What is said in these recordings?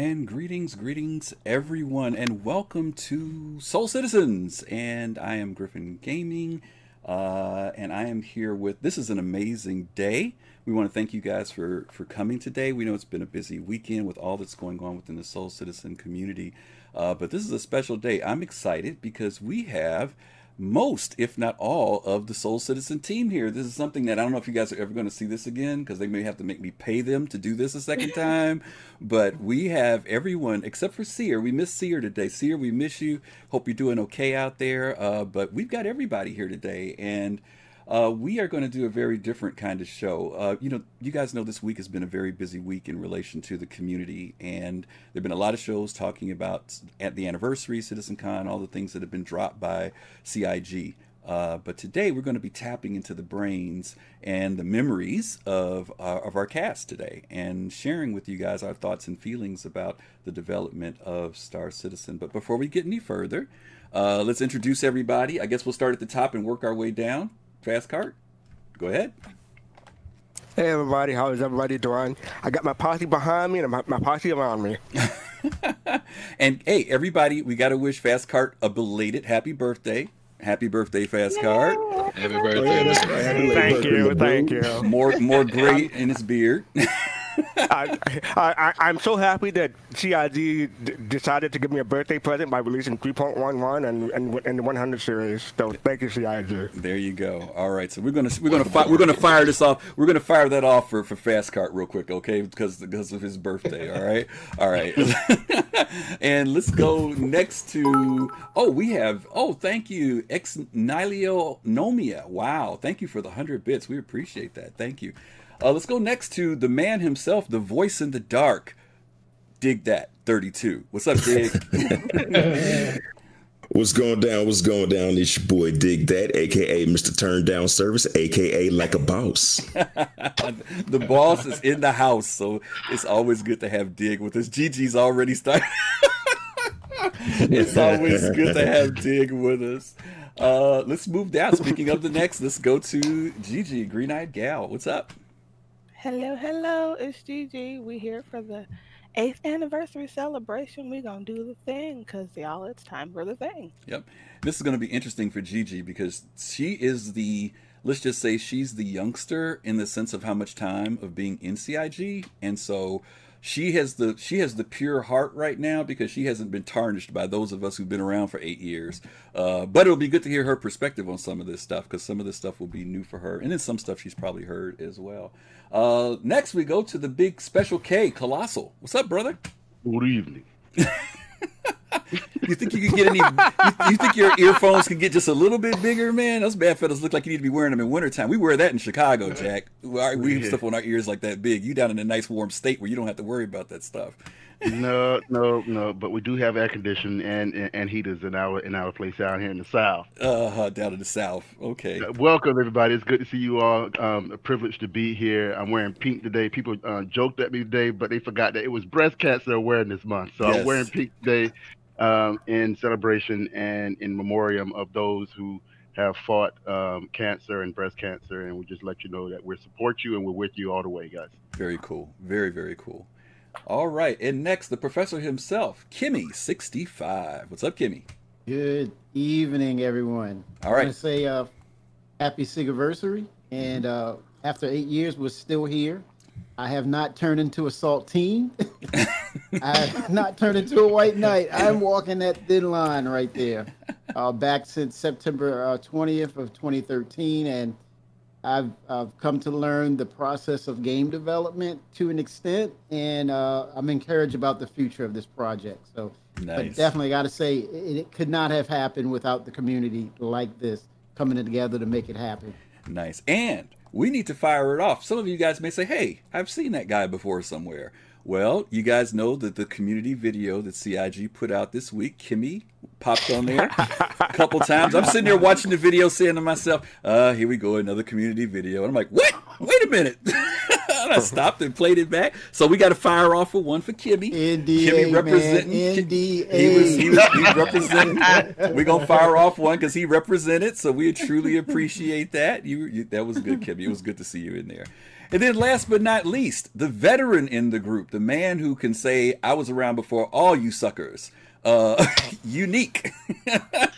And greetings, greetings, everyone, and welcome to Soul Citizens. And I am Griffin Gaming, uh, and I am here with. This is an amazing day. We want to thank you guys for for coming today. We know it's been a busy weekend with all that's going on within the Soul Citizen community, uh, but this is a special day. I'm excited because we have most, if not all, of the Soul Citizen team here. This is something that I don't know if you guys are ever going to see this again because they may have to make me pay them to do this a second time. but we have everyone except for Seer. We miss Seer today. Seer, we miss you. Hope you're doing okay out there. Uh, but we've got everybody here today. And uh, we are going to do a very different kind of show. Uh, you know, you guys know this week has been a very busy week in relation to the community, and there have been a lot of shows talking about at the anniversary, CitizenCon, all the things that have been dropped by CIG. Uh, but today we're going to be tapping into the brains and the memories of uh, of our cast today, and sharing with you guys our thoughts and feelings about the development of Star Citizen. But before we get any further, uh, let's introduce everybody. I guess we'll start at the top and work our way down. Fast cart. Go ahead. Hey everybody, how is everybody doing? I got my posse behind me and my, my posse around me. and hey, everybody, we got to wish Fast Cart a belated happy birthday. Happy birthday, Fast Cart. Happy birthday. thank you, thank you. More, more great in his beard. I, I'm so happy that CIG d- decided to give me a birthday present by releasing 3.11 and and, and the 100 series. So thank you, CIG. There you go. All right, so we're gonna we're gonna fi- we're gonna fire this off. We're gonna fire that off for for Fast Cart real quick, okay? Because because of his birthday. All right, all right. and let's go next to oh we have oh thank you ex Nilio Nomia. Wow, thank you for the hundred bits. We appreciate that. Thank you. Uh, let's go next to the man himself, the voice in the dark. Dig that, 32. What's up, Dig? What's going down? What's going down? It's your boy Dig That, aka Mr. Turn Down Service, aka Like a Boss. the boss is in the house, so it's always good to have Dig with us. Gigi's already started. it's always good to have Dig with us. Uh, let's move down. Speaking of the next, let's go to Gigi, Green Eyed Gal. What's up? Hello, hello, it's Gigi. We here for the eighth anniversary celebration. We gonna do the thing, cause y'all, it's time for the thing. Yep, this is gonna be interesting for Gigi because she is the let's just say she's the youngster in the sense of how much time of being in CIG, and so she has the she has the pure heart right now because she hasn't been tarnished by those of us who've been around for eight years. Uh, but it'll be good to hear her perspective on some of this stuff because some of this stuff will be new for her, and then some stuff she's probably heard as well. Uh, next, we go to the big special K, Colossal. What's up, brother? Good evening. you think you can get any? You, you, think your earphones can get just a little bit bigger, man? Those bad fellas look like you need to be wearing them in wintertime. We wear that in Chicago, Jack. We have stuff on our ears like that big. You down in a nice warm state where you don't have to worry about that stuff. No, no, no. But we do have air conditioning and, and, and heaters in our in our place down here in the south. Uh huh. down in the south. Okay. Uh, welcome everybody. It's good to see you all. Um, a privilege to be here. I'm wearing pink today. People uh, joked at me today, but they forgot that it was breast cancer awareness month. So yes. I'm wearing pink today um, in celebration and in memoriam of those who have fought um, cancer and breast cancer. And we just let you know that we support you and we're with you all the way, guys. Very cool. Very very cool. All right, and next, the professor himself, Kimmy, 65. What's up, Kimmy? Good evening, everyone. All right. I want to say uh, happy anniversary, and uh, after eight years, we're still here. I have not turned into a saltine. I have not turned into a white knight. I'm walking that thin line right there. Uh, back since September uh, 20th of 2013, and I've, I've come to learn the process of game development to an extent, and uh, I'm encouraged about the future of this project. So, nice. but definitely got to say, it, it, could not have happened without the community like this coming together to make it happen. Nice. And we need to fire it off. Some of you guys may say, hey, I've seen that guy before somewhere. Well, you guys know that the community video that CIG put out this week, Kimmy popped on there a couple times. I'm sitting there watching the video, saying to myself, uh, here we go, another community video. And I'm like, what? Wait a minute. and I stopped and played it back. So we got to fire off for one for Kimmy. NDA, Kimmy representing. Man. NDA. He was, he was, he representing. We're going to fire off one because he represented. So we truly appreciate that. You, you, That was good, Kimmy. It was good to see you in there. And then last but not least, the veteran in the group, the man who can say, I was around before all you suckers. Uh, unique.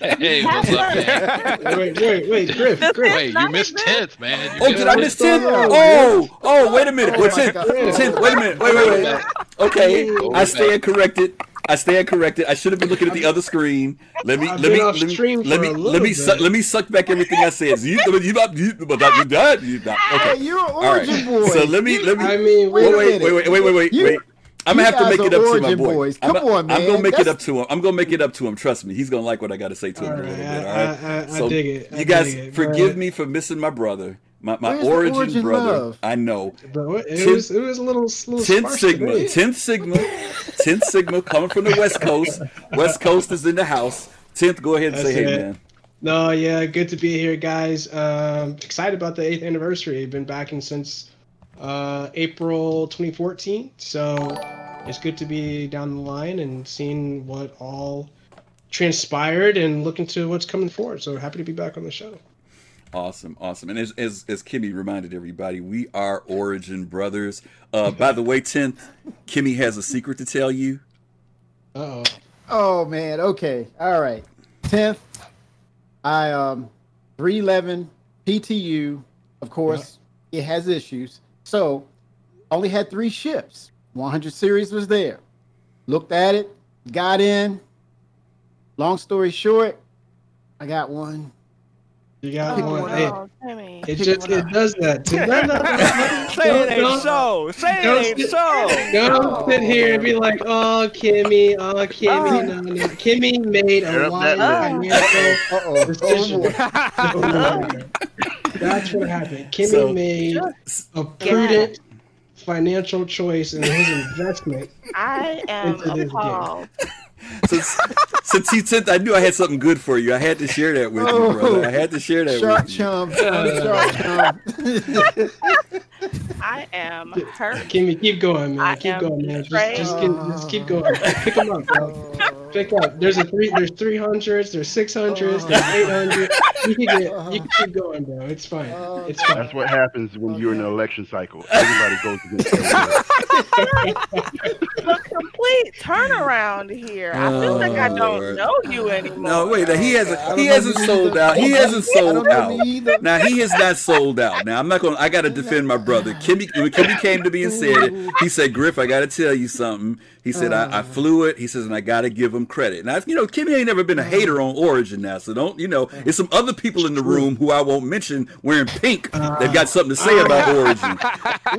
Hey, what's up, man? Wait, wait, wait, Griff, This Griff. Wait, you missed tenth, man. You Oh, did I miss going 10? Oh, oh, wait a minute. Oh Wait, my 10, God. 10, wait a minute. Wait, wait, wait. Okay, Go I back. stand corrected. I stand corrected. I should have been looking at the other screen. Let me, I've let me, let me, let me, let me, suck, let me suck back everything I said. You, you, you, you, but that- you, that- you, that- Hey, okay. you're an All right. origin boy. So let me, let me. I mean, Wait Wait, wait, wait, wait, wait, wait, wait, wait. I'm gonna have to make it up to my boy. boys. I'm, Come on, I'm gonna man. make it up to him. I'm gonna make it up to him. Trust me, he's gonna like what I got to say to him All a little bit. All right. I, I, so I dig it. I you guys it. forgive But- me for missing my brother, my, my origin, origin brother. love? I know. But it Tenth- was it was a little little Tenth sparse Sigma, today. tenth Sigma, tenth Sigma coming from the West Coast. West Coast is in the house. Tenth, go ahead and say, That's hey man. No, yeah, good to be here, guys. Um, excited about the eighth anniversary. Been backing since uh, April 2014, so it's good to be down the line and seeing what all transpired and looking to what's coming forward. So happy to be back on the show. Awesome, awesome. And as as, as Kimmy reminded everybody, we are Origin brothers. Uh, by the way, tenth, Kimmy has a secret to tell you. Uh oh. Oh man, okay. All right. Tenth. I um 311 PTU, of course, it has issues. So only had three ships. 100 series was there. Looked at it, got in. Long story short, I got one. You got Oh, one. Hey, no, Timmy. it just it does that. Too. No, no, no, no, Say it don't- ain't so. Say it ain't sit- so. Don't sit here and be like, oh, Kimmy, oh, Kimmy, no, no. Kimmy made Tear a up wise that financial Uh-oh. Oh, decision. boy. That's what happened. Kimmy So- made a prudent financial choice in his investment. I am Into this appalled. Since since he tenth, I knew I had something good for you. I had to share that with you, Oh. brother. I had to share that Shark with you. chum. Shark chum. I am hurt. Kimmy, keep going, man. I keep going, man. Just, just, keep, just keep going. Pick them up, bro. Pick up. There's a three. There's three hundreds. There's six hundreds. There's eight hundred. You can get. You can keep going, bro. It's fine. It's fine. That's what happens when you're in an election cycle. Everybody goes against their will. The complete turnaround here. I feel like I Oh, don't know you anymore. No, wait. He hasn't. He hasn't sold out. He hasn't sold out. either. Now he has not sold out. Now I'm not gonna. I gotta defend my brother. Kimmy, when Kimmy came to me and said it, he said, "Griff, I gotta tell you something." He said, I, "I flew it." He says, "And I gotta give him credit." Now you know, Kimmy ain't never been a hater on Origin now, so don't you know? it's some other people in the room who I won't mention wearing pink They've got something to say about Origin.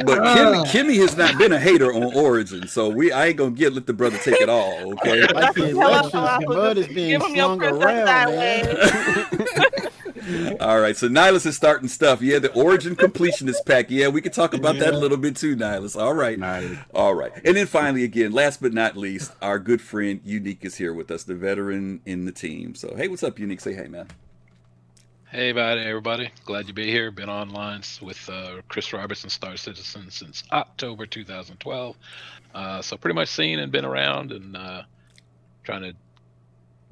But Kimmy, Kimmy has not been a hater on Origin, so we I ain't gonna get let the brother take it all. Okay. Like the Tell elections, the mud is give being him your slung around, that man. Way. All right, so Nihilus is starting stuff. Yeah, the origin completionist pack. Yeah, we can talk about that a little bit too, Nihilus. All right. Nice. All right. And then finally, again, last but not least, our good friend Unique is here with us, the veteran in the team. So, hey, what's up, Unique? Say hey, man. Hey, buddy, everybody. Glad to be here. Been online with uh, Chris Robertson, Star Citizen, since October 2012. Uh, so pretty much seen and been around and uh, trying to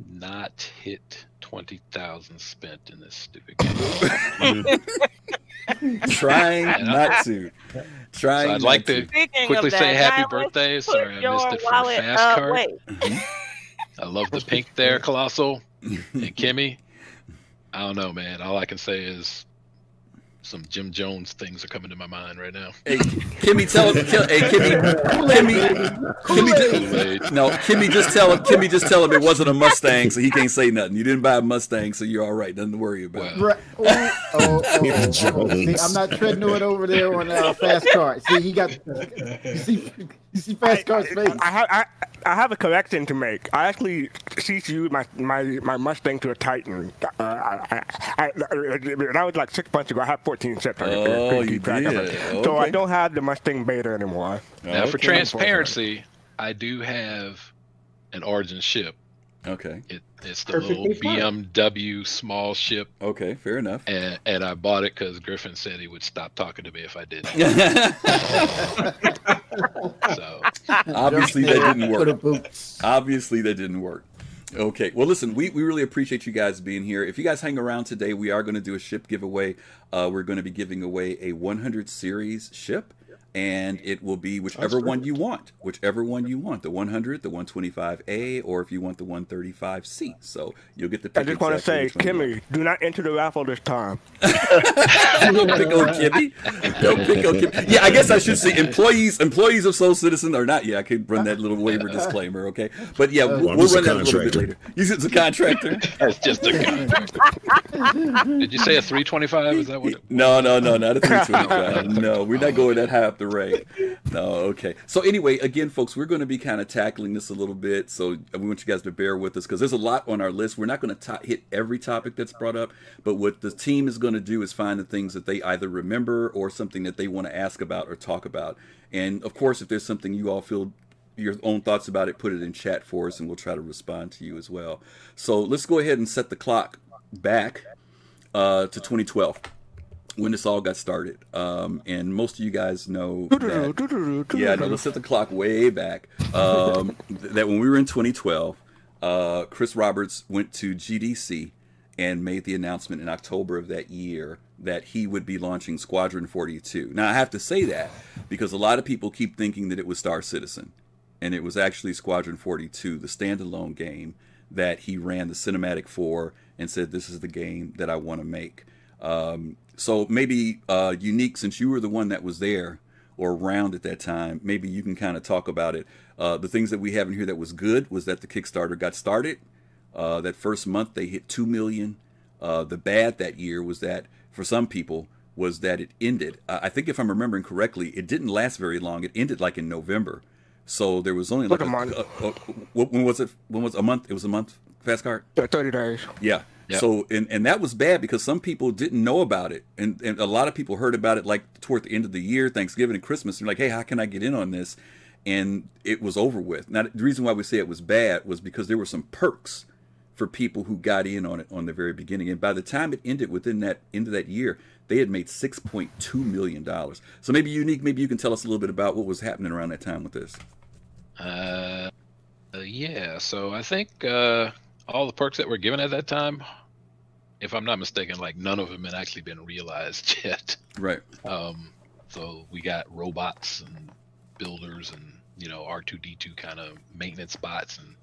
not hit 20,000 spent in this stupid game. Trying not to. Trying So I'd like not to Speaking quickly of say happy Nihilus, birthday. Sorry, I missed it for the fast uh, card. I love the pink there, Colossal. And Kimmy, I don't know, man. All I can say is some Jim Jones things are coming to my mind right now. Hey, Kimmy, tell him. Kill, hey, Kimmy, Kimmy, Kimmy, Kool-Aid. no, Kimmy, just tell him. Kimmy, just tell him it wasn't a Mustang, so he can't say nothing. You didn't buy a Mustang, so you're all right. Nothing to worry about. Well, Right. Oh, oh, oh, oh, oh. See, I'm not treading it over there on uh, fast car. See, he got. You see, you see fast card's face. I, have I, I have a correction to make. I actually CCU'd my my my Mustang to a Titan. Uh, I, I, I, that was like six months ago. I had 14 sets. Oh, you keep track of it. did. So I don't have the Mustang Beta anymore. Now, for transparency, I do have an Origin ship. Okay. It, it's the Perfectly little fine. BMW small ship, Okay. Fair enough. and, and I bought it because Griffin said he would stop talking to me if I didn't. So Obviously, that didn't For the work. boots. Obviously, that didn't work. Okay. Well, listen, we, we really appreciate you guys being here. If you guys hang around today, we are going to do a ship giveaway. Uh, we're going to be giving away a 100 series ship and it will be whichever one you want, whichever one you want, the 100, the 125A, or if you want the 135C. So you'll get the. Pick. I just want to say, Kimmy, do not enter the raffle this time. Don't pick on Kimmy. Don't pick on Kimmy. Yeah, I guess I should say employees, employees of Soul Citizen or not. Yeah, I could run that little waiver disclaimer. Okay, but yeah, we'll, we'll run that a little bit later. You said it's a contractor. That's just a contractor. Did you say a 325? Is that what? It no, no, no, not a 325. no, we're not going that high up the rate. No, okay. So anyway, again, folks, we're going to be kind of tackling this a little bit. So we want you guys to bear with us because there's a lot on our list. We're not going to hit every topic that's brought up, but what the team is going to do is find the things that they either remember or something that they want to ask about or talk about. And of course, if there's something you all feel your own thoughts about it, put it in chat for us, and we'll try to respond to you as well. So let's go ahead and set the clock back uh, to 2012 when this all got started. Um, and most of you guys know that, yeah, no, let's set the clock way back. Um, that when we were in 2012, uh, Chris Roberts went to GDC and made the announcement in October of that year that he would be launching Squadron 42. Now, I have to say that because a lot of people keep thinking that it was Star Citizen, and it was actually Squadron 42, the standalone game that he ran the cinematic for and said, This is the game that I want to make. Um, so maybe uh, unique, since you were the one that was there or around at that time, maybe you can kind of talk about it. Uh, the things that we have in here that was good was that the Kickstarter got started. Uh, that first month they hit two million. Uh, the bad that year was that for some people was that it ended. I think if I'm remembering correctly, it didn't last very long. It ended like in November. So there was only like, like a, a, month. A, a, when was it? When was a month? It was a month. Fast card. Thirty days. Yeah. Yep. So and and that was bad because some people didn't know about it, and and a lot of people heard about it like toward the end of the year, Thanksgiving and Christmas. And like, hey, how can I get in on this? And it was over with. Now the reason why we say it was bad was because there were some perks for people who got in on it on the very beginning. And by the time it ended within that end of that year, they had made six point two million dollars. So maybe unique, maybe you can tell us a little bit about what was happening around that time with this. Uh, uh yeah. So I think uh, all the perks that were given at that time if I'm not mistaken, like none of them had actually been realized yet. Right. Um, so we got robots and builders and you know R2D2 kind of maintenance bots, and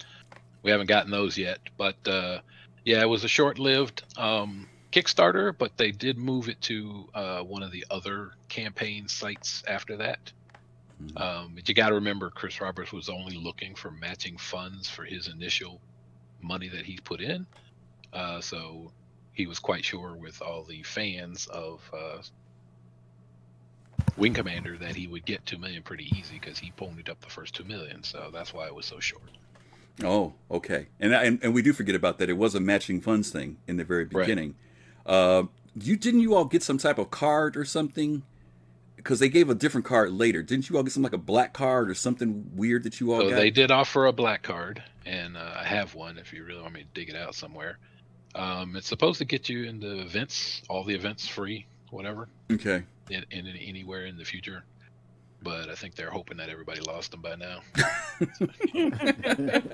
we haven't gotten those yet. But uh, yeah, it was a short-lived um, Kickstarter, but they did move it to uh, one of the other campaign sites after that. Mm-hmm. Um, but you got to remember, Chris Roberts was only looking for matching funds for his initial money that he put in. Uh, so he was quite sure with all the fans of uh, Wing Commander that he would get two million pretty easy because he ponied up the first two million. So that's why it was so short. Oh, okay. And and, and we do forget about that. It was a matching funds thing in the very beginning. Right. Uh, you didn't you all get some type of card or something? Because they gave a different card later. Didn't you all get some like a black card or something weird that you all so got? They did offer a black card, and uh, I have one if you really want me to dig it out somewhere. Um, it's supposed to get you into events, all the events free, whatever. Okay. In, in, in anywhere in the future, but I think they're hoping that everybody lost them by now.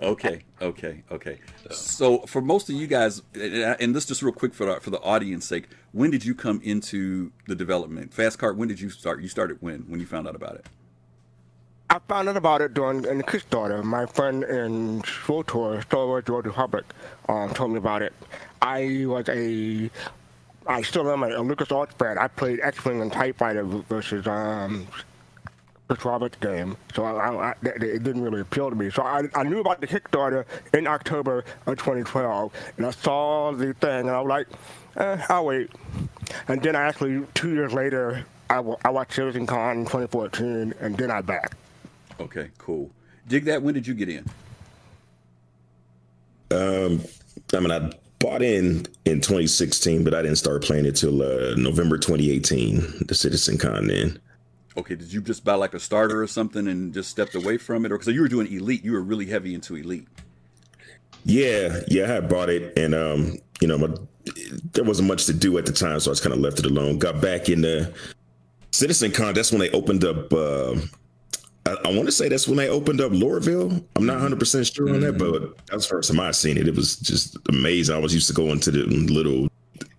okay, okay, okay. So. so. for most of you guys, and this just real quick for the, for the audience sake, when did you come into the development? Fast Card, when did you start? You started when? When you found out about it? I found out about it during in Kickstarter. My friend in SWTOR, Star Wars Old Republic, um, told me about it. I was a, I still am a, a LucasArts fan. I played X-Wing and TIE Fighter versus um, Chris Roberts game, so I, I, it didn't really appeal to me. So I, I knew about the Kickstarter in October of 2012, and I saw the thing, and I was like, eh, I'll wait. And then I actually, two years later, I, I watched Citizen Con 2014, and then I backed. Okay, cool. Dig that. When did you get in? Um, I mean, I bought in in 2016, but I didn't start playing it till uh, November 2018, the Citizen Con. Then. Okay, did you just buy like a starter or something and just stepped away from it, or because you were doing Elite, you were really heavy into Elite? Yeah, yeah, I had bought it, and um, you know, my, there wasn't much to do at the time, so I just kind of left it alone. Got back in the Citizen Con. That's when they opened up. Uh, I, I, I want to say that's when they opened up Lorville. I'm not 100 percent sure on that, but that was the first time I seen it. It was just amazing. I was used to going to the little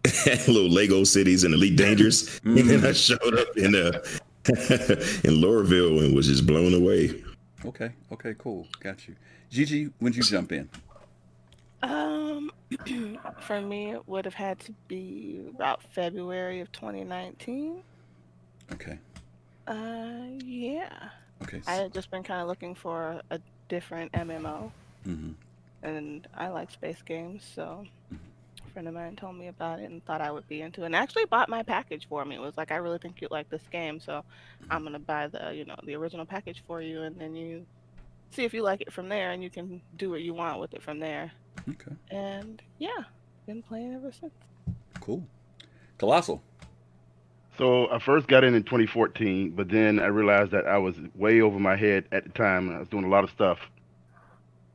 little Lego cities and Elite Dangerous, and then I showed up in uh in Lorville and was just blown away. Okay. Okay. Cool. Got you. Gigi, when'd you jump in? Um, for me, it would have had to be about February of 2019. Okay. Uh, yeah. Okay. I had just been kind of looking for a different MMO, hmm and I like space games, so Mhm. a friend of mine told me about it and thought I would be into it. And actually bought my package for me. It was like, I really think you'd like this game, so I'm gonna buy the, you know, the original package for you, and then you see if you like it from there, and you can do what you want with it from there. Okay. And yeah, been playing ever since. Cool. Colossal. So I first got in in 2014, but then I realized that I was way over my head at the time. and I was doing a lot of stuff.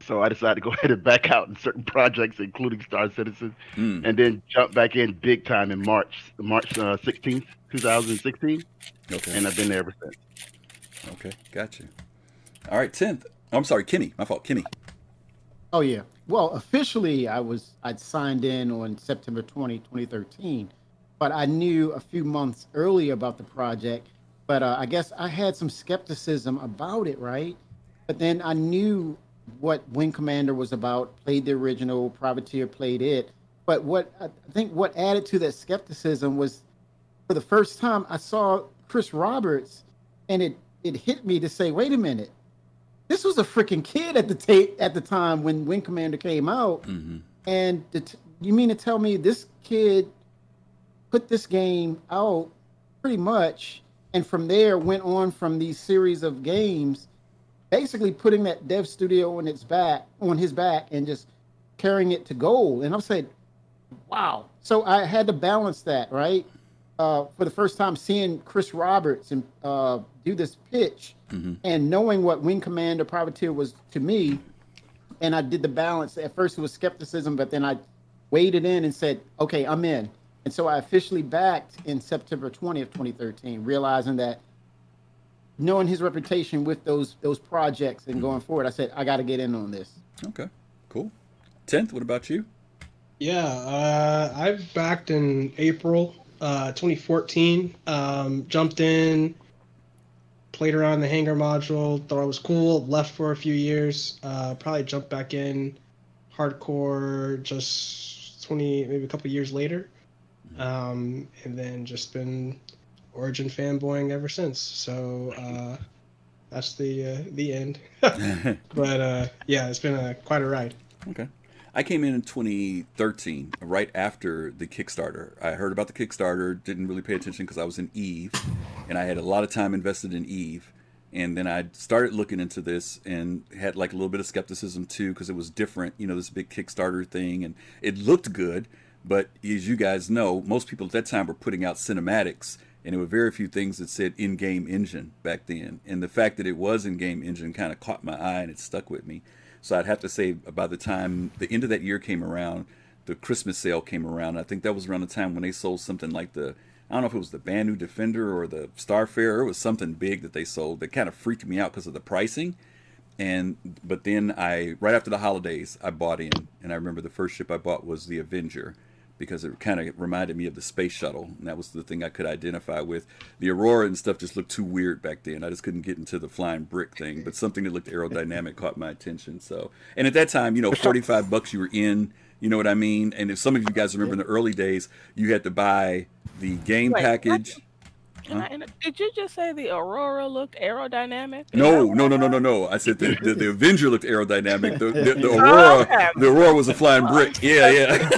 So I decided to go ahead and back out in certain projects, including Star Citizen, Mm. and then jump back in big time in March, March uh, 16th, 2016, Okay. and I've been there ever since. Okay. Got you. All right. Tenth. I'm sorry, Kimmy. My fault. Kimmy. Oh yeah. Well, officially, I was I'd signed in on September 20, 2013, but I knew a few months earlier about the project. But uh, I guess I had some skepticism about it, right? But then I knew what Wing Commander was about. Played the original, Privateer played it. But what I think what added to that skepticism was, for the first time, I saw Chris Roberts, and it it hit me to say, wait a minute this was a freaking kid at the tape at the time when Wing Commander came out, hmm and the t- you mean to tell me this kid put this game out pretty much, and from there went on from these series of games, basically putting that dev studio on its back on his back and just carrying it to goal. And I'm saying, wow. So I had to balance that right. Uh, for the first time, seeing Chris Roberts and uh, do this pitch, hmm and knowing what Wing Commander Privateer was to me, and I did the balance. At first, it was skepticism, but then I waded in and said, "Okay, I'm in." And so I officially backed in September 20th, 2013, realizing that knowing his reputation with those those projects and going forward, I said, "I got to get in on this." Okay. Cool. Tenth. What about you? Yeah, uh, I backed in April uh, 2014. Um, jumped in, played around the hangar module, thought it was cool. Left for a few years. Uh, probably jumped back in hardcore just 20, maybe a couple years later. Um, and then just been Origin fanboying ever since. So uh, that's the uh, the end. but uh, yeah, it's been a, quite a ride. Okay. I came in in 2013, right after the Kickstarter. I heard about the Kickstarter, didn't really pay attention because I was in Eve, and I had a lot of time invested in Eve. And then I started looking into this and had like a little bit of skepticism too because it was different, you know, this big Kickstarter thing, and it looked good. But as you guys know, most people at that time were putting out cinematics, and there were very few things that said in-game engine back then. And the fact that it was in-game engine kind of caught my eye and it stuck with me. So I'd have to say by the time the end of that year came around, the Christmas sale came around. I think that was around the time when they sold something like the I don't know if it was the Banu Defender or the Starfarer. It was something big that they sold that kind of freaked me out because of the pricing. And but then I right after the holidays I bought in, and I remember the first ship I bought was the Avenger because it kind of reminded me of the space shuttle, and that was the thing I could identify with. The Aurora and stuff just looked too weird back then. I just couldn't get into the flying brick thing, but something that looked aerodynamic caught my attention. So, and at that time, you know, forty-five bucks you were in. You know what I mean? And if some of you guys remember in the early days, you had to buy the game Wait, package. Can Huh? I did you just say the Aurora looked aerodynamic? No, no, no, no, no, no. I said the, the, the Avenger looked aerodynamic. The, the, the Oh, Aurora, okay. the Aurora was a flying brick. Yeah, yeah.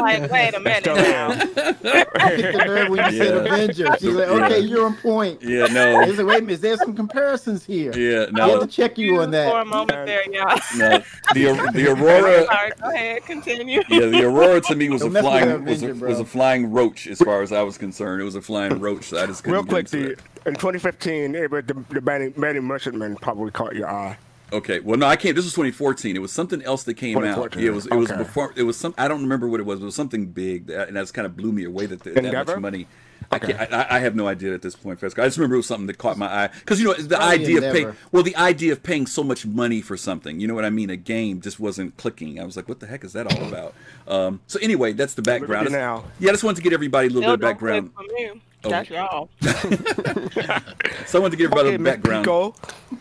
Like, wait a minute now. I kicked the nerve when you said Avenger. She's like, Yeah. "Okay, you're on point." yeah, no. was like, "Wait a minute, there's some comparisons here." Yeah, no. I had no. to check you on that For a that. moment there, y'all. No. The the Aurora. Sorry, go ahead, continue. Yeah, the Aurora to me was a Don't mess with flying that was a, was a flying roach as far as I was concerned. It was a flying roach. So I just couldn't Real get quick, into the, it. in 2015, it was the, the Manny, Banu Merchantman probably caught your eye. Okay, well, no, I can't. This was 2014. It was something else that came out. Yeah, it was. It was before. It was some. I don't remember what it was. It was something big, that, and that's kind of blew me away. That the, that much Endeavor? money. I, can't, I, I have no idea at this point, Fesco. I just remember it was something that caught my eye because you know the Probably idea of paying. Well, the idea of paying so much money for something, you know what I mean? A game just wasn't clicking. I was like, what the heck is that all about? Um, so anyway, that's the background. Look at you now. Yeah, I just wanted to get everybody a little Still bit of don't background. For. Oh. That's y'all. So I wanted to give everybody Okay, a background. Pico.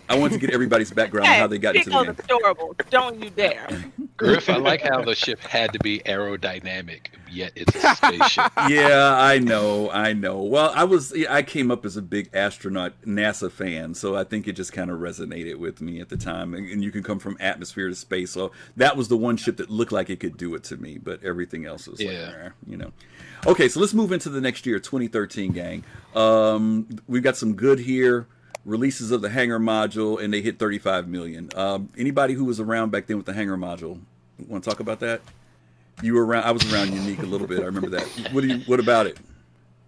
I want to get everybody's background on how they got into the Pico's game. adorable. Don't you dare. Griff, I like how the ship had to be aerodynamic, yet it's a spaceship. yeah, I know, I know. Well, I was I came up as a big astronaut NASA fan, so I think it just kind of resonated with me at the time. And, and you can come from atmosphere to space, so that was the one ship that looked like it could do it to me. But everything else was like, Yeah. eh, you know. Okay, so let's move into the next year, 2013, gang. Um, we've got some good here. Releases of the Hangar module, and they hit 35 million. Um, anybody who was around back then with the Hangar module, want to talk about that? You were around. I was around Unique a little bit. I remember that. What do you? What about it?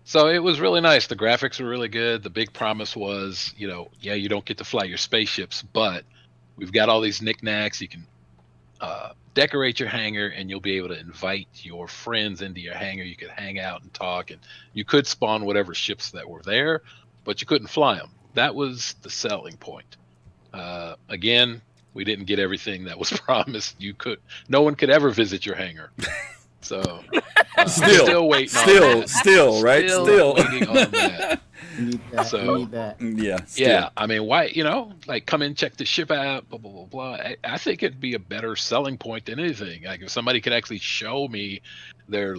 So it was really nice. The graphics were really good. The big promise was, you know, yeah, you don't get to fly your spaceships, but we've got all these knickknacks. You can uh, decorate your hangar, and you'll be able to invite your friends into your hangar. You could hang out and talk, and you could spawn whatever ships that were there, but you couldn't fly them. That was the selling point. Uh, again, we didn't get everything that was promised. You could, no one could ever visit your hangar. So uh, Still, still waiting. on Still, that. still, right? Still. waiting on that. Need that. So- need that. Yeah. Still. Yeah, I mean, why? You know, like come in, check the ship out, blah blah blah blah. I, I think it'd be a better selling point than anything. Like if somebody could actually show me their,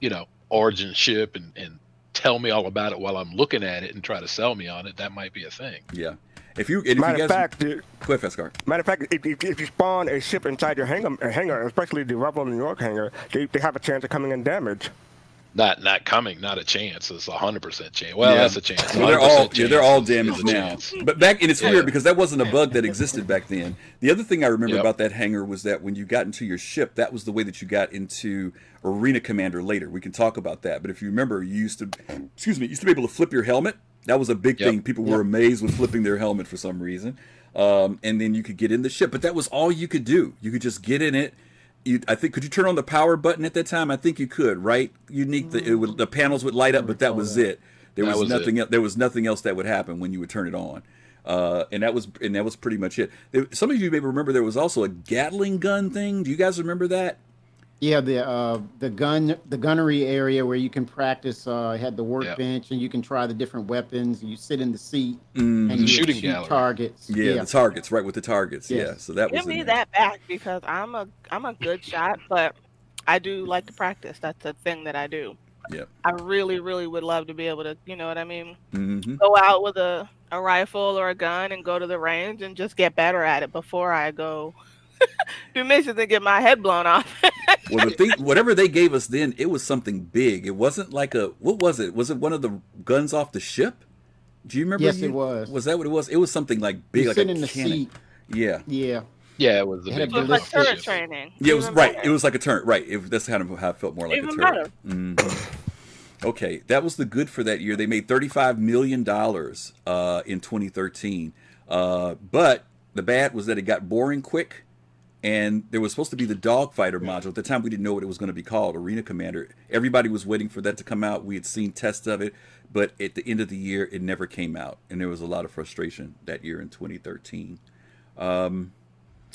you know, origin ship and and tell me all about it while I'm looking at it and try to sell me on it, that might be a thing. Yeah. If you, and if Matter you of guys, fact, the- go ahead, Fescar. Matter of fact, if, if, if you spawn a ship inside your hangar, hangar, especially the Revel and York hangar, they, they have a chance of coming in damage. Not not coming, not a chance. It's a hundred percent chance. Well, Yeah. that's a chance. Well, they're all 100% yeah, they're all chance is- is damaged now. But back and it's Yeah. weird because that wasn't a bug that existed back then. The other thing I remember Yep. about that hangar was that when you got into your ship, that was the way that you got into Arena Commander later. We can talk about that. But if you remember, you used to excuse me, you used to be able to flip your helmet. That was a big Yep. thing. People were amazed with flipping their helmet for some reason. Um, and then you could get in the ship, but that was all you could do. You could just get in it. You, I think could you turn on the power button at that time? I think you could, right? Unique. The, it would, the panels would light up, but that was it. There was, was nothing. el- There was nothing else that would happen when you would turn it on, uh, and that was and that was pretty much it. There, some of you may remember there was also a Gatling gun thing. Do you guys remember that? Yeah, the uh, the gun the gunnery area where you can practice. Uh, had the workbench and you can try the different weapons. You sit in the seat Mm, and you Shooting shoot gallery. targets. yeah, the targets, right with the targets. Yeah, so that was Give me that back because I'm a I'm a good shot, but I do like to practice. That's a thing that I do. Yep. I really, really would love to be able to, you know what I mean? hmm Go out with a, a rifle or a gun and go to the range and just get better at it before I go do missions and get my head blown off. Well, the thing, whatever they gave us then, it was something big. It wasn't like a what was it? Was it one of the guns off the ship? Do you remember? Yes, you- it was. Was that what it was? It was something like big, You like sit a in the cannon. seat. Yeah, Yeah, Yeah, it was the It had a it was like turret training. yeah, it was Even right. better. It was like a turret. Right. It, that's kind of how it felt more like Even a turret. Mhm. Okay, that was the good for that year. They made thirty-five million dollars uh, in 2013, uh, but the bad was that it got boring quick, and there was supposed to be the dogfighter module. At the time, we didn't know what it was going to be called, Arena Commander. Everybody was waiting for that to come out. We had seen tests of it, but at the end of the year, it never came out, and there was a lot of frustration that year in 2013. Um,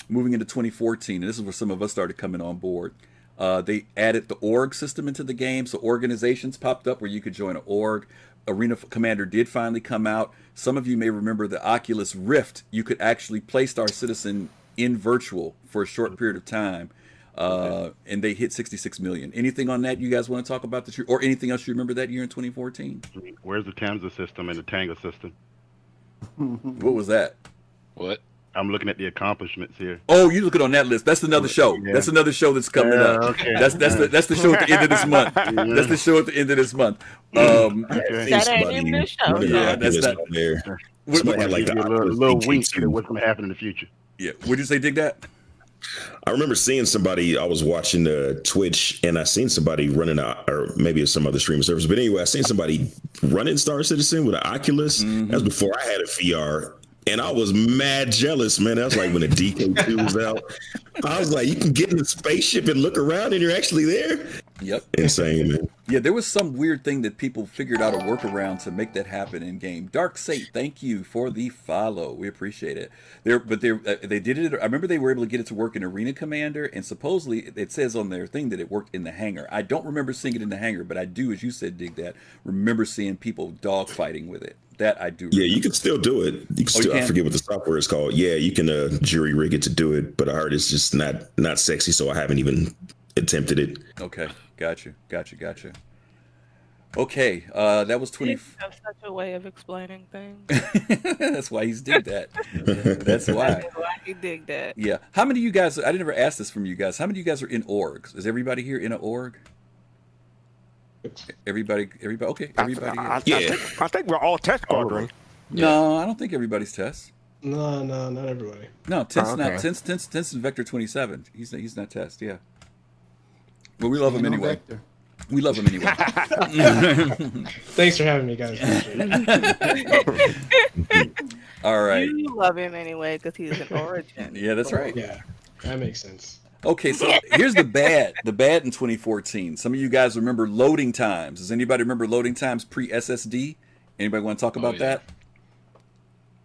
moving into 2014, and this is where some of us started coming on board. Uh, they added the org system into the game, so organizations popped up where you could join an org. Arena Commander did finally come out. Some of you may remember the Oculus Rift. You could actually play Star Citizen in virtual for a short period of time, uh, and they hit 66 million. Anything on that you guys want to talk about this year, or anything else you remember that year in 2014? Where's the Tamsa system and the Tango system? What was that? What? I'm looking at the accomplishments here. Oh, you look it on that list. That's another show. Yeah. That's another show that's coming Yeah, up. okay. That's that's the that's the show at the end of this month. That's the show at the end of this month. Um, Okay. That ain't even the show. running Yeah, that's this not- there. what, Somebody what- had like the a little, Oculus little wink at what's going to happen in the future. Yeah. Would you say dig that? I remember seeing somebody. I was watching uh, Twitch, and I seen somebody running out, or maybe it's some other streaming service. But anyway, I seen somebody running Star Citizen with an Oculus. That was before I had a VR, and I was mad jealous, man. That was like when the DK2 was out. I was like, you can get in the spaceship and look around, and you're actually there. Yep. Insane, man. Yeah, there was some weird thing that people figured out a workaround to make that happen in game. Dark Sate, thank you for the follow. We appreciate it. There, but they uh, they did it. I remember they were able to get it to work in Arena Commander, and supposedly it says on their thing that it worked in the hangar. I don't remember seeing it in the hangar, but I do, as you said, dig that. Remember seeing people dogfighting with it. That I do. Yeah, you can still do it. You can Oh, you still. I forget what the software is called. Yeah, you can uh, jury rig it to do it, but I heard it's just not not sexy, so I haven't even attempted it. Okay, gotcha, gotcha, gotcha. Okay, uh, that was twenty. You have such a way of explaining things. That's why he's did that. That's why. That's why you dig that. Yeah. How many of you guys? I never asked this from you guys. How many of you guys are in orgs? Is everybody here in an org? Everybody, everybody. Okay, everybody. I, I, here. I, think, I think we're all test squadron. No, I don't think everybody's test. No, no, not everybody. No, Tent's Oh, not. okay. Tent's, Tent's, Tent's is Vector twenty seven. He's not, he's not test. Yeah. But we love him anyway. vector. We love him anyway. Thanks for having me, guys. All right. You love him anyway because he's an origin. Yeah, that's right. Yeah, that makes sense. Okay, so here's the bad. The bad in 2014. Some of you guys remember loading times. Does anybody remember loading times pre SSD? Anybody want to talk Oh, about yeah. that?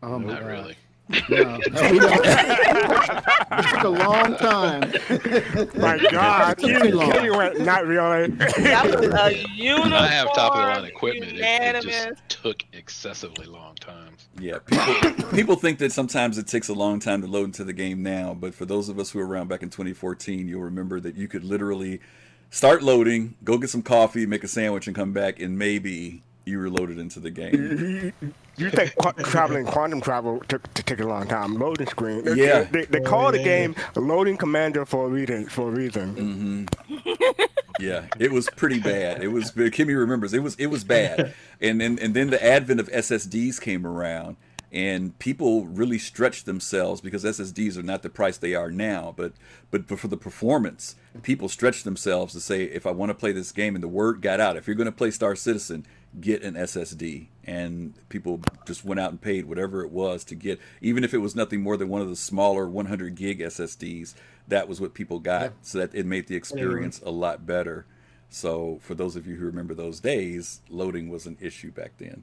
Oh my Not God. really. No, no, we don't. it took a long time. My God, Took you, too long. you went not really. That was a uniform. I have top of the line equipment. It, it just took excessively long times. Yeah, people people think that sometimes it takes a long time to load into the game now, but for those of us who were around back in 2014, you'll remember that you could literally start loading, go get some coffee, make a sandwich, and come back, and maybe you were loaded into the game. You think qu- traveling quantum travel took to take a long time? Loading screen. They, Yeah. They, they oh, call the game Loading Commander for a reason. For a reason. Mm-hmm. Yeah, it was pretty bad. It was Kimmy remembers it was it was bad, and then and then the advent of SSDs came around, and people really stretched themselves because SSDs are not the price they are now, but but for the performance, people stretched themselves to say if I want to play this game, and the word got out, if you're going to play Star Citizen, get an SSD, and people just went out and paid whatever it was to get, even if it was nothing more than one of the smaller 100 gig SSDs. That was what people got, so that it made the experience a lot better. So, for those of you who remember those days, loading was an issue back then.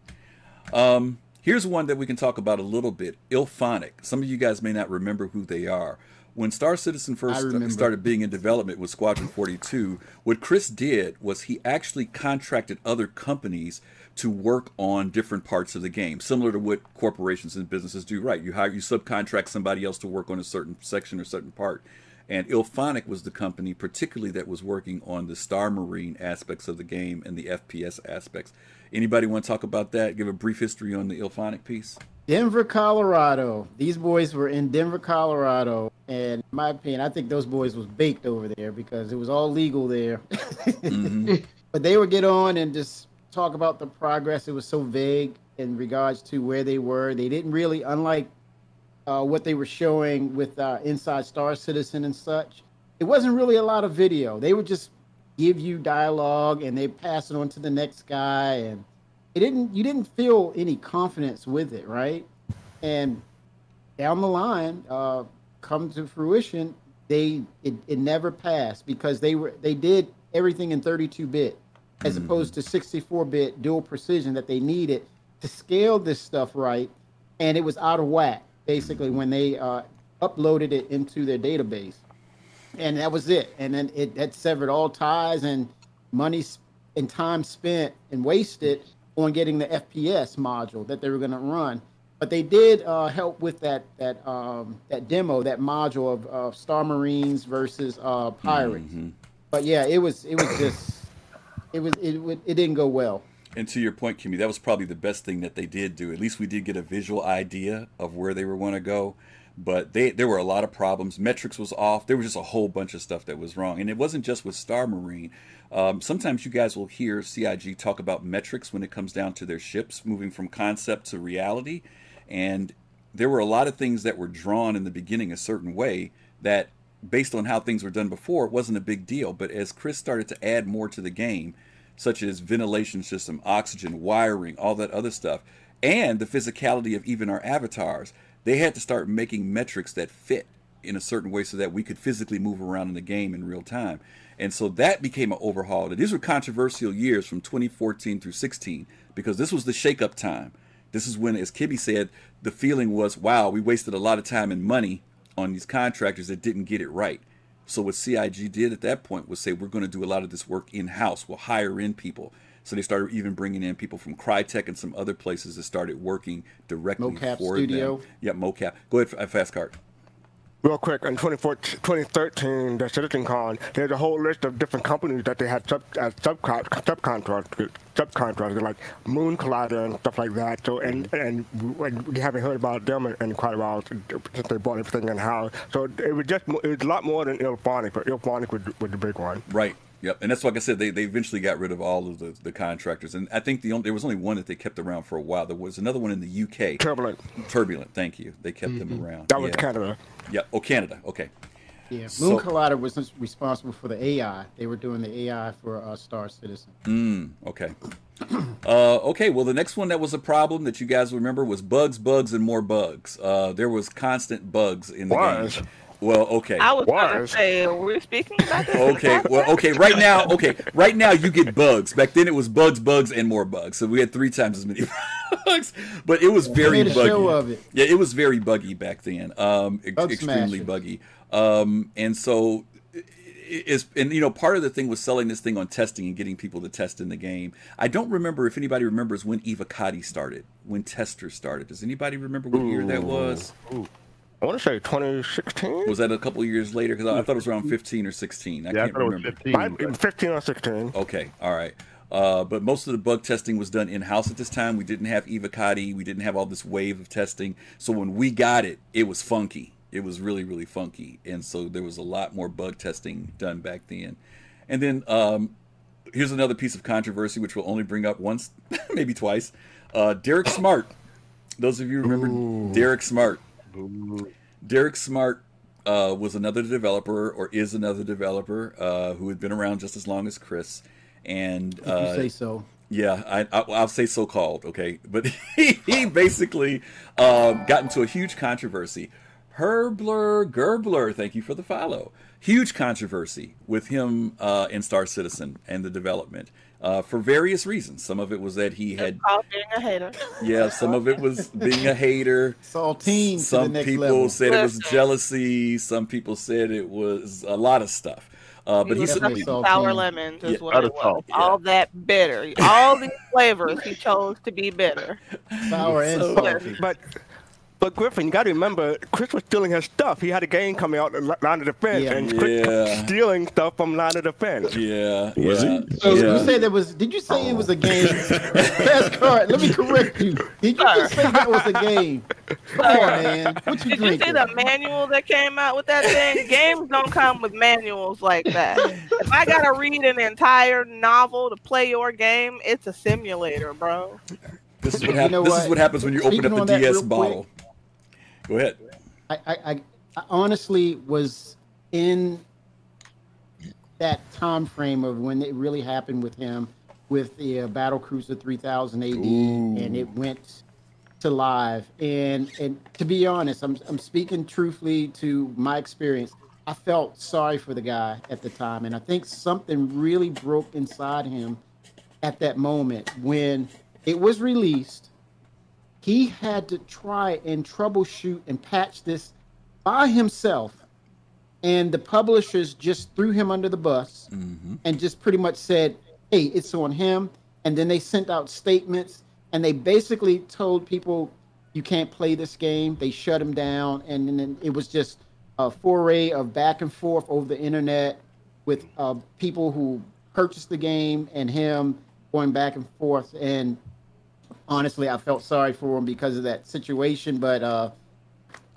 Um, here's one that we can talk about a little bit Illfonic. Some of you guys may not remember who they are. When Star Citizen first started being in development with Squadron 42, what Chris did was he actually contracted other companies to work on different parts of the game, similar to what corporations and businesses do, right? You hire, you subcontract somebody else to work on a certain section or certain part. And Illfonic was the company, particularly that was working on the Star Marine aspects of the game and the FPS aspects. Anybody want to talk about that? Give a brief history on the Illfonic piece. Denver, Colorado. These boys were in Denver, Colorado, and my opinion, I think those boys was baked over there because it was all legal there. Mhm. but they would get on and just talk about the progress. It was so vague in regards to where they were. They didn't really, unlike uh, what they were showing with uh, Inside Star Citizen and such. It wasn't really a lot of video. They would just give you dialogue and they pass it on to the next guy, and it didn't. You didn't feel any confidence with it, right? And down the line, uh, come to fruition, they it, it never passed because they were they did everything in 32 bit as opposed to 64 bit dual precision that they needed to scale this stuff right, and it was out of whack basically when they uh, uploaded it into their database, and that was it. And then it had severed all ties and money and time spent and wasted on getting the FPS module that they were going to run. But they did uh, help with that that um, that demo, that module of, of Star Marines versus uh, pirates. Mhm. But yeah, it was it was just it was it it didn't go well. And to your point, Kimmy, that was probably the best thing that they did do. At least we did get a visual idea of where they were going to go. But they there were a lot of problems. Metrics was off. There was just a whole bunch of stuff that was wrong. And it wasn't just with Star Marine. Um, sometimes you guys will hear CIG talk about metrics when it comes down to their ships moving from concept to reality. And there were a lot of things that were drawn in the beginning a certain way that, based on how things were done before, it wasn't a big deal. But as Chris started to add more to the game, such as ventilation system, oxygen, wiring, all that other stuff, and the physicality of even our avatars, they had to start making metrics that fit in a certain way so that we could physically move around in the game in real time. And so that became an overhaul. And these were controversial years from 2014 through 16 because this was the shakeup time. This is when, as Kimmy said, the feeling was, wow, we wasted a lot of time and money on these contractors that didn't get it right. So what CIG did at that point was say, we're going to do a lot of this work in-house. We'll hire in people. So they started even bringing in people from Crytek and some other places that started working directly Mocap for Studio. them. Yeah, mocap. Go ahead, fast card. Real quick, in 2013, the CitizenCon, there's a whole list of different companies that they had sub, uh, subcon, subcontractors, subcontractors like Moon Collider and stuff like that. So, and and we haven't heard about them in, in quite a while since they bought everything in house. So it was just it was a lot more than Illfonic, but Illfonic was, was the big one. Right. Yep, and that's like I said, they, they eventually got rid of all of the, the contractors, and I think the only, there was only one that they kept around for a while. There was another one in the UK. Turbulent. Turbulent. Thank you. They kept them around. That was yeah. Canada. Yeah. Oh, Canada. Okay. Yeah, Moon So- Collider was responsible for the AI. They were doing the AI for uh, Star Citizen. Mm, okay. Uh, okay. Well, the next one that was a problem that you guys remember was bugs, bugs, and more bugs. Uh, there was constant bugs in the Was. game. Well, okay. I was going to say, we're speaking about this. Okay, well, okay. Right now, okay. Right now, you get bugs. Back then, it was bugs, bugs, and more bugs. So we had three times as many bugs. But it was very made buggy. show of it. Yeah, it was very buggy back then. Um, ex- Bug extremely smashing. buggy. Um, and so is and you know part of the thing was selling this thing on testing and getting people to test in the game. I don't remember if anybody remembers when Evocati started, when testers started. Does anybody remember what year that was? I want to say 2016. Was that a couple years later? Because I, I thought it was around 15 or 16. I Yeah, can't thought it was remember. 15. Might but- 15 or 16. Okay, all right. Uh, but most of the bug testing was done in house at this time. We didn't have Evocati. We didn't have all this wave of testing. So when we got it, it was funky. It was really, really funky. And so there was a lot more bug testing done back then. And then um, here's another piece of controversy, which we'll only bring up once, maybe twice. Uh, Derek Smart. Those of you who remember Derek Smart. Derek Smart uh, was another developer, or is another developer, uh, who had been around just as long as Chris. And If uh, you say so. yeah, I, I, I'll say so called, okay? But he, he basically um, got into a huge controversy. Herbler Gerbler, thank you for the follow. Huge controversy with him uh, in Star Citizen and the development uh, for various reasons. Some of it was that he had, Called being a hater. yeah, some of it was being a hater. Saltine to the Some next people level. said it was jealousy. Some people said it was a lot of stuff. Uh, but he he's was definitely sucking saltine. sour lemons is Yeah, what out it of was. salt, yeah. All that bitter. All these flavors he chose to be bitter. Sour and So- salty. But but Griffin, you got to remember, Chris was stealing his stuff. He had a game coming out, Line of Defense, Yeah. and Chris Yeah. was stealing stuff from Line of Defense. yeah, Was yeah, he? So yeah. you said there was? Did you say it was a game? Fast Cart. Let me correct you. Did you just say that was a game? Come on, uh, man. What you Did you see the manual that came out with that thing? Games don't come with manuals like that. If I gotta read an entire novel to play your game, it's a simulator, bro. This is what, You know this is what? what happens when you open up the DS bottle. quick. Go ahead. I, I, I, honestly was in that time frame of when it really happened with him, with the uh, Battle Cruiser 3000 AD, and it went to live. And and to be honest, I'm I'm speaking truthfully to my experience. I felt sorry for the guy at the time, and I think something really broke inside him at that moment when it was released he had to try and troubleshoot and patch this by himself. And the publishers just threw him under the bus and just pretty much said hey it's on him. And then they sent out statements and they basically told people you can't play this game. They shut him down. And then it was just a foray of back and forth over the internet with uh, people who purchased the game and him going back and forth. And honestly, I felt sorry for him because of that situation. But uh,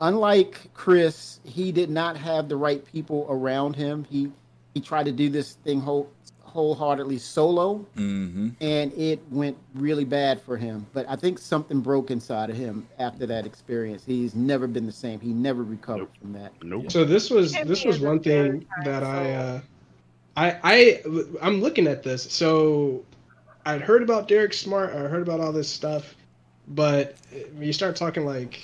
unlike Chris, he did not have the right people around him. He he tried to do this thing whole, wholeheartedly solo, Mm-hmm. and it went really bad for him. But I think something broke inside of him after that experience. He's never been the same. He never recovered from that. Nope. So this was Hit this was as a one third thing that I uh, I I I'm looking at this. So I'd heard about Derek Smart. I heard about all this stuff, but when you start talking like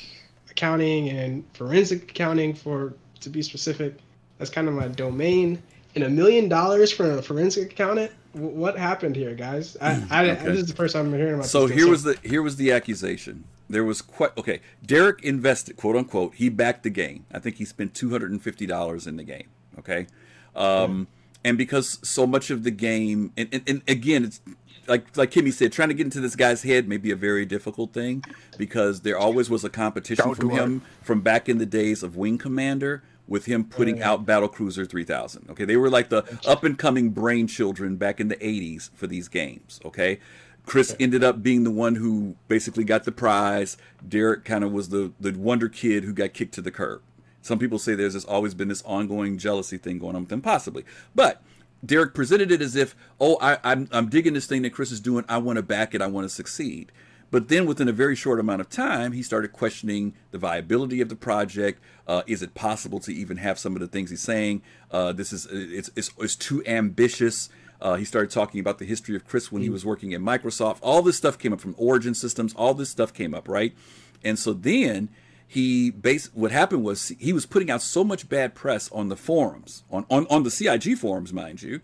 accounting and forensic accounting for to be specific. That's kind of my domain. And a million dollars for a forensic accountant. What happened here, guys? I, I, okay. This is the first time I'm hearing about. So here was the here was the accusation. There was quite okay. Derek invested, quote unquote. He backed the game. I think he spent two hundred and fifty dollars in the game. Okay, um, and because so much of the game, and, and, and again, it's like like Kimmy said, trying to get into this guy's head may be a very difficult thing because there always was a competition Don't from him from back in the days of Wing Commander with him putting out Battle Cruiser 3000. Okay, they were like the up and coming brain children back in the 80s for these games. Okay, Chris ended up being the one who basically got the prize. Derek kind of was the the wonder kid who got kicked to the curb. Some people say there's always been this ongoing jealousy thing going on with them, possibly, but Derek presented it as if, oh, I, I'm, I'm digging this thing that Chris is doing. I want to back it. I want to succeed. But then within a very short amount of time, he started questioning the viability of the project. Uh, is it possible to even have some of the things he's saying? Uh, this is it's, it's, it's too ambitious. Uh, he started talking about the history of Chris when he was working at Microsoft. All this stuff came up from Origin Systems. All this stuff came up, right? And so then he base what happened was he was putting out so much bad press on the forums, on, on, on the CIG forums, mind you,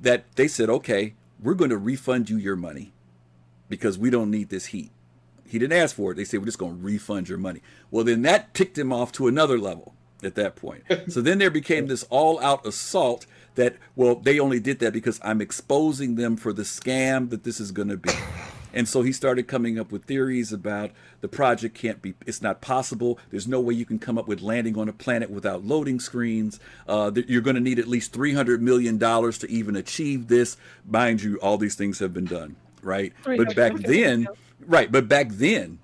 that they said, okay, we're going to refund you your money because we don't need this heat. He didn't ask for it. They said, we're just going to refund your money. Well, then that ticked him off to another level at that point. so then there became this all out assault that, well, they only did that because I'm exposing them for the scam that this is going to be. And so he started coming up with theories about the project can't be, it's not possible. There's no way you can come up with landing on a planet without loading screens. Uh, you're going to need at least $300 million to even achieve this. Mind you, all these things have been done right? But back then, right? But back then,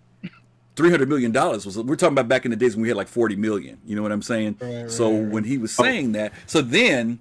three hundred million dollars was. We're talking about back in the days when we had like forty million. You know what I'm saying? Right, so right, when he was oh. saying that, so then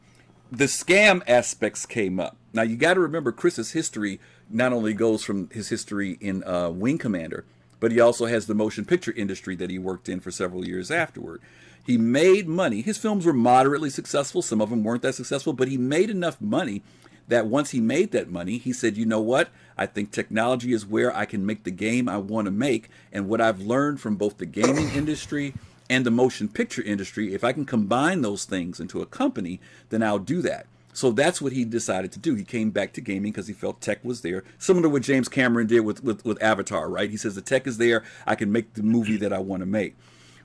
the scam aspects came up. Now you got to remember Chris's history not only goes from his history in uh, Wing Commander, but he also has the motion picture industry that he worked in for several years afterward. He made money. His films were moderately successful. Some of them weren't that successful, but he made enough money that once he made that money, he said, you know what? I think technology is where I can make the game I want to make. And what I've learned from both the gaming industry and the motion picture industry, if I can combine those things into a company, then I'll do that. So that's what he decided to do. He came back to gaming because he felt tech was there, similar to what James Cameron did with, with, with Avatar, right? He says the tech is there, I can make the movie that I want to make.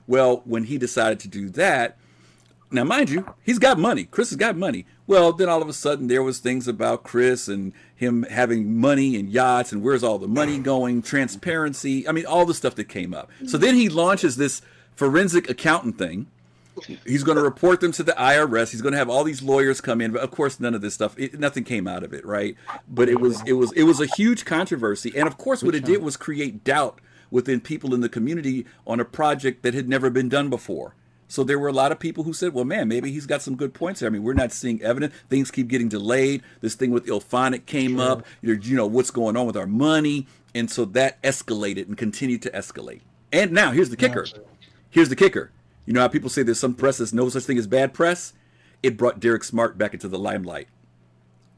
Well, when he decided to do that, now, mind you, he's got money. Chris has got money. Well, then all of a sudden there was things about Chris and him having money and yachts and where's all the money mm. going, transparency. I mean, all the stuff that came up. So then he launches this forensic accountant thing. He's going to report them to the IRS. He's going to have all these lawyers come in, but of course, none of this stuff, it, nothing came out of it, right? But it was, it was, it was a huge controversy, and of course, what it did was create doubt within people in the community on a project that had never been done before. So there were a lot of people who said, well, man, maybe he's got some good points there. I mean, we're not seeing evidence. Things keep getting delayed. This thing with IllFonic came sure. up. You know, what's going on with our money? And so that escalated and continued to escalate. And now here's the kicker. Here's the kicker. You know how people say there's some press there's no such thing as bad press? It brought Derek Smart back into the limelight,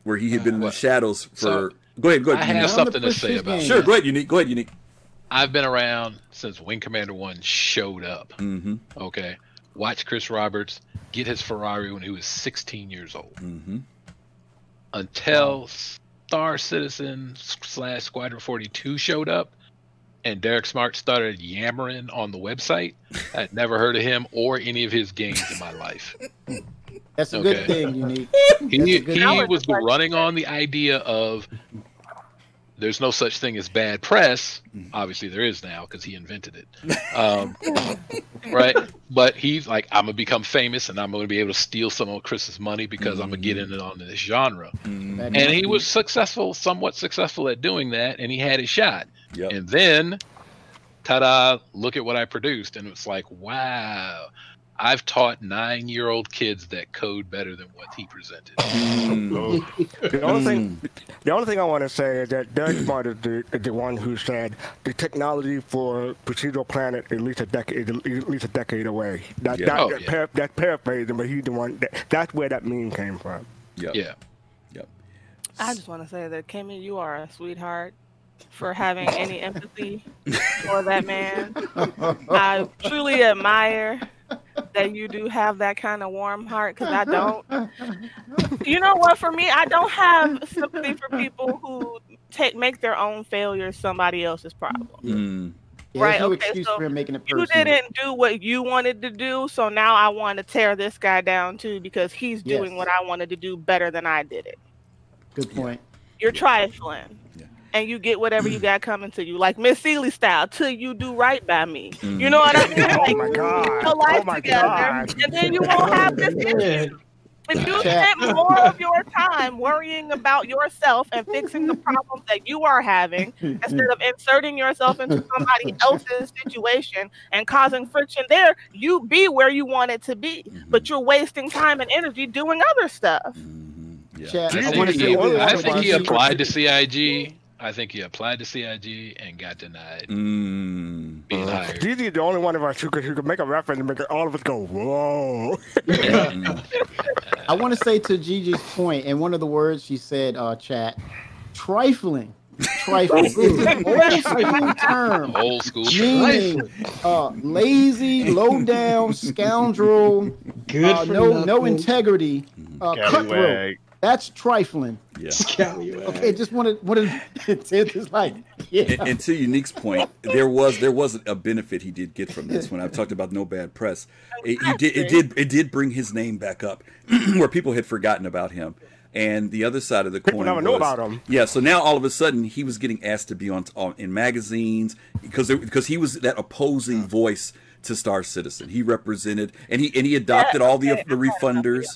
where he had been in the shadows for. So, go ahead, go ahead. I have something to say about. Sure, go ahead, unique. Go ahead, unique. I've been around since Wing Commander One showed up. Mm-hmm. Okay, watch Chris Roberts get his Ferrari when he was 16 years old. Mm-hmm. Until wow. Star Citizen slash Squadron 42 showed up and Derek Smart started yammering on the website. I'd never heard of him or any of his games in my life. That's a okay. good thing, Unique. He, he was running on the idea of there's no such thing as bad press. Mm. Obviously, there is now because he invented it. Um, right? But he's like, I'm gonna become famous and I'm gonna be able to steal some of Chris's money because mm-hmm. I'm gonna get in it on this genre. Mm-hmm. And he was successful, somewhat successful at doing that, and he had his shot. Yep. And then, ta-da! Look at what I produced, and it's like, wow. I've taught nine year old kids that code better than what he presented. Mm. the only thing the only thing I want to say is that Doug Smart is the, the one who said the technology for procedural planet at least a decade at least a decade away. That, yeah. that, oh, that yeah. par- that's paraphrasing, but he's the one that, that's where that meme came from. Yep. Yeah. Yep. I just want to say that Kimmy, you are a sweetheart for having any empathy for that man. I truly admire that you do have that kind of warm heart because I don't. You know what? For me, I don't have sympathy for people who take make their own failures somebody else's problem. Mm. Yeah, Right, no okay, excuse so for making it You personal. didn't do what you wanted to do, so now I want to tear this guy down too because he's doing Yes. what I wanted to do better than I did it. Good point. You're trifling. Yeah. And you get whatever you got coming to you, like Miss Celie style, till you do right by me. Mhm. You know what I mean? Oh Like, my God. put your life Oh my together, God. and then you won't have this issue. If you Chat. spent more of your time worrying about yourself and fixing the problems that you are having instead of inserting yourself into somebody else's situation and causing friction there, you be where you want it to be. But you're wasting time and energy doing other stuff. Mhm. Yeah. Chat, I I think, want he, say one this. I think he applied to CIG. I think he applied to CIG and got denied Mm. being hired. Jeezy is the only one of us who could, who could make a reference and make all of us go, whoa. I want to say to Gigi's point, and one of the words she said, uh, chat, trifling. Trifling. it's old school term. Old school. Meaning uh, lazy, low down, scoundrel, Good uh, for no no integrity, uh, cutthroat. Scallywag. That's trifling. Yeah. Scallywag. Okay, just wanted wanted to just like yeah. And, and to Unique's point, there was there was a benefit he did get from this. When I've talked about no bad press, it, he did it did it did bring his name back up, where people had forgotten about him. And the other side of the People coin never know about him. Yeah, so now all of a sudden he was getting asked to be on, on in magazines because because he was that opposing voice to Star Citizen. He represented and he and he adopted all the okay, the refunders.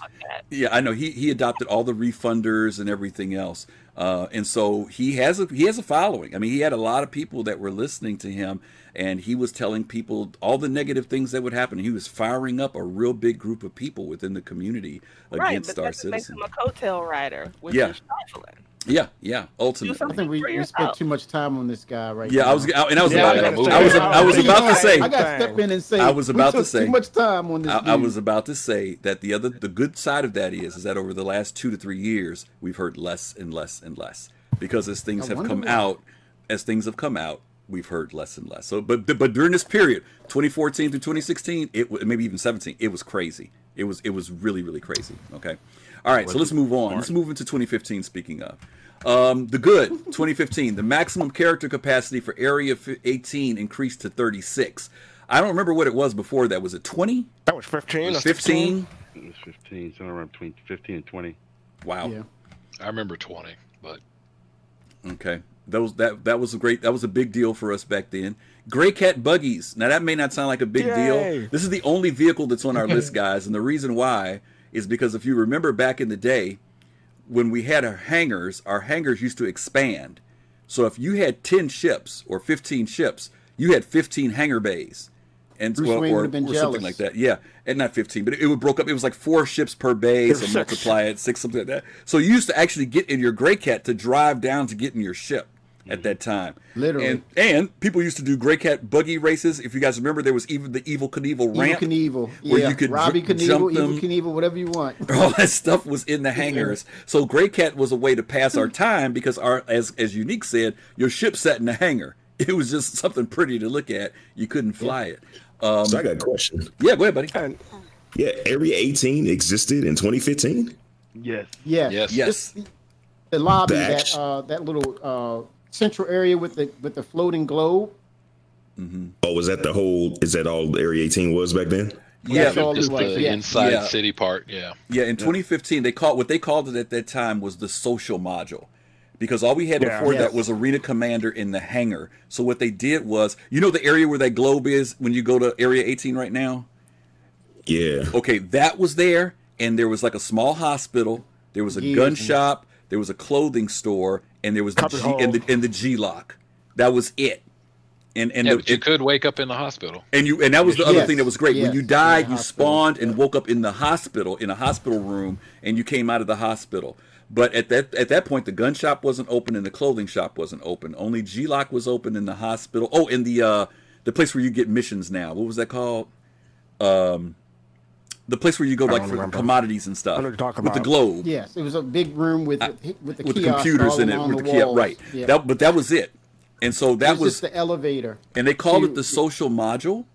Yeah, I know he he adopted all the refunders and everything else, uh, and so he has a he has a following. I mean, he had a lot of people that were listening to him, and he was telling people all the negative things that would happen. He was firing up a real big group of people within the community Right, against but Star that just makes Citizen. him a coattail rider, which Yeah. is trifling. Yeah, yeah, ultimately. I something think we, we spent too much time on this guy right Yeah, now. I was, I, and I was Yeah, about, I I, gotta was, say, I was, I was about to say, I got to step in and say I was we about to say- too much time on this. I, I was about to say that the other, the good side of that is, is that over the last two to three years, we've heard less and less and less because as things I have come why. out, as things have come out, we've heard less and less. So, but but during this period, 2014 through 2016, it wa- maybe even 17, it was crazy. It was it was really really crazy. Okay, all right. So let's move on. Let's move into 2015. Speaking of. Um, the good 2015, the maximum character capacity for Area 18 increased to 36. I don't remember what it was before that. Was it 20? That was 15 or 15? It was 15, somewhere around between 15 and 20. Wow. Yeah. I remember 20, but Okay. Those that that was a great that was a big deal for us back then. Greycat buggies. Now that may not sound like a big Yay. deal. This is the only vehicle that's on our list, guys, and the reason why is because if you remember back in the day when we had our hangars, our hangars used to expand. So if you had 10 ships or 15 ships, you had 15 hangar bays. And Bruce well, Wayne or, would've been or something like that. Yeah, and not 15, but it, it would broke up. It was like four ships per bay, so multiply it, six something like that. So you used to actually get in your Greycat to drive down to get in your ship at that time. Literally. And and people used to do Greycat buggy races. If you guys remember, there was even the Evil Knievel Evil ramp. Knievel. where yeah. you could Robbie ju- Knievel, jump Evil. Knievel, whatever you want. all that stuff was in the hangars. So Greycat was a way to pass our time because our as as Unique said, your ship sat in the hangar. It was just something pretty to look at. You couldn't fly it. Um, So I got a question. yeah, go ahead, buddy. And Yeah, Area 18 existed in 2015. yes. Yeah. yes. Yes. The lobby, that uh, that little uh, central area with the with the floating globe. Mm-hmm. Oh, was that the whole? Is that all Area 18 was back then? Yeah, That's all Just was. the Yeah. inside Yeah. city part, yeah. Yeah, in 2015, they called what they called it at that time was the social module, because all we had Yeah. before Yes. that was Arena Commander in the hangar. So what they did was, you know, the area where that globe is when you go to Area 18 right now. Yeah. Okay, that was there, and there was like a small hospital. There was a Years gun shop. There was a clothing store, and there was the G, and the, and the G-Loc. That was it. And and Yeah, the, but you it- could wake up in the hospital. and you and that was the other thing that was great. when you died, you spawned and yeah. woke up in the hospital in a hospital room, and you came out of the hospital. But at that at that point, the gun shop wasn't open and the clothing shop wasn't open. Only G-Loc was open in the hospital. Oh, in the uh, the place where you get missions now. What was that called? Um, the place where you go like for remember. commodities and stuff I know what you're with the globe Yes, it was a big room with with, with the, with the computers all in it with the, the kiosk. right. Yeah. That but that was it. And so that it was, was just the elevator. and they called to- it the social module.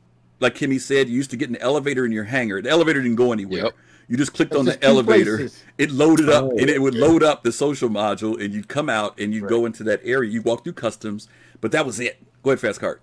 like Kimmy said, you used to get an elevator in your hangar. The elevator didn't go anywhere. Yep. You just clicked on the just two elevator. places. It loaded up, Oh. and it would load up the social module, and you'd come out and you'd go into that area. You walk through customs, but that was it. Go ahead, fast cart.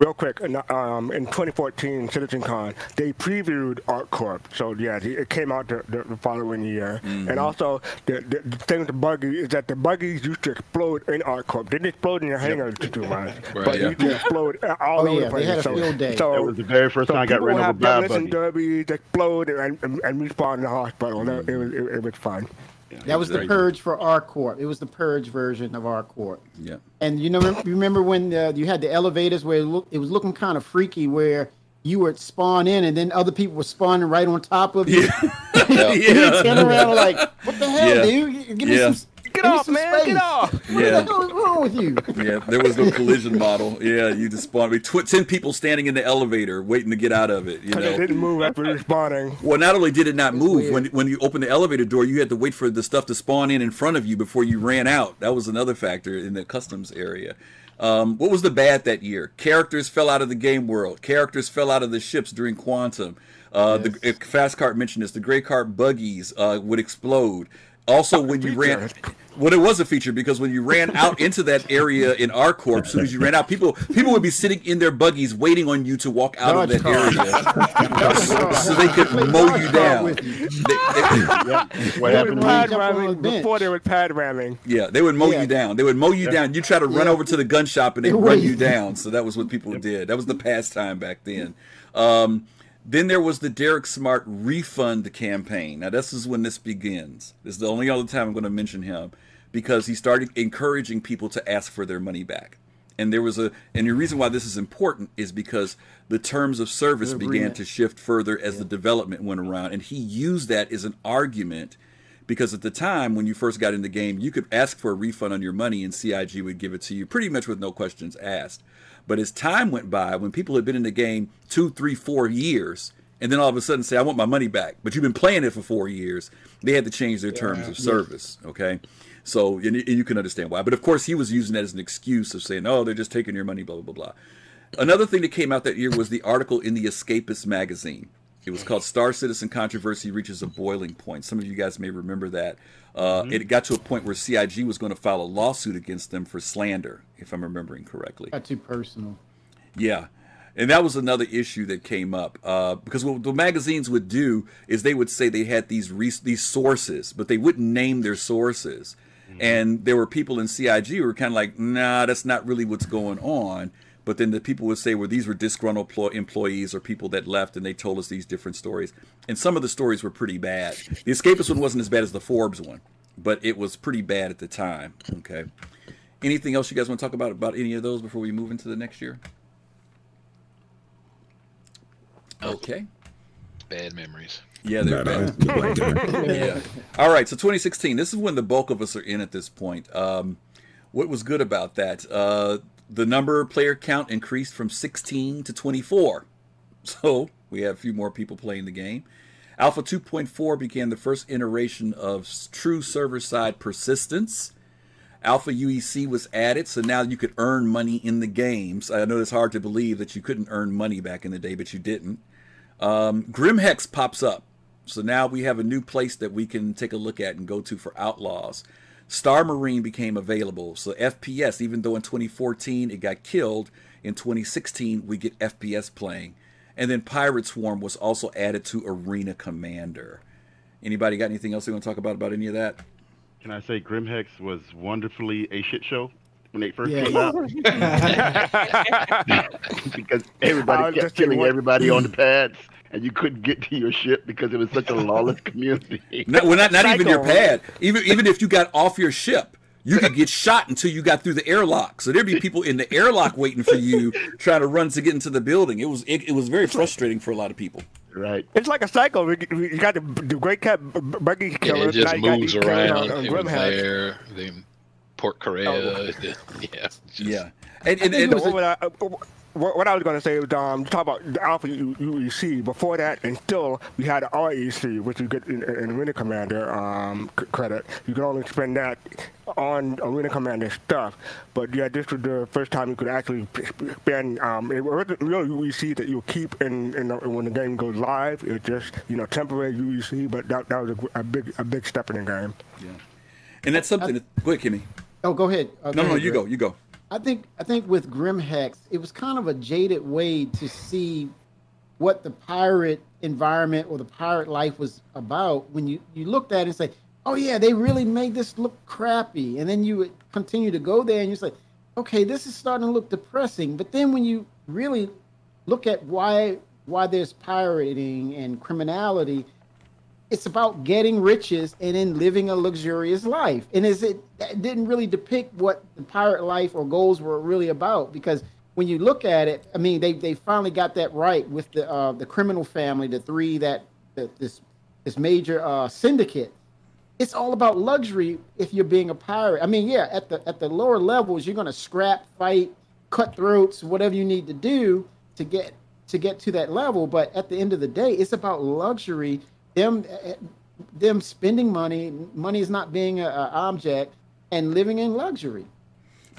Real quick, in, um, in 2014 CitizenCon, they previewed ArcCorp. So yeah, it came out the, the, the following year. Mm-hmm. And also, the, the, the thing with the buggy is that the buggies used to explode in ArcCorp. They didn't explode in your hangar too much, Right, but yeah. they used to explode all Oh, over yeah, the they place. had a so, field day. So, That was the very first so time I got people ran would over have by a donuts and buggy. derbies explode and, and, and respawn in the hospital. That- It, was, it, it was fun. That was the purge for ArcCorp. It was the purge version of ArcCorp. Yeah. And you know, you remember when uh, you had the elevators where it, look, it was looking kind of freaky, where you would spawn in and then other people were spawning right on top of you. Yeah. And you turn around like, what the hell, Yeah. dude? Give me Yeah. some. Get give off, man! space. Get off! What Yeah. the hell is wrong with you? Yeah, there was no collision model. Yeah, you just spawned. I mean, tw- ten people standing in the elevator waiting to get out of it. You Because they know. didn't move after respawning. Well, not only did it not move weird. when when you opened the elevator door, you had to wait for the stuff to spawn in in front of you before you ran out. That was another factor in the customs area. Um, what was the bad that year? Characters fell out of the game world. Characters fell out of the ships during Quantum. Uh, The Fast Cart mentioned this. The Greycat buggies uh, would explode. Also, when you ran, feature. well, it was a feature because when you ran out into that area in ArcCorp, as soon as you ran out, people people would be sitting in their buggies waiting on you to walk out Dodge of that car. area so they could Play mow you down. you. They- they- What They happened pad me? Jump on the ramming bench. before they were pad ramming. yeah, they would mow Yeah. you down. They would mow you down. You try to run Yeah. over to the gun shop and they They would run you down. So that was what people did. That was the pastime back then. Um, then there was the Derek Smart refund campaign. Now this is when this begins. This is the only other time I'm going to mention him because he started encouraging people to ask for their money back. And there was a, and the reason why this is important is because the terms of service began to shift further as the development went around, and he used that as an argument because at the time when you first got in the game, you could ask for a refund on your money, and CIG would give it to you pretty much with no questions asked. But as time went by, when people had been in the game two, three, four years, and then all of a sudden say, "I want my money back," but you've been playing it for four years, they had to change their terms of service. Okay, so and you, and you can understand why. But of course, he was using that as an excuse of saying, "Oh, they're just taking your money," blah blah blah blah. Another thing that came out that year was the article in the Escapist magazine. It was called Star Citizen Controversy Reaches a Boiling Point. Some of you guys may remember that. Uh, It got to a point where CIG was going to file a lawsuit against them for slander, if I'm remembering correctly. Not too personal. Yeah. And that was another issue that came up uh, because what the magazines would do is they would say they had these re- these sources, but they wouldn't name their sources. And there were people in CIG who were kind of like, "Nah, that's not really what's going on." But then the people would say, "Well, these were disgruntled plo- employees or people that left, and they told us these different stories." And some of the stories were pretty bad. The Escapist one wasn't as bad as the Forbes one, but it was pretty bad at the time. Okay. Anything else you guys want to talk about about any of those before we move into the next year? Okay. Bad memories. Yeah, they're Nah, nah, bad. look like that. yeah. All right. So 2016. This is when the bulk of us are in at this point. Um, what was good about that? Uh, the number player count increased from 16 to 24. So we had a few more people playing the game. Alpha 2.4 began the first iteration of true server side persistence. Alpha UEC was added, so now you could earn money in the games. I know it's hard to believe that you couldn't earn money back in the day, but you didn't. Um, Grimhex pops up. So now we have a new place that we can take a look at and go to for Outlaws. Star Marine became available. So FPS, even though in 2014 it got killed, in 2016 we get FPS playing. And then Pirate Swarm was also added to Arena Commander. Anybody got anything else they want to talk about about any of that? Can I say Grimhex was wonderfully a shit show when they first Yeah. came out? because everybody kept just killing what- everybody on the pads, and you couldn't get to your ship because it was such a lawless community. No, well, not, not even your pad. Even even if you got off your ship, you could get shot until you got through the airlock. So there'd be people in the airlock waiting for you, trying to run to get into the building. It was it, it was very frustrating for a lot of people. Right. It's like a cycle. We- we- You got the, the great cat b- b- buggy Yeah, it just now you got moves around. on- on it was there. Then Port Korea. Oh. yeah. just- Yeah, and I and, think and it was Over uh, what, what I was going to say was um, talk about the Alpha UEC. Before that, and still, we had the REC, which you get in, in Arena Commander um, credit. You can only spend that on Arena Commander stuff. But yeah, this was the first time you could actually spend. Um, it wasn't real UEC that you keep in, in the, when the game goes live. It was just you know temporary UEC, but that, that was a, a big a big step in the game. Yeah, and that's something. I, that, go ahead, Kimmy. Oh, go ahead. Uh, no, go no, ahead, you Greg. go. You go. I think I think with Grim Hex, it was kind of a jaded way to see what the pirate environment or the pirate life was about when you, you looked at it and say, oh yeah, they really made this look crappy. And then you would continue to go there and you say, okay, this is starting to look depressing. But then when you really look at why why there's pirating and criminality, it's about getting riches and then living a luxurious life. And is it didn't really depict what the pirate life or goals were really about because when you look at it, I mean, they, they finally got that right with the uh, the criminal family, the three that, that this this major uh, syndicate. It's all about luxury if you're being a pirate. I mean, yeah, at the at the lower levels, you're gonna scrap, fight, cut throats, whatever you need to do to get to get to that level. But at the end of the day, it's about luxury them them spending money, money is not being an object, and living in luxury.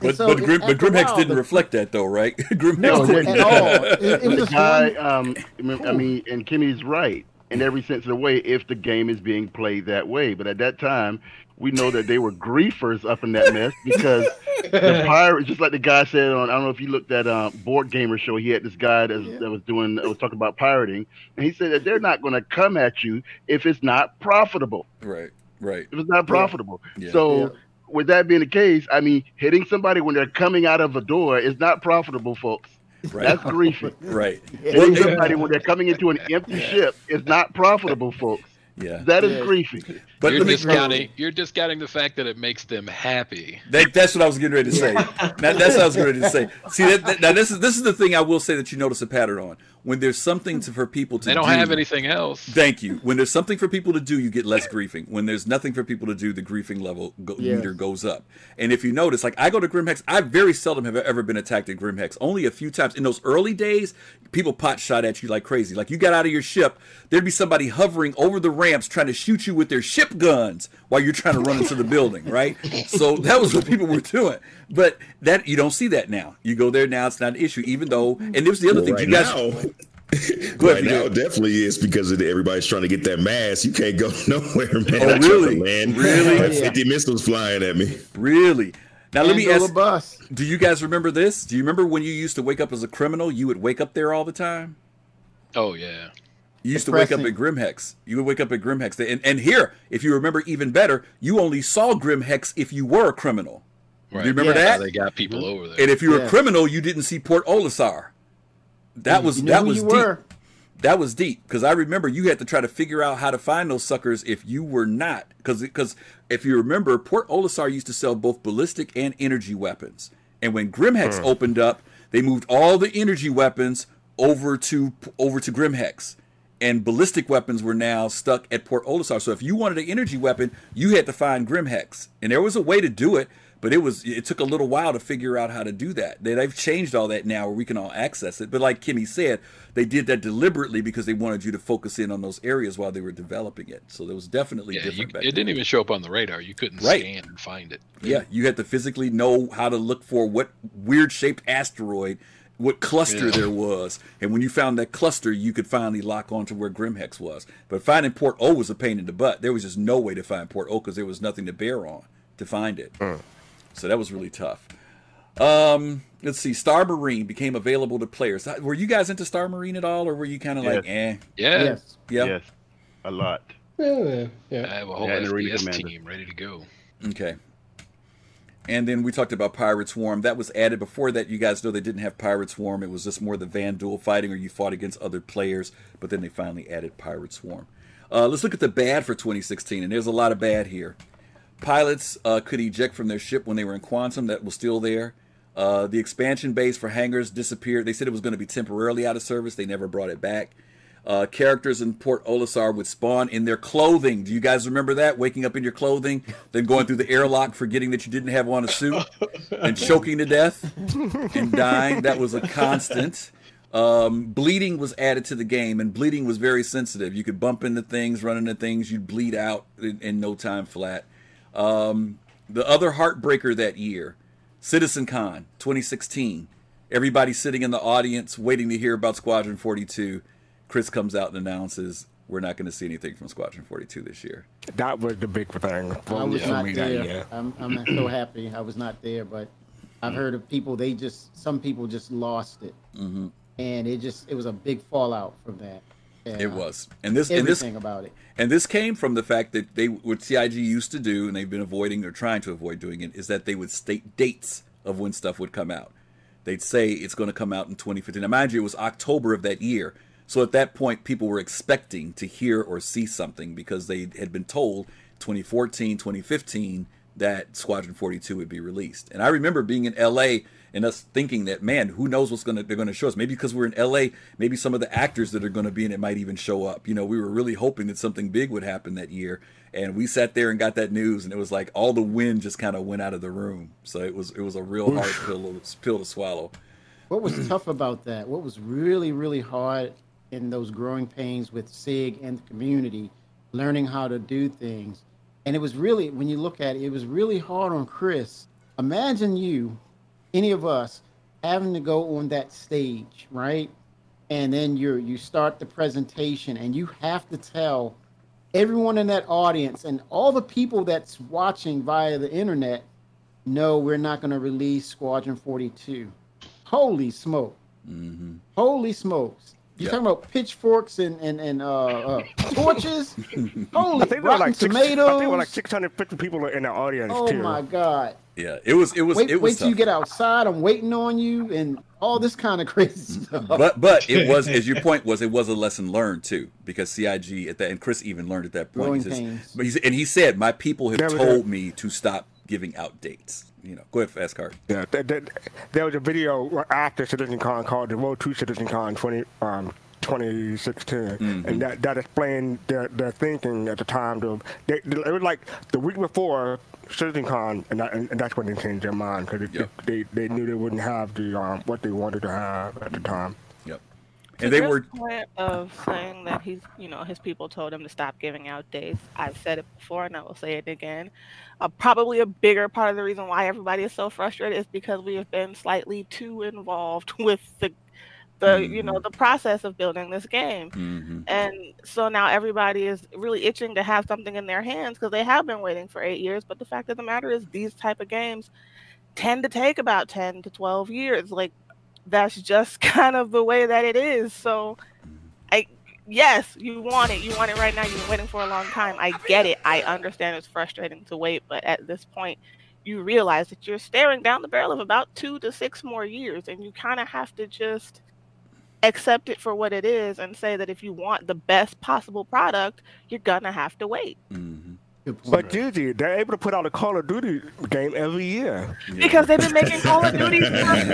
But, so but, Grim, but Grimhex didn't the, reflect that though, right? Grimhex no, didn't. at all. It, it was the guy, um, I mean, and Kimmy's right in every sense of the way if the game is being played that way. But at that time, we know that they were griefers up in that mess because the pirates, just like the guy said on, I don't know if you looked at um, Board Gamer Show, he had this guy that was, yeah. that was doing, that was talking about pirating, and he said that they're not going to come at you if it's not profitable. Right, right. If it's not profitable. Yeah. So, yeah. with that being the case, I mean, hitting somebody when they're coming out of a door is not profitable, folks. Right. That's griefing. right. Hitting somebody when they're coming into an empty ship is not profitable, folks. Yeah, that is yeah. griefing. But you're discounting. You're discounting the fact that it makes them happy. That, that's what I was getting ready to say. that, that's what I was getting ready to say. See, that, that, now this is this is the thing I will say that you notice a pattern on. When there's something to, for people to, they don't do, have anything else. Thank you. When there's something for people to do, you get less griefing. When there's nothing for people to do, the griefing level go, yes. meter goes up. And if you notice, like I go to Grimhex, I very seldom have ever been attacked at Grimhex. Only a few times in those early days, people pot shot at you like crazy. Like you got out of your ship, there'd be somebody hovering over the ramps trying to shoot you with their ship guns while you're trying to run into the building, right? So that was what people were doing. But that you don't see that now. You go there now, it's not an issue. Even though, and there's the other well, thing, right you guys. Now, right now, it definitely is because of everybody's trying to get that mask. You can't go nowhere, man. Oh, really? Man, really? I Fifty missiles flying at me. Really? Now let me ask. Bus. Do you guys remember this? Do you remember when you used to wake up as a criminal? You would wake up there all the time. Oh yeah. You used Depressing. to wake up at Grimhex. You would wake up at Grimhex. And, and here, if you remember even better, you only saw Grimhex if you were a criminal. Right. Do you remember yeah. that? They got people over there. And if you were yeah. a criminal, you didn't see Port Olisar. That was that was deep. Were. That was deep because I remember you had to try to figure out how to find those suckers if you were not because because if you remember, Port Olisar used to sell both ballistic and energy weapons, and when Grimhex hmm. opened up, they moved all the energy weapons over to over to Grimhex and ballistic weapons were now stuck at Port Olisar. So if you wanted an energy weapon, you had to find Grimhex, and there was a way to do it, but it was it took a little while to figure out how to do that. They've changed all that now, where we can all access it. But like Kimmy said, they did that deliberately because they wanted you to focus in on those areas while they were developing it. So there was definitely yeah, different. You, it didn't even show up on the radar. You couldn't right. scan and find it. Yeah, you had to physically know how to look for what weird shaped asteroid what cluster yeah. there was. And when you found that cluster, you could finally lock on to where Grimhex was. But finding Port O was a pain in the butt. There was just no way to find Port O because there was nothing to bear on to find it. Mm. So that was really tough. Um, let's see. Star Marine became available to players. Were you guys into Star Marine at all, or were you kind of yes. like, eh? Yeah. Yes. Yeah. Yes. A lot. Yeah. yeah. I have a whole yeah, SBS team ready to go. Okay. And then we talked about Pirate Swarm. That was added before that. You guys know they didn't have Pirate Swarm. It was just more the Vanduul fighting, or you fought against other players. But then they finally added Pirate Swarm. Uh, let's look at the bad for 2016, and there's a lot of bad here. Pilots uh, could eject from their ship when they were in Quantum. That was still there. Uh, the expansion base for hangars disappeared. They said it was going to be temporarily out of service. They never brought it back. Uh, characters in Port Olisar would spawn in their clothing. Do you guys remember that? Waking up in your clothing, then going through the airlock, forgetting that you didn't have on a suit, and choking to death and dying. That was a constant. Um, bleeding was added to the game, and bleeding was very sensitive. You could bump into things, run into things, you'd bleed out in, in no time flat. Um, the other heartbreaker that year, Citizen Con 2016. Everybody sitting in the audience waiting to hear about Squadron 42 Chris comes out and announces we're not going to see anything from Squadron 42 this year. That was the big thing. I was not there. I'm, I'm so happy I was not there, but I've heard of people. They just some people just lost it, mm-hmm. and it just it was a big fallout from that. Yeah. It was, and this and this, about it. And this came from the fact that they what CIG used to do, and they've been avoiding or trying to avoid doing it, is that they would state dates of when stuff would come out. They'd say it's going to come out in 2015. Now, mind you, it was October of that year. So at that point, people were expecting to hear or see something because they had been told 2014, 2015 that Squadron 42 would be released. And I remember being in LA and us thinking that, man, who knows what's gonna they're gonna show us? Maybe because we're in LA, maybe some of the actors that are gonna be in it might even show up. You know, we were really hoping that something big would happen that year. And we sat there and got that news, and it was like all the wind just kind of went out of the room. So it was it was a real hard pill, pill to swallow. What was tough about that? What was really really hard in those growing pains with CIG and the community, learning how to do things. And it was really, when you look at it, it was really hard on Chris. Imagine you, any of us, having to go on that stage, right? And then you you start the presentation, and you have to tell everyone in that audience and all the people that's watching via the internet, no, we're not going to release Squadron 42. Holy smoke! Mm-hmm. Holy smokes! You yeah. talking about pitchforks and and and uh, uh torches? Holy I think rotten like tomatoes! Six, I think there were like 650 people in the audience. Oh too. my god! Yeah, it was it was wait, it was wait till you get outside. I'm waiting on you and all this kind of crazy stuff. But but it was as your point was it was a lesson learned too because CIG at that and Chris even learned at that point. He says, but he, and he said my people have Never told did. me to stop giving out dates you know, go ahead, fast cart. Yeah, there, was a video after Citizen Con called the Road to Citizen Con 20, um, 2016, mm-hmm. and that, that explained their, their thinking at the time. To, they, it was like the week before Citizen Con, and, that, and that's when they changed their mind because yep. they, they knew they wouldn't have the um, what they wanted to have at the time. And they were point of saying that he's, you know, his people told him to stop giving out dates. I've said it before, and I will say it again. Uh, probably a bigger part of the reason why everybody is so frustrated is because we have been slightly too involved with the the mm-hmm. you know mm-hmm. the process of building this game mm-hmm. and so now everybody is really itching to have something in their hands because they have been waiting for eight years but the fact of the matter is these type of games tend to take about 10 to 12 years like that's just kind of the way that it is so i yes, you want it. You want it right now. You've been waiting for a long time. I get it. I understand it's frustrating to wait, but at this point, you realize that you're staring down the barrel of about two to six more years, and you kind of have to just accept it for what it is and say that if you want the best possible product, you're gonna have to wait. Mm-hmm. But Gigi, they're able to put out a Call of Duty game every year. Because they've been making Call of Duty for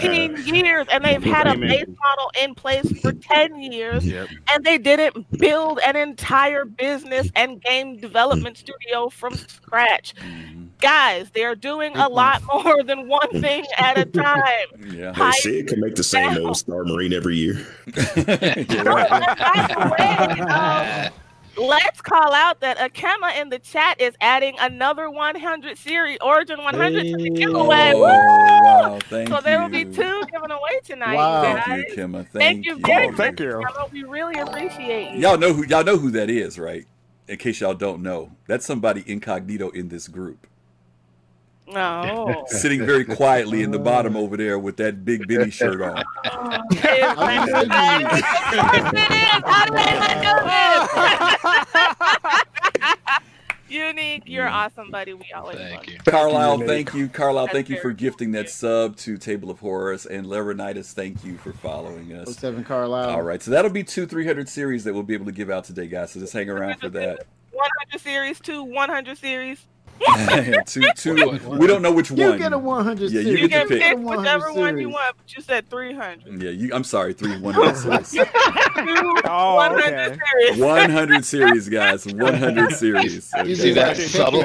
15 years and they've had a base model in place for 10 years. Yep. And they didn't build an entire business and game development studio from scratch. Mm-hmm. Guys, they're doing a lot more than one thing at a time. Yeah. They say it can make the same old Star Marine every year. yeah. Let's call out that Akema in the chat is adding another 100 series Origin 100 hey. to the giveaway. Oh, wow, thank so there will be two given away tonight. Wow. Guys. Thank you, Kema. Thank, thank you you. very much. Thank you. Kema. We really appreciate you. Y'all know who y'all know who that is, right? In case y'all don't know, that's somebody incognito in this group. No. Sitting very quietly in the bottom over there with that big Benny shirt on. Unique, you're awesome, buddy. We always thank you, Carlisle. Thank you, Carlisle. Thank you for gifting that sub to Table of Horrors, and Laronitis. Thank you for following us. Seven Carlisle. All right, so that'll be two 300 series that we'll be able to give out today, guys. So just hang around for that. 100 series, two 100 series. two, two. We don't know which one. You one. get a 100 Yeah, you series. You get can to pick. pick 100 whichever one you want, but you said 300. Yeah, you, I'm sorry, three 100 series. Two Oh, 100 okay. series. 100 series, guys. 100 series. You see that I didn't subtle?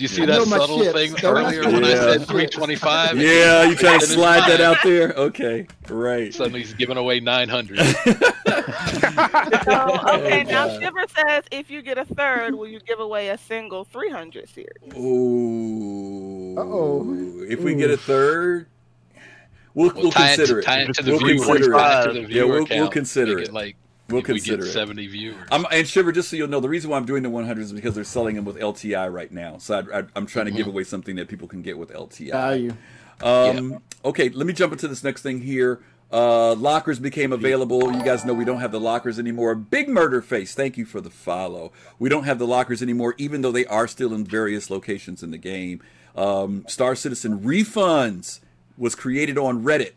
Do you see I that subtle shit. thing Don't earlier ask when I said 325? Yeah, you trying to slide that out there? Okay, right. Suddenly he's giving away 900. So, okay, oh, now God. Shiver says if you get a third, will you give away a single 300 series? Ooh. Uh-oh. If we get a third, we'll, we'll, We'll consider it, it. tie it to the We'll viewer. consider it it. to the Yeah, we'll, we'll consider it. Like We'll if we consider get it. 70 viewers. I'm, and Shiver, just so you'll know, the reason why I'm doing the 100s is because they're selling them with LTI right now. So I, I, I'm trying to give Mhm. away something that people can get with LTI. Value. Um, Okay, let me jump into this next thing here. Uh, lockers became available. You guys know we don't have the lockers anymore. Big Murder Face, thank you for the follow. We don't have the lockers anymore, even though they are still in various locations in the game. Um, Star Citizen Refunds was created on Reddit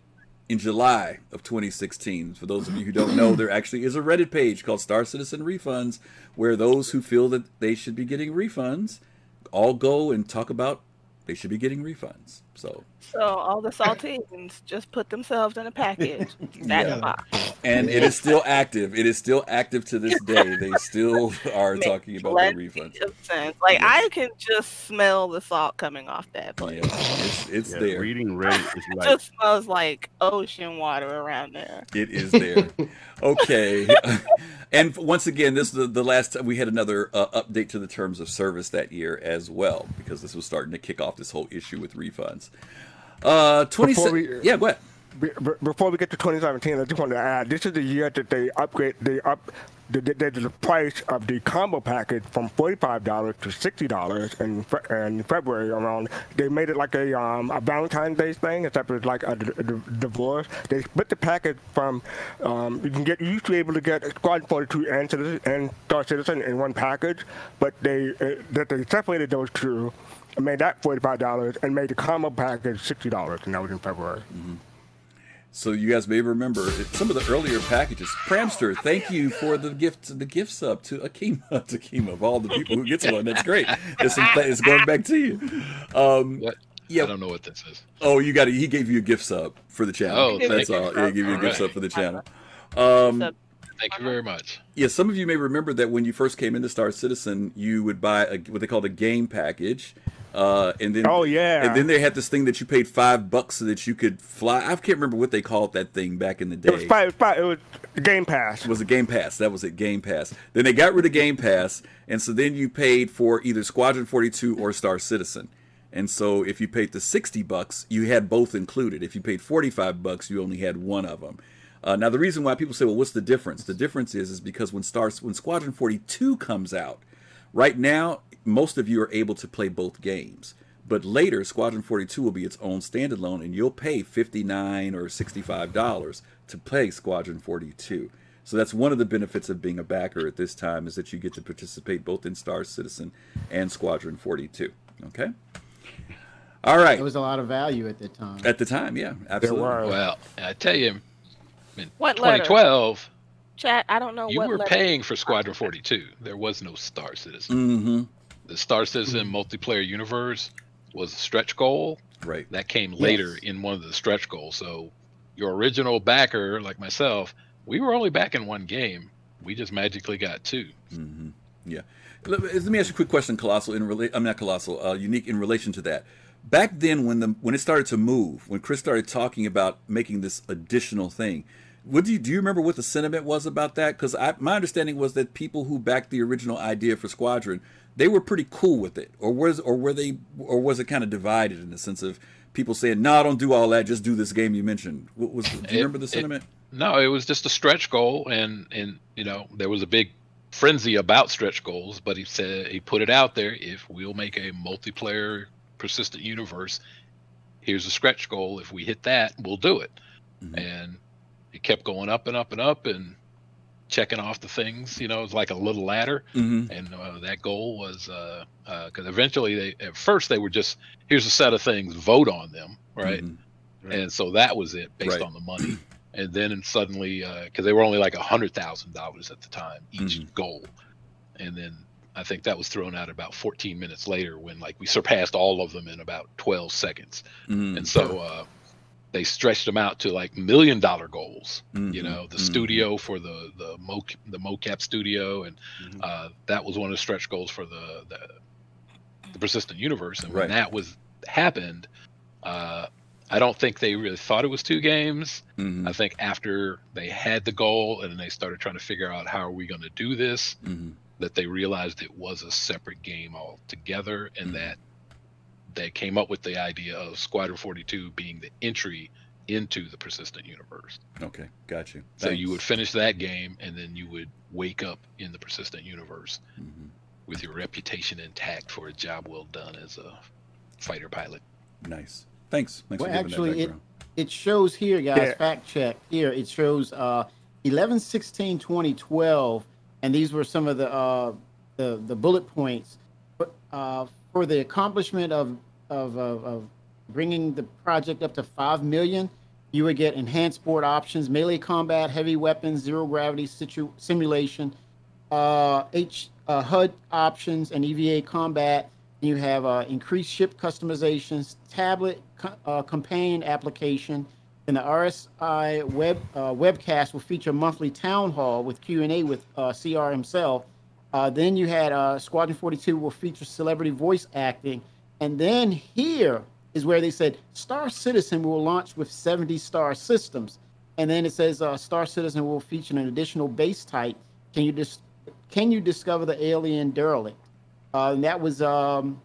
in July of 2016. For those of you who don't know, there actually is a Reddit page called Star Citizen Refunds where those who feel that they should be getting refunds all go and talk about they should be getting refunds. So So all the saltines just put themselves in a package, stack Yeah. box. and it is still active. It is still active to this day. They still are Makes talking about the plenty refunds. of sense. Like Yes. I can just smell the salt coming off that Yeah, place. it's it's Yeah, there. reading Reddit is It just smells like ocean water around there. It is there. Okay. and once again, this is the, the last time we had another uh, update to the terms of service that year as well, because this was starting to kick off this whole issue with refunds. Uh, 20 Before we- yeah, go ahead. Be- be- Before we get to 2017, I just want to add this is the year that they upgrade, they up, did the, the price of the combo package from $45 to $60 in, Fe- in February around. They made it like a um, a Valentine's Day thing, except it's like a, d- d- divorce. They split the package from um, you can get you used to be able to get Squad 42 and Citizen and Star Citizen in one package, but they uh, that they separated those two. And Made that forty-five dollars and made the combo package sixty dollars, and that was in February. So you guys may remember some of the earlier packages. Pramster, thank you for the gift, the gift sub to Akima, to Akima of all the people who gets one. That's great. It's, it's going back to you. Um, What? yeah. I don't know what this is. Oh, you got it. He gave you a gift sub for the channel. Oh, that's thank you. all. He gave you a gift Alright. sub for the channel. Um, Thank you very much. yeah, some of you may remember that when you first came into Star Citizen, you would buy a, what they called a game package, uh, and then Oh, yeah. and then they had this thing that you paid five bucks so that you could fly. I can't remember what they called that thing back in the day. It was five, five, it was Game Pass. It was a Game Pass. That was it, Game Pass. Then they got rid of Game Pass, and so then you paid for either Squadron 42 or Star Citizen. And so if you paid the 60 bucks, you had both included. If you paid 45 bucks, you only had one of them. Uh, now the reason why people say, "Well, what's the difference?" The difference is is because when Star when Squadron 42 comes out, right now most of you are able to play both games. But later, Squadron 42 will be its own standalone, and you'll pay 59 or 65 dollars to play Squadron 42. So that's one of the benefits of being a backer at this time is that you get to participate both in Star Citizen and Squadron 42. Okay. All right. It was a lot of value at the time. At the time, yeah, absolutely. were. Well, I tell you, in What letter? 2012, chat, I don't know you what were letter- paying for Squadron 42. There was no Star Citizen. Mm-hmm. The Star Citizen multiplayer universe was a stretch goal Right. that came later in one of the stretch goals. So your original backer, like myself, we were only backing one game. We just magically got two. hmm Yeah. Let, let me ask you a quick question, Colossal. In rela- I'm not Colossal. Uh, unique in relation to that. Back then, when the when it started to move, when Chris started talking about making this additional thing, what do you do? You remember what the sentiment was about that? Because my understanding was that people who backed the original idea for Squadron, they were pretty cool with it, or was or were they, or was it kind of divided in the sense of people saying, "No, don't do all that. Just do this game you mentioned." What was? Do you It- remember the it- sentiment? No, it was just a stretch goal, and and you know there was a big frenzy about stretch goals. But he said he put it out there: if we'll make a multiplayer persistent universe, here's a stretch goal. If we hit that, we'll do it. Mhm. And it kept going up and up and up, and checking off the things. You know, it was like a little ladder. hmm and uh, that goal was because eventually they at first they were just here's a set of things vote on them right Mhm. and so that was it based Right. on the money and then suddenly because they were only like a hundred thousand dollars at the time each Mhm. goal and then I think that was thrown out about 14 minutes later when like we surpassed all of them in about 12 seconds. Mm. And so uh, they stretched them out to like million dollar goals. Mhm, You know, the mhm. studio for the the mo the mocap studio, and Mhm. uh, that was one of the stretch goals for the the, the persistent universe. And when Right. that was happened, uh, I don't think they really thought it was two games. Mhm, I think after they had the goal and they started trying to figure out how are we going to do this, mhm. that they realized it was a separate game altogether, and Mhm. That they came up with the idea of Squadron 42 being the entry into the persistent universe. Okay, got you. So you would finish that game, and then you would wake up in the persistent universe Mhm. with your reputation intact for a job well done as a fighter pilot. Nice. Thanks. Thanks Well, for actually, that it- It shows here, guys, Yeah. fact check. Here, it shows uh 11 16 2012 and these were some of the uh the the bullet points but uh for the accomplishment of of of, of bringing the project up to 5 million you would get enhanced board options melee combat heavy weapons zero gravity situ- simulation uh h uh, hud options and eva combat you have uh, increased ship customizations tablet co- uh, companion application and the RSI web uh, webcast will feature monthly town hall with Q and A with uh, CR himself. Uh, then you had uh, Squadron 42 will feature celebrity voice acting, and then here is where they said Star Citizen will launch with 70 star systems, and then it says uh, Star Citizen will feature an additional base type. Can you dis- can you discover the alien derelict? Uh, and that was um,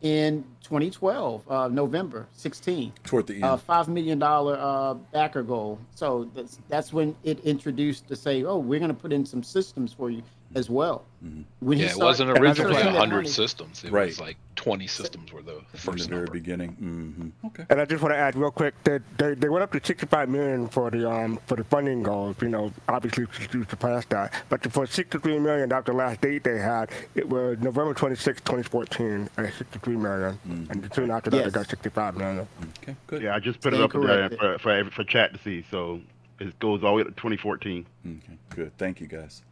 in 2012, uh, November 16 Toward the end. uh, five million dollar uh, backer goal. So that's that's when it introduced to say, oh, we're going to put in some systems for you as well. Mhm. When he Yeah, it started- wasn't and I just originally wanna- a hundred money- systems. It Right. was like twenty systems were the From the first very number. beginning. hmm Okay. And I just want to add real quick that they, they went up to 65 million for the um for the funding goals. You know, obviously to surpassed that. But for 63 million, that was the last date they had. It was November 26, 2014, at 63 million. And soon after that, Yes. they got 65 million. Okay, good. Yeah, I just put it Stand up there for for, for chat to see. So it goes all the way to 2014. Okay, good. Thank you, guys.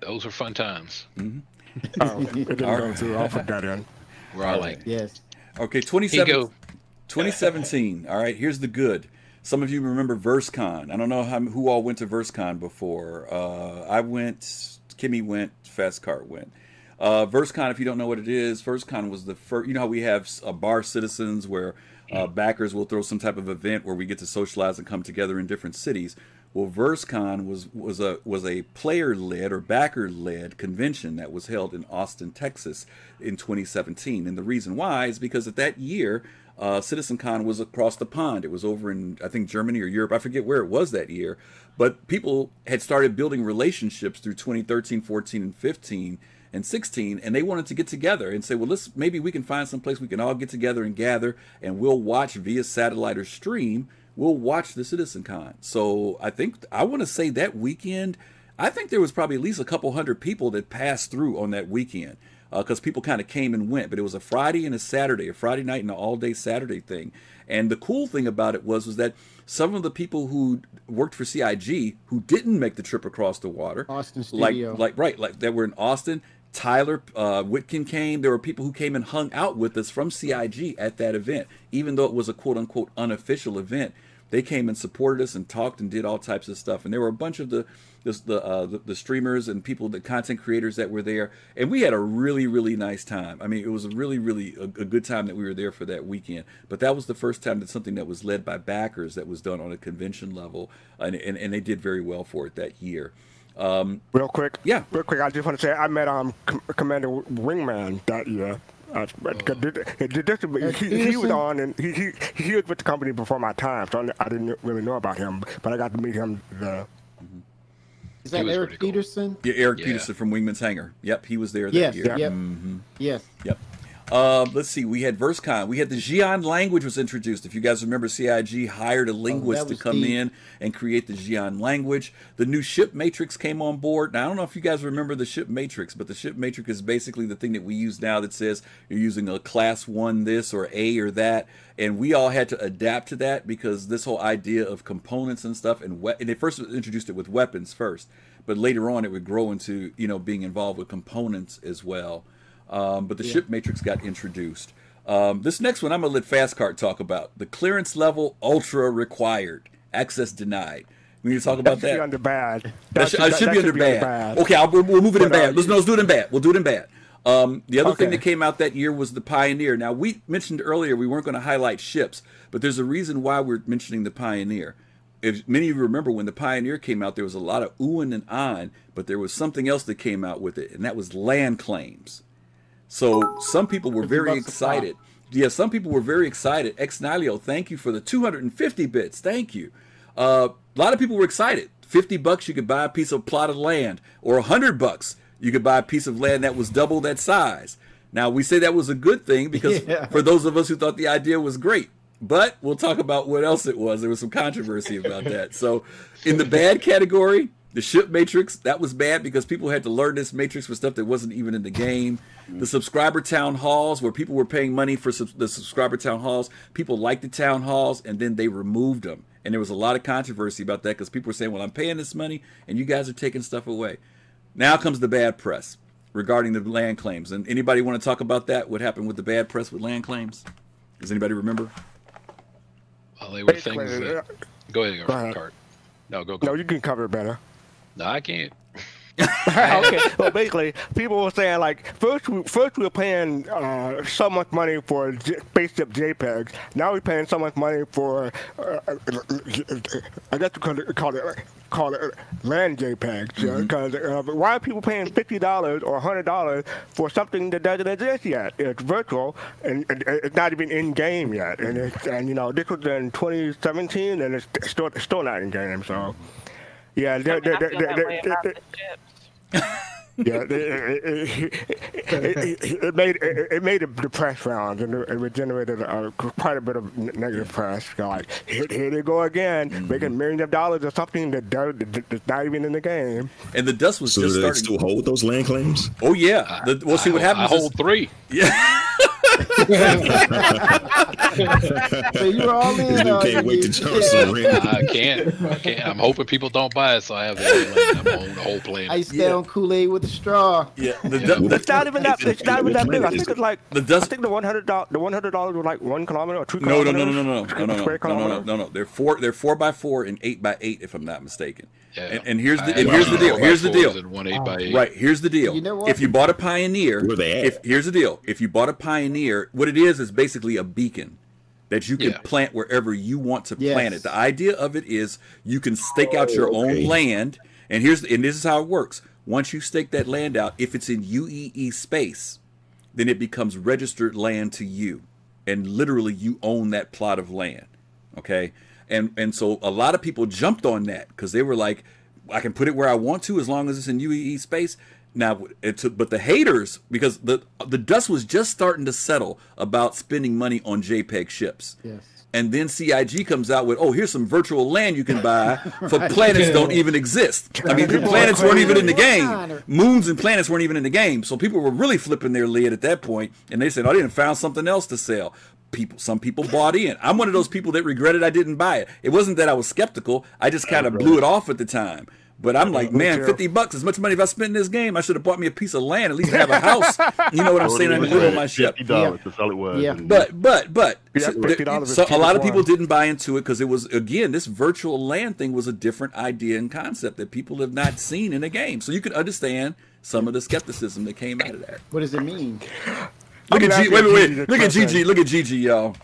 Those were fun times. Oh, it didn't All go right. through. I'll put that in. We're all All like. Yes. Okay, 27, 2017. All right, here's the good. Some of you remember VerseCon. I don't know how, who all went to VerseCon before. Uh, I went, Kimmy went, Fast Cart went. Uh, VerseCon, if you don't know what it is, VerseCon was the first. You know how we have uh, bar citizens where uh, backers will throw some type of event where we get to socialize and come together in different cities. Well, VerseCon was was a was a player led or backer led convention that was held in Austin, Texas, in 2017. And the reason why is because at that year, uh, CitizenCon was across the pond. It was over in I think Germany or Europe. I forget where it was that year, but people had started building relationships through 2013, 14, and 15 and 16 and they wanted to get together and say well let's maybe we can find some place we can all get together and gather and we'll watch via satellite or stream we'll watch the citizen con so i think i want to say that weekend i think there was probably at least a couple hundred people that passed through on that weekend uh, because people kind of came and went but it was a friday and a saturday a friday night and an all day saturday thing and the cool thing about it was was that some of the people who worked for cig who didn't make the trip across the water Austin like studio. like right like that were in austin Tyler uh, Witkin came. There were people who came and hung out with us from CIG at that event, even though it was a quote unquote unofficial event. They came and supported us and talked and did all types of stuff. And there were a bunch of the the uh, the streamers and people, the content creators that were there, and we had a really really nice time. I mean, it was a really really a, a good time that we were there for that weekend. But that was the first time that something that was led by backers that was done on a convention level, and and, and they did very well for it that year. Um, Real quick. Yeah. Real quick, I just want to say I met um Com- Commander Wingman that year. Uh, but- 'cause this- this- Eric he, he was on and he, he he was with the company before my time, so I didn't really know about him. But I got to meet him. The, Is that Eric pretty cool. Peterson? yeah, Eric Yeah. Peterson from Wingman's Hangar. Yep, he was there that Yes. year. Yep. Mhm. Yes. Yep. Uh, let's see. We had VerseCon. We had the Xi'an language was introduced. If you guys remember, CIG hired a linguist to Oh, was come the- in and create the Xi'an language. The new ship matrix came on board. Now I don't know if you guys remember the ship matrix, but the ship matrix is basically the thing that we use now that says you're using a class one this or A or that, and we all had to adapt to that because this whole idea of components and stuff and we- and they first introduced it with weapons first. but later on it would grow into you know being involved with components as well. Um, but the Yeah. ship matrix got introduced. Um, this next one I'm gonna let Fast Cart talk about the clearance level ultra required, access denied. We need to talk about That should be under bad. That That should, uh, should be under bad. bad. Okay, I'll, we'll, we'll move it in But, uh, bad. Let's, no, let's do it in bad. We'll do it in bad. Um, the other thing that came out that year was the Pioneer. Now, we mentioned earlier we weren't going to highlight ships, but there's a reason why we're mentioning the Pioneer. If many of you remember when the Pioneer came out, there was a lot of oohing and ahhing, but there was something else that came out with it, and that was land claims. So some people were very bucks a pop. excited. Yeah, some people were very excited. Ex Nihilo, thank you for the 250 bits. Thank you. Uh, a lot of people were excited. 50 bucks, you could buy a piece of plot of land, or 100 bucks, you could buy a piece of land that was double that size. Now, we say that was a good thing because Yeah. for those of us who thought the idea was great, but we'll talk about what else it was. There was some controversy about that. So, in the bad category, the ship matrix, that was bad because people had to learn this matrix for stuff that wasn't even in the game. The subscriber town halls, where people were paying money for sub- the subscriber town halls, people liked the town halls and then they removed them. And there was a lot of controversy about that because people were saying, well, I'm paying this money and you guys are taking stuff away. Now comes the bad press regarding the land claims. And anybody want to talk about that? What happened with the bad press with land claims? Does anybody remember? Well, they were things that. Go ahead, Go ahead. Cart. No, go. go. No, you can cover it better. No, I can't. okay. Well, basically, people were saying like first we first we were paying uh, so much money for J- spaceship JPEGs. Now we're paying so much money for uh, I guess we call it call it call it land JPEGs. Because uh, why are people paying fifty dollars or hundred dollars for something that doesn't exist yet? It's virtual and, and it's not even in game yet. And it's, and you know this was in 2017 and it's still still not in game. So. Yeah, they're, mean, I they're, they're, they're, they're, they're, the chips. yeah, it, it, it, it, it made it, it made the press rounds and it generated uh, quite a bit of negative press. So like here, here they go again, making millions of dollars or something that does, that's not even in the game. And the dust was So just do they starting. still hold those land claims? oh yeah. The, we'll see what happens. I is- hold three. yeah. So you were all in. You uh, can't wait to you- charge some rent. I can't. I can't. I'm hoping people don't buy it, so I have the whole, land. I'm on the whole plan. Iced Yeah. down Kool Aid with a straw. Yeah. The, Yeah. the, It's not even that. It's not even that big. I think it's like The I think the one hundred dollars. The one hundred dollars was like one kilometer or two no, no, kilometers. no, no, no, no, no, no, no, Square no, no, no, kilometer. no, no. They're four. They're four by four and eight by eight, if I'm not mistaken. Yeah. And, and here's the and here's the deal. Here's the deal. And one eight by eight. Right. Here's the deal. You know what? If you bought a Pioneer, Where they at? if here's the deal. If you bought a Pioneer, what it is is basically a beacon that you can Yeah. plant wherever you want to Yes. plant it. The idea of it is you can stake out your Oh, okay. own land, and here's and this is how it works. Once you stake that land out, if it's in UEE space, then it becomes registered land to you, and literally you own that plot of land. Okay, and and so a lot of people jumped on that because they were like, I can put it where I want to as long as it's in UEE space. Now, it took, but the haters because the the dust was just starting to settle about spending money on JPEG ships. Yes. And then CIG comes out with, oh, here's some virtual land you can buy for planets that don't even exist. I mean, the planets weren't even in the game. Moons and planets weren't even in the game. So people were really flipping their lid at that point, and they said, oh, they didn't found something else to sell. People, some people bought in. I'm one of those people that regretted I didn't buy it. It wasn't that I was skeptical. I just kind of blew it off at the time. But I'm like, man, 50 bucks, as much money as I spent in this game, I should have bought me a piece of land, at least have a house. You know what I'm saying? I can live on my ship. Fifty dollars. That's all it was. Yeah. But but but Yeah, so, $50 there- is so a lot of people didn't buy into it because it was again this virtual land thing was a different idea and concept that people have not seen in a game. So you could understand some of the skepticism that came out of that. What does it mean? Look at G, wait wait wait look at that's Gigi look at Gigi y'all.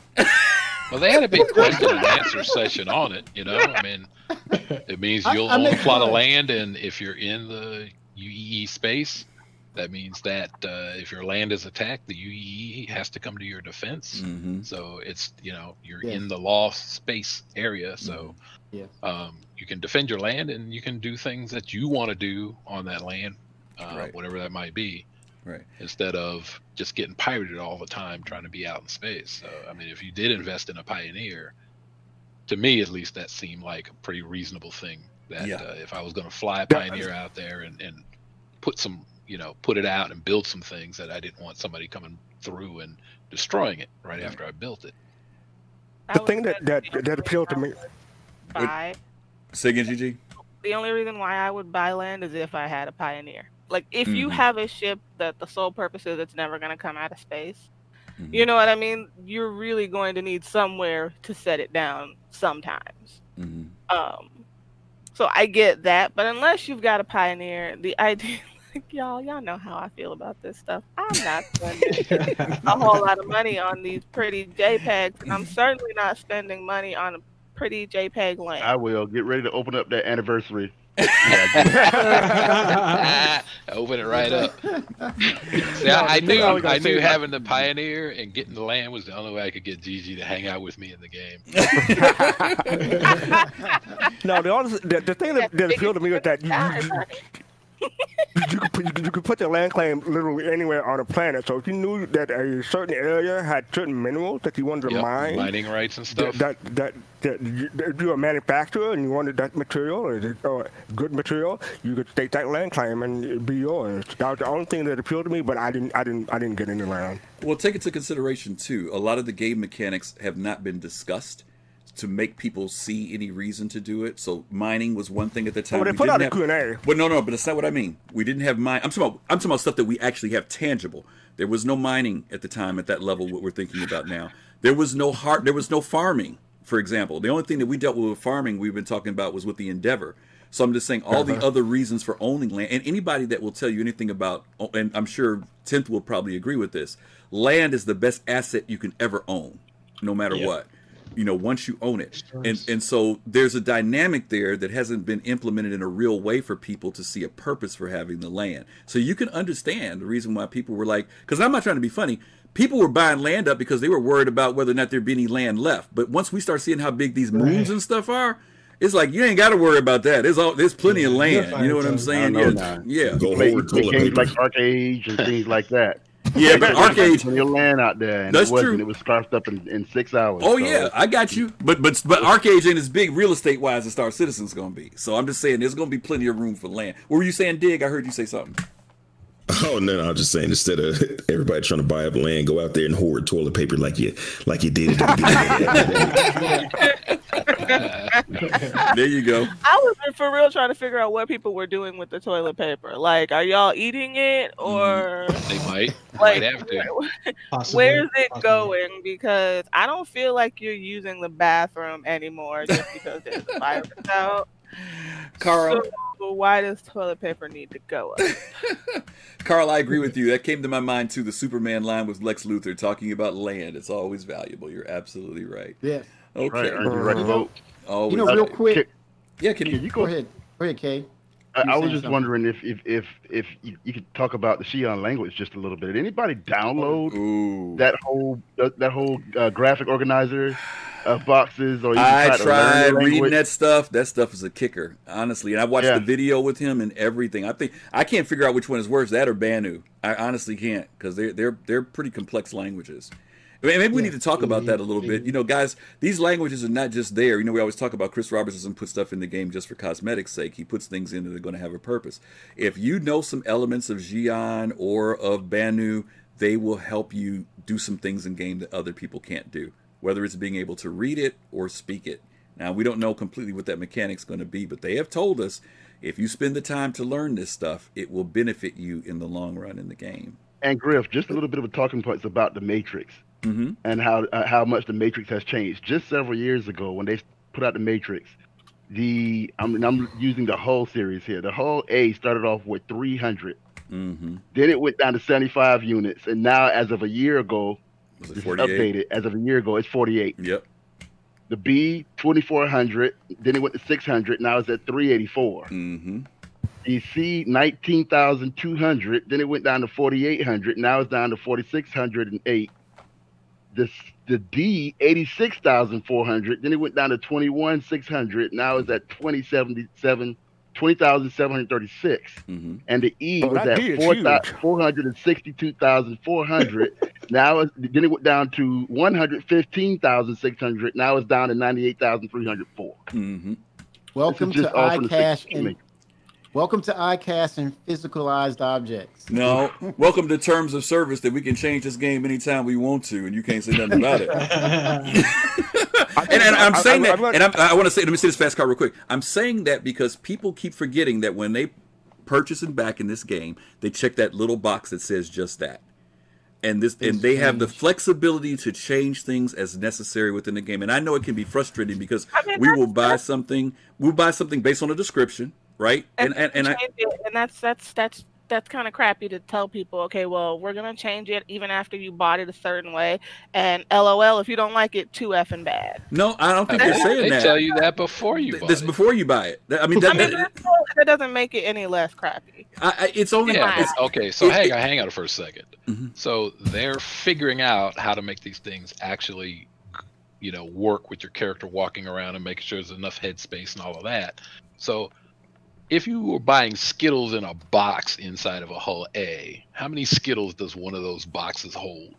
Well, they had a big question and answer session on it. You know, I mean, it means you'll I own a make plot of land, and if you're in the UEE space, that means that uh, if your land is attacked, the UEE has to come to your defense. Mhm. So it's you know you're Yeah. in the law space area, so Yes. um, you can defend your land and you can do things that you want to do on that land, uh, Right. whatever that might be Right. instead of just getting pirated all the time trying to be out in space. So, I mean, if you did invest in a Pioneer, to me at least, that seemed like a pretty reasonable thing. That Yeah. uh, if I was going to fly a Yeah. Pioneer out there and, and put some, you know, put it out and build some things, that I didn't want somebody coming through and destroying it right after I built it. The thing that that that appealed to me. Buy Say again, Gigi. the only reason why I would buy land is if I had a pioneer. Like if you Mhm. have a ship that the sole purpose is it's never going to come out of space. Mhm. You know what I mean? You're really going to need somewhere to set it down sometimes. Mhm. Um, so I get that, but unless you've got a pioneer, the idea, like y'all, y'all know how I feel about this stuff. I'm not spending a whole lot of money on these pretty JPEGs, and I'm certainly not spending money on a pretty JPEG land. I will get ready to open up that anniversary. Open it right up. See, No, I, I the thing I was knew gonna I knew is that- having the pioneer and getting the land was the only way I could get Gigi to hang out with me in the game. No, the, honest, the, the thing that, that appealed to me was that you, God, you, could put, you, could- put your land claim literally anywhere on the planet. So if you knew that a certain area had certain minerals that you wanted to Yep, mine, mining rights and stuff. that, that, that you, that you're a manufacturer and you wanted that material or, or good material, you could state that land claim and it'd be yours. That was the only thing that appealed to me, but I didn't, I didn't, I didn't get any land. Well, take into consideration too. A lot of the game mechanics have not been discussed to make people see any reason to do it. So mining was one thing at the time. Well, they We put out a have- Q&A. But no, no, but that's not what I mean. We didn't have mine. I'm talking about. I'm talking about stuff that we actually have tangible. There was no mining at the time at that level. What we're thinking about now. There was no heart. There was no farming. For example, the only thing that we dealt with with farming we've been talking about was with the Endeavor. So I'm just saying all the uh-huh. other reasons for owning land, and anybody that will tell you anything about, oh, and I'm sure Tenth will probably agree with this. Land is the best asset you can ever own, no matter Yeah. what you know once you own it. And and so there's a dynamic there that hasn't been implemented in a real way for people to see a purpose for having the land. So you can understand the reason why people were like because i'm not trying to be funny. People were buying land up because they were worried about whether or not there'd be any land left. But once we start seeing how big these moons and stuff are it's like you ain't got to worry about that. There's all there's plenty of land. You know what i'm saying? know yeah. yeah. Go Play, hold play toilet games paper. like ArcheAge and things like that. yeah but ArcheAge plenty of land out there, and That's it wasn't. true. It was scarfed up in, in six hours. Oh so- yeah, I got you. But but but ArcheAge ain't as big real estate wise as Star Citizen's gonna be. So I'm just saying there's gonna be plenty of room for land. What were you saying, Dig? I heard you say something. Oh no, no, I'm just saying instead of everybody trying to buy up land, go out there and hoard toilet paper like you like you did at the. There you go. I was for real trying to figure out what people were doing with the toilet paper. Like, are y'all eating it mm-hmm. or They might. like might have to. Possibly, where's it possibly. going? Because I don't feel like you're using the bathroom anymore just because there's a virus out. Carl, So why does toilet paper need to go up? Carl, I agree with you. That came to my mind too. The Superman line with Lex Luthor talking about land. It's always valuable. You're absolutely right. Yes. Okay. Right, earned the right to vote. Always. You know, real quick. Can, yeah, can can you? you Go go? ahead. Go ahead, Kay. I, I was just something. wondering if if if if you, you could talk about the Xi'an language just a little bit. Did anybody download Ooh. that whole that, whole uh, graphic organizer of boxes, or you I try tried reading that stuff. That stuff is a kicker, honestly. And I watched Yeah. the video with him and everything. I think I can't figure out which one is worse, that or Banu. I honestly can't because they're they're they're pretty complex languages. I mean, maybe we need to talk about that a little bit. You know, guys, these languages are not just there. You know, we always talk about Chris Roberts doesn't put stuff in the game just for cosmetics' sake. He puts things in that are going to have a purpose. If you know some elements of Xi'an or of Banu, they will help you do some things in game that other people can't do whether it's being able to read it or speak it. Now, we don't know completely what that mechanic's going to be, but they have told us if you spend the time to learn this stuff, it will benefit you in the long run in the game. And Griff, just a little bit of a talking points about the Matrix hmm and how uh, how much the Matrix has changed. Just several years ago, when they put out the Matrix, the I'm I'm using the whole series here. The Hull A started off with 300. hmm Then it went down to 75 units, and now, as of a year ago, Was it is 48? updated. As of a year ago, it's 48. Yep. The B 2400. Then it went to 600. Now it's at 384. hmm The C 19,200. Then it went down to 4,800. Now it's down to 4,608. The the D 86,400. Then it went down to 21,600. Now it's at 2077. 20,736. hmm And the E Oh, was at D is four 462,400. now it's, then it went down to 115,600. Now it's down to 98,304. hmm Welcome to just all from the iCache and welcome to iCache and physicalized objects. No, welcome to terms of service that we can change this game anytime we want to, and you can't say nothing about it. and, and I'm saying that, and I'm, I want to say, let me say this fast cart real quick. I'm saying that because people keep forgetting that when they purchase and back in this game, they check that little box that says just that. And this, and they have the flexibility to change things as necessary within the game. And I know it can be frustrating because we will buy something, we'll buy something based on a description, right? And and, and I, it, and that's that's that's that's kind of crappy to tell people. Okay, well, we're gonna change it even after you bought it a certain way. And LOL, if you don't like it, too effing bad. no, I don't think they're saying they that. tell you that before you Th- buy this it. before you buy it. That- I mean, I that, mean, that- that, that doesn't make it any less crappy. I, I, it's only Yeah. it's, okay. So it- hang on, hang on for a 2nd Mhm. So they're figuring out how to make these things actually, you know, work with your character walking around and making sure there's enough headspace and all of that. So, if you were buying Skittles in a box inside of a Hull A, how many Skittles does one of those boxes hold?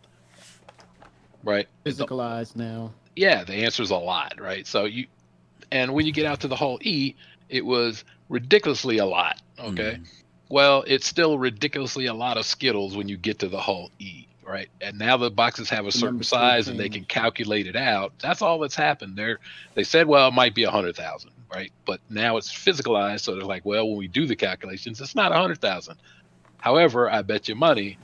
Right. Physicalized now. Yeah, the answer is a lot, right? So you, and when you get out to the Hull E, it was ridiculously a lot. Okay. Hmm. Well, it's still ridiculously a lot of Skittles when you get to the Hull E, right? And now the boxes have a The certain size and they can calculate it out. That's all that's happened. They're they said, well, it might be a hundred thousand, right? But now it's physicalized, so they're like, well, when we do the calculations, it's not a hundred thousand. However, I bet you money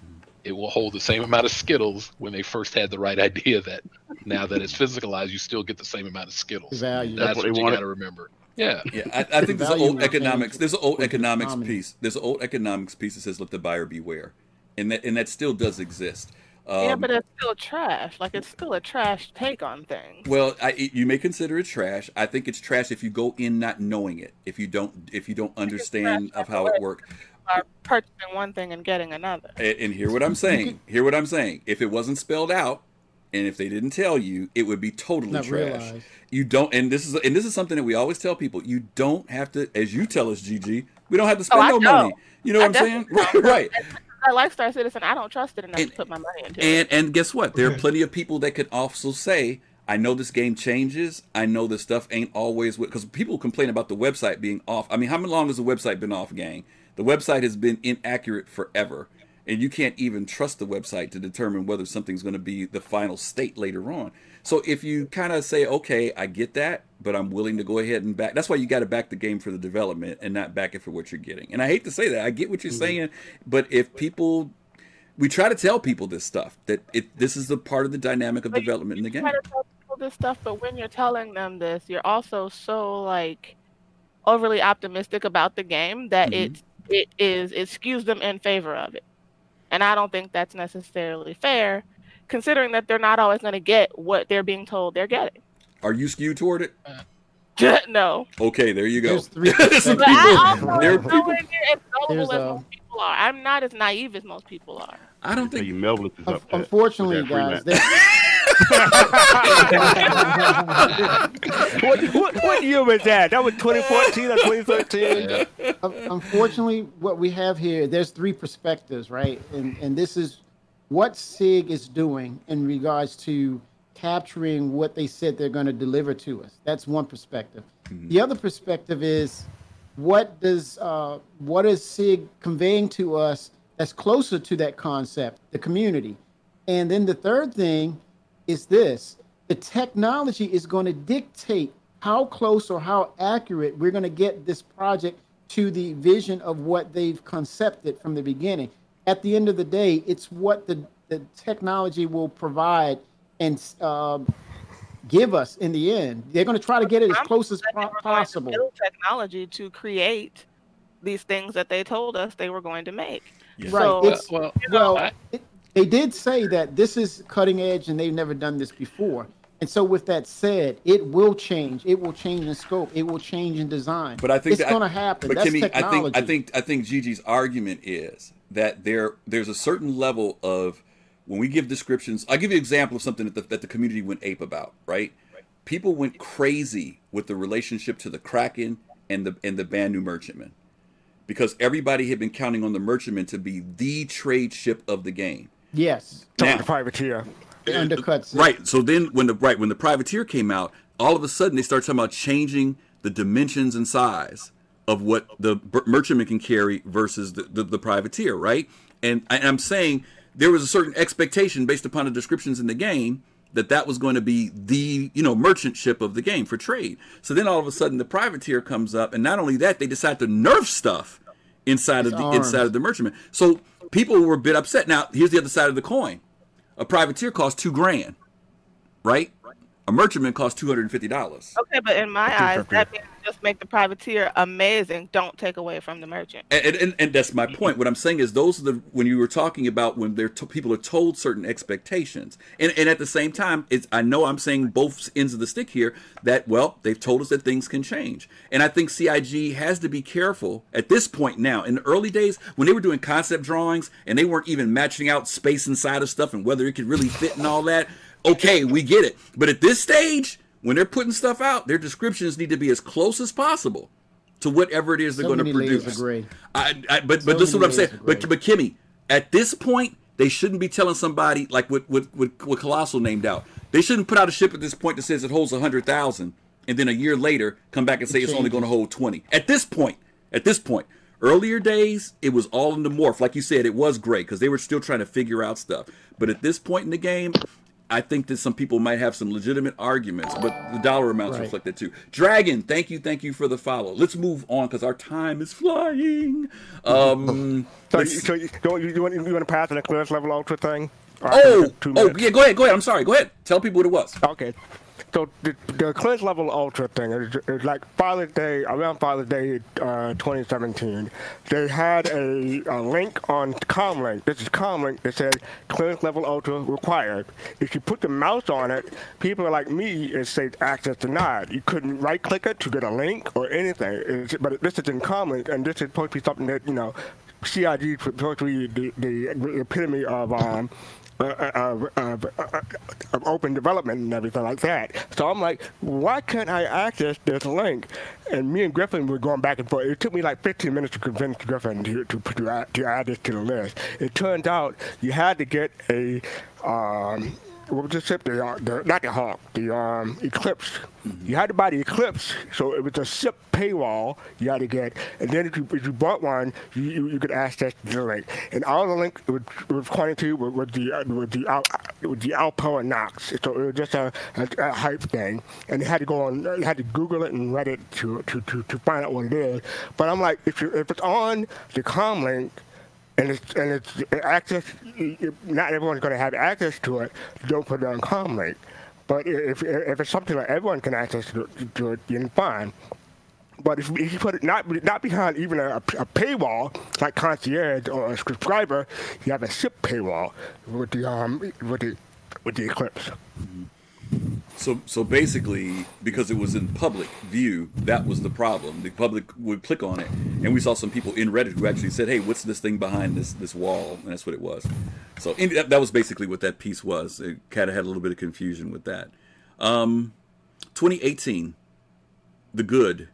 it will hold the same amount of Skittles when they first had the right idea that now that it's physicalized, you still get the same amount of Skittles. Value. That's what what you got to remember. Yeah. Yeah, I, I think there's an old economics. There's an old economics economy. piece. There's an old economics piece that says "Let the buyer beware," and that and that still does exist. Um, yeah, but it's still trash. Like it's still a trash take on things. well, I, you may consider it trash. I think it's trash if you go in not knowing it. If you don't, if you don't understand of how it works. Are purchasing one thing and getting another. And, and hear what I'm saying. Hear what I'm saying. If it wasn't spelled out, and if they didn't tell you, it would be totally Not trash. realized. You don't, and this is and this is something that we always tell people. You don't have to, as you tell us, GG. We don't have to spend Oh, no know. money. You know what I I'm saying? definitely Right, don't. I like Star Citizen. I don't trust it enough And- to put my money into it. And and guess what? There are plenty of people that could also say, "I know this game changes. I know this stuff ain't always because people complain about the website being off. I mean, how long has the website been off, gang? The website has been inaccurate forever, and you can't even trust the website to determine whether something's going to be the final state later on. So if you kind of say, "Okay, I get that, but I'm willing to go ahead and back," that's why you got to back the game for the development and not back it for what you're getting. And I hate to say that, I get what you're saying, but if people we try to tell people this stuff that it this is a part of the dynamic of But you- development in the you game. try to tell people this stuff, but when you're telling them this, you're also so like overly optimistic about the game that Mhm. it it is it skews them in favor of it, and I don't think that's necessarily fair, considering that they're not always going to get what they're being told they're getting. Are you skewed toward it? no, Okay, there you go. There's three There's but people. I also there are am people. nowhere near as gullible There's as a- most people are. I'm not as naive as most people are. I don't think you, Melvin is up. Unfortunately, with that guys, freelance. there- what, what, what year was that? That was 2014 or 2013? Yeah. unfortunately, what we have here, there's three perspectives, right? And and this is what CIG is doing in regards to capturing what they said they're going to deliver to us. That's one perspective. The other perspective is what does uh, what is CIG conveying to us that's closer to that concept, the community. And then the third thing is this: the technology is going to dictate how close or how accurate we're going to get this project to the vision of what they've concepted from the beginning. At the end of the day, it's what the, the technology will provide and um, give us in the end. They're going to try to get it as I'm close as that they po- to possible. technology to create these things that they told us they were going to make. Yeah. Right. So, It's- well, Well, I- it, they did say that this is cutting edge and they've never done this before. And so, with that said, it will change. It will change in scope. It will change in design. But I think it's going to happen. But That's Kimmy, I think I think I think Gigi's argument is that there there's a certain level of when we give descriptions. I'll give you an example of something that the, that the community went ape about. Right? right? People went crazy with the relationship to the Kraken and the and the Banu Merchantman because everybody had been counting on the Merchantman to be the trade ship of the game. Yes, Now, the privateer. it undercuts. Right. So then when the right when the privateer came out, all of a sudden they start talking about changing the dimensions and size of what the merchantman can carry versus the, the, the privateer, right? And I, I'm saying there was a certain expectation based upon the descriptions in the game that that was going to be the you know merchant ship of the game for trade. So then all of a sudden the privateer comes up, and not only that, they decide to nerf stuff inside of the arms. inside of the merchantman. So people were a bit upset. Now here's the other side of the coin: a privateer costs two grand, right? A merchantman costs two hundred and fifty dollars. Okay, but in my eyes, that means just make the privateer amazing. Don't take away from the merchant. And, and, and that's my point. What I'm saying is those are the when you were talking about when they're to, people are told certain expectations, and and at the same time, it's I know I'm saying both ends of the stick here that well they've told us that things can change, and I think CIG has to be careful at this point now. In the early days when they were doing concept drawings and they weren't even matching out space inside of stuff and whether it could really fit and all that okay, we get it. But at this stage, when they're putting stuff out, their descriptions need to be as close as possible to whatever it is they're so going to produce. I, I, but so but this is what I'm saying. But but Kimmy, at this point, they shouldn't be telling somebody like what what what, what Colossal named out. They shouldn't put out a ship at this point that says it holds hundred thousand, and then a year later come back and say it it's only going to hold twenty. At this point, at this point, earlier days it was all in the morph. Like you said, it was great because they were still trying to figure out stuff. But at this point in the game, I think that some people might have some legitimate arguments, but the dollar amounts right. reflect that too. Dragon, thank you, thank you for the follow. Let's move on because our time is flying. Um, so, you, so you, you, want, you want to pass the clearance level ultra thing? Oh, oh, yeah, go ahead, go ahead. I'm sorry, go ahead. Tell people what it was. Okay. So the, the level ultra thing is, is like Father's Day around Father's Day uh, 2017. They had a, a link on Comlink. This is Comlink that said clearance level ultra required. If you put the mouse on it, people like me it says access denied. You couldn't right click it to get a link or anything. It's, but this is in Comlink, and this is supposed to be something that you know CIG is supposed to be the, the, the epitome of um, of, of, of, open development and everything like that. So I'm like, why can't I access this link? And me and Griffin were going back and forth. It took me like 15 minutes to convince Griffin to, to, to, add, to add this to the list. It turned out you had to get a um, what was the ship? The, uh, the not the Hawk, the um, Eclipse. Mm-hmm. You had to buy the Eclipse, so it was a SIP paywall you had to get, and then if you, if you bought one, you, you, you could access the link. And all the link was, was pointing to was, was the uh, was the out was the Alpo and Knox. So it was just a, a, a, hype thing, and you had to go on, you had to Google it and read it to to, to, to find out what it is. But I'm like, if you if it's on the Comlink and it's and it's access. Not everyone's going to have access to it. Don't put it on Comlink. But if if it's something that everyone can access to, to it, then fine. But if, if, you put it not not behind even a, a, paywall like concierge or a subscriber, you have a SIP paywall with the um with the with the Eclipse. Mm-hmm. So, so basically, because it was in public view, that was the problem. The public would click on it, and we saw some people in Reddit who actually said, "Hey, what's this thing behind this this wall?" And that's what it was. So, that, that was basically what that piece was. It kind of had a little bit of confusion with that. Um, 2018, the good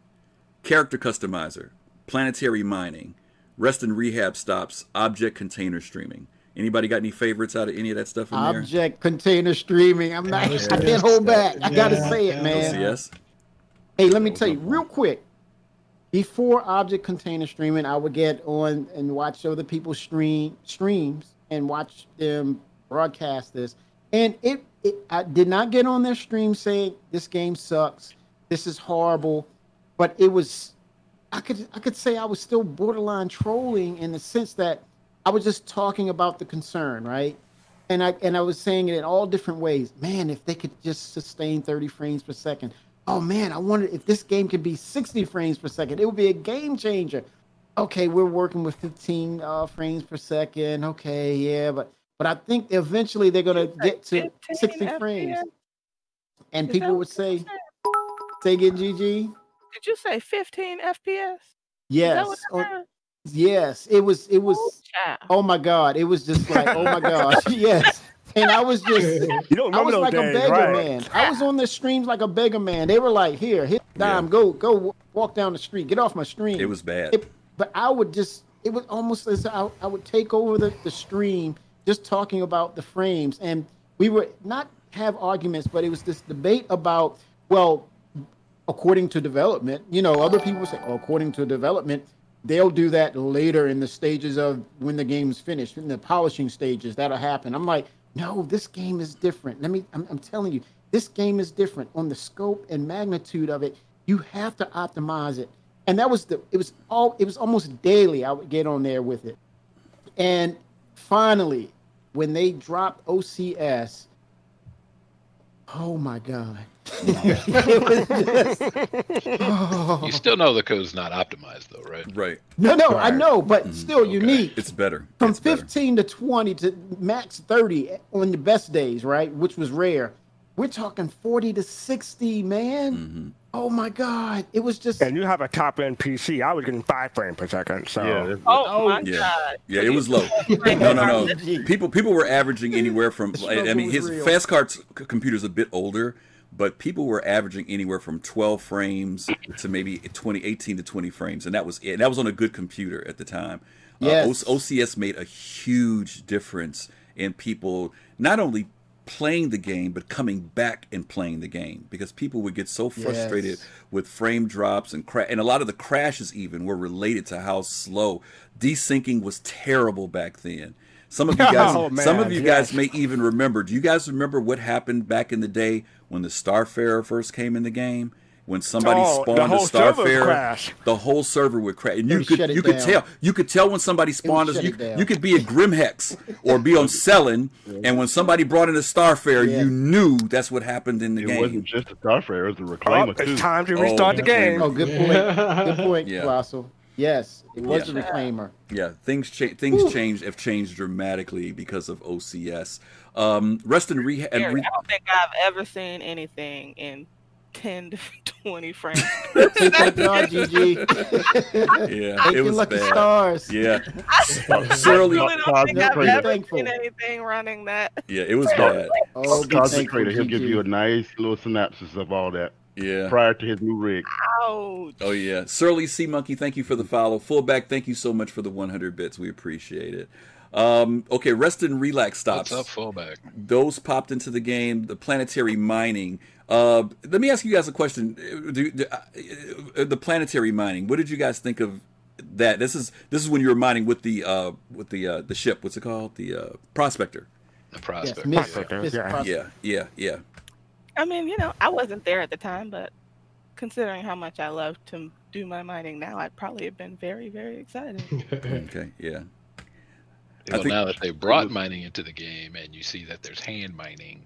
character customizer, planetary mining, rest and rehab stops, object container streaming. Anybody got any favorites out of any of that stuff in Object there? Object container streaming. I'm not. I can't hold back. I gotta say it, man. Yes. Hey, let me tell you real quick. Before object container streaming, I would get on and watch other people stream streams and watch them broadcast this. And it, it I did not get on their stream saying this game sucks, this is horrible, but it was I could I could say I was still borderline trolling in the sense that I was just talking about the concern, right? And I and I was saying it in all different ways. Man, if they could just sustain 30 frames per second. Oh man, I wonder if this game could be 60 frames per second. It would be a game changer. Okay, we're working with 15 uh, frames per second. Okay, yeah, but but I think eventually they're gonna get to 60 FPS? frames. And people would say, "Say again, GG." Did you say 15 FPS? Yes. Yes, it was. It was. Oh, oh my God! It was just like, oh my gosh, yes. And I was just, you don't I was like days, a beggar right? man. I was on the streams like a beggar man. They were like, here, hit dime, yeah. go, go, walk down the street, get off my stream. It was bad. It, but I would just, it was almost as I, I would take over the, the stream, just talking about the frames, and we would not have arguments, but it was this debate about, well, according to development, you know, other people say, oh, according to development they'll do that later in the stages of when the game's finished in the polishing stages that'll happen i'm like no, this game is different. Let me, I'm, I'm telling you, this game is different on the scope and magnitude of it. You have to optimize it. And that was the, it was all, it was almost daily I would get on there with it. And finally, when they dropped OCS, oh my God. Just. You still know the code's not optimized though, right? Right. No, no, right. I know, but mm-hmm. still okay. unique. It's better. From it's 15 better. to 20 to max 30 on the best days, right? Which was rare. We're talking 40 to 60, man. Mm-hmm. Oh my God. It was just. And you have a top end PC. I was getting five frames per second. So. Yeah, oh, oh my yeah. God. Yeah, it was low. no, no, no. People people were averaging anywhere from. I mean, his real. fast cart's computer's a bit older but people were averaging anywhere from 12 frames to maybe 20 18 to 20 frames and that was it and that was on a good computer at the time uh, yes. Uh, ocs made a huge difference in people not only playing the game but coming back and playing the game because people would get so frustrated yes. with frame drops and cra- and a lot of the crashes even were related to how slow desyncing was terrible back then some of you guys, oh, some of you yes. guys may even remember. Do you guys remember what happened back in the day when the Starfarer first came in the game? When somebody oh, spawned a Starfarer, the whole server would crash. And you could you could tell you could tell when somebody spawned us. You, you could be a Grimhex or be on Selling, and when somebody brought in a Starfarer, yeah. you knew that's what happened in the it game. It wasn't just a Starfarer; it was a Reclaimer oh, too. It's time to oh, restart oh, the game. Oh, good point. Good point, yeah. Colossal. Yes, it was yeah. the reclaimer. Yeah, things cha- things Ooh. changed have changed dramatically because of OCS. Um, rest in rehab. Re- I don't think I've ever seen anything in 10 to 20 frames. Take that job, GG. yeah, Take it was lucky bad. stars. Yeah. Surely, I really don't think I've ever seen anything running that. Yeah, it was bad. Oh, Consecrator, he'll give you a nice little synopsis of all that. Yeah. Prior to his new rig. Ouch. Oh yeah. Surly Sea Monkey, thank you for the follow. Fullback, thank you so much for the 100 bits. We appreciate it. Um, okay, rest and relax stops. What's up, fullback? Those popped into the game. The planetary mining. Uh, let me ask you guys a question. Do, do, uh, the planetary mining. What did you guys think of that? This is this is when you were mining with the uh, with the uh, the ship. What's it called? The uh, prospector. The prospector. Yes, prospector. Yeah. yeah, yeah, yeah. I mean, you know, I wasn't there at the time, but considering how much I love to do my mining now, I'd probably have been very, very excited. okay, yeah. Well, think, now that they brought mining into the game and you see that there's hand mining,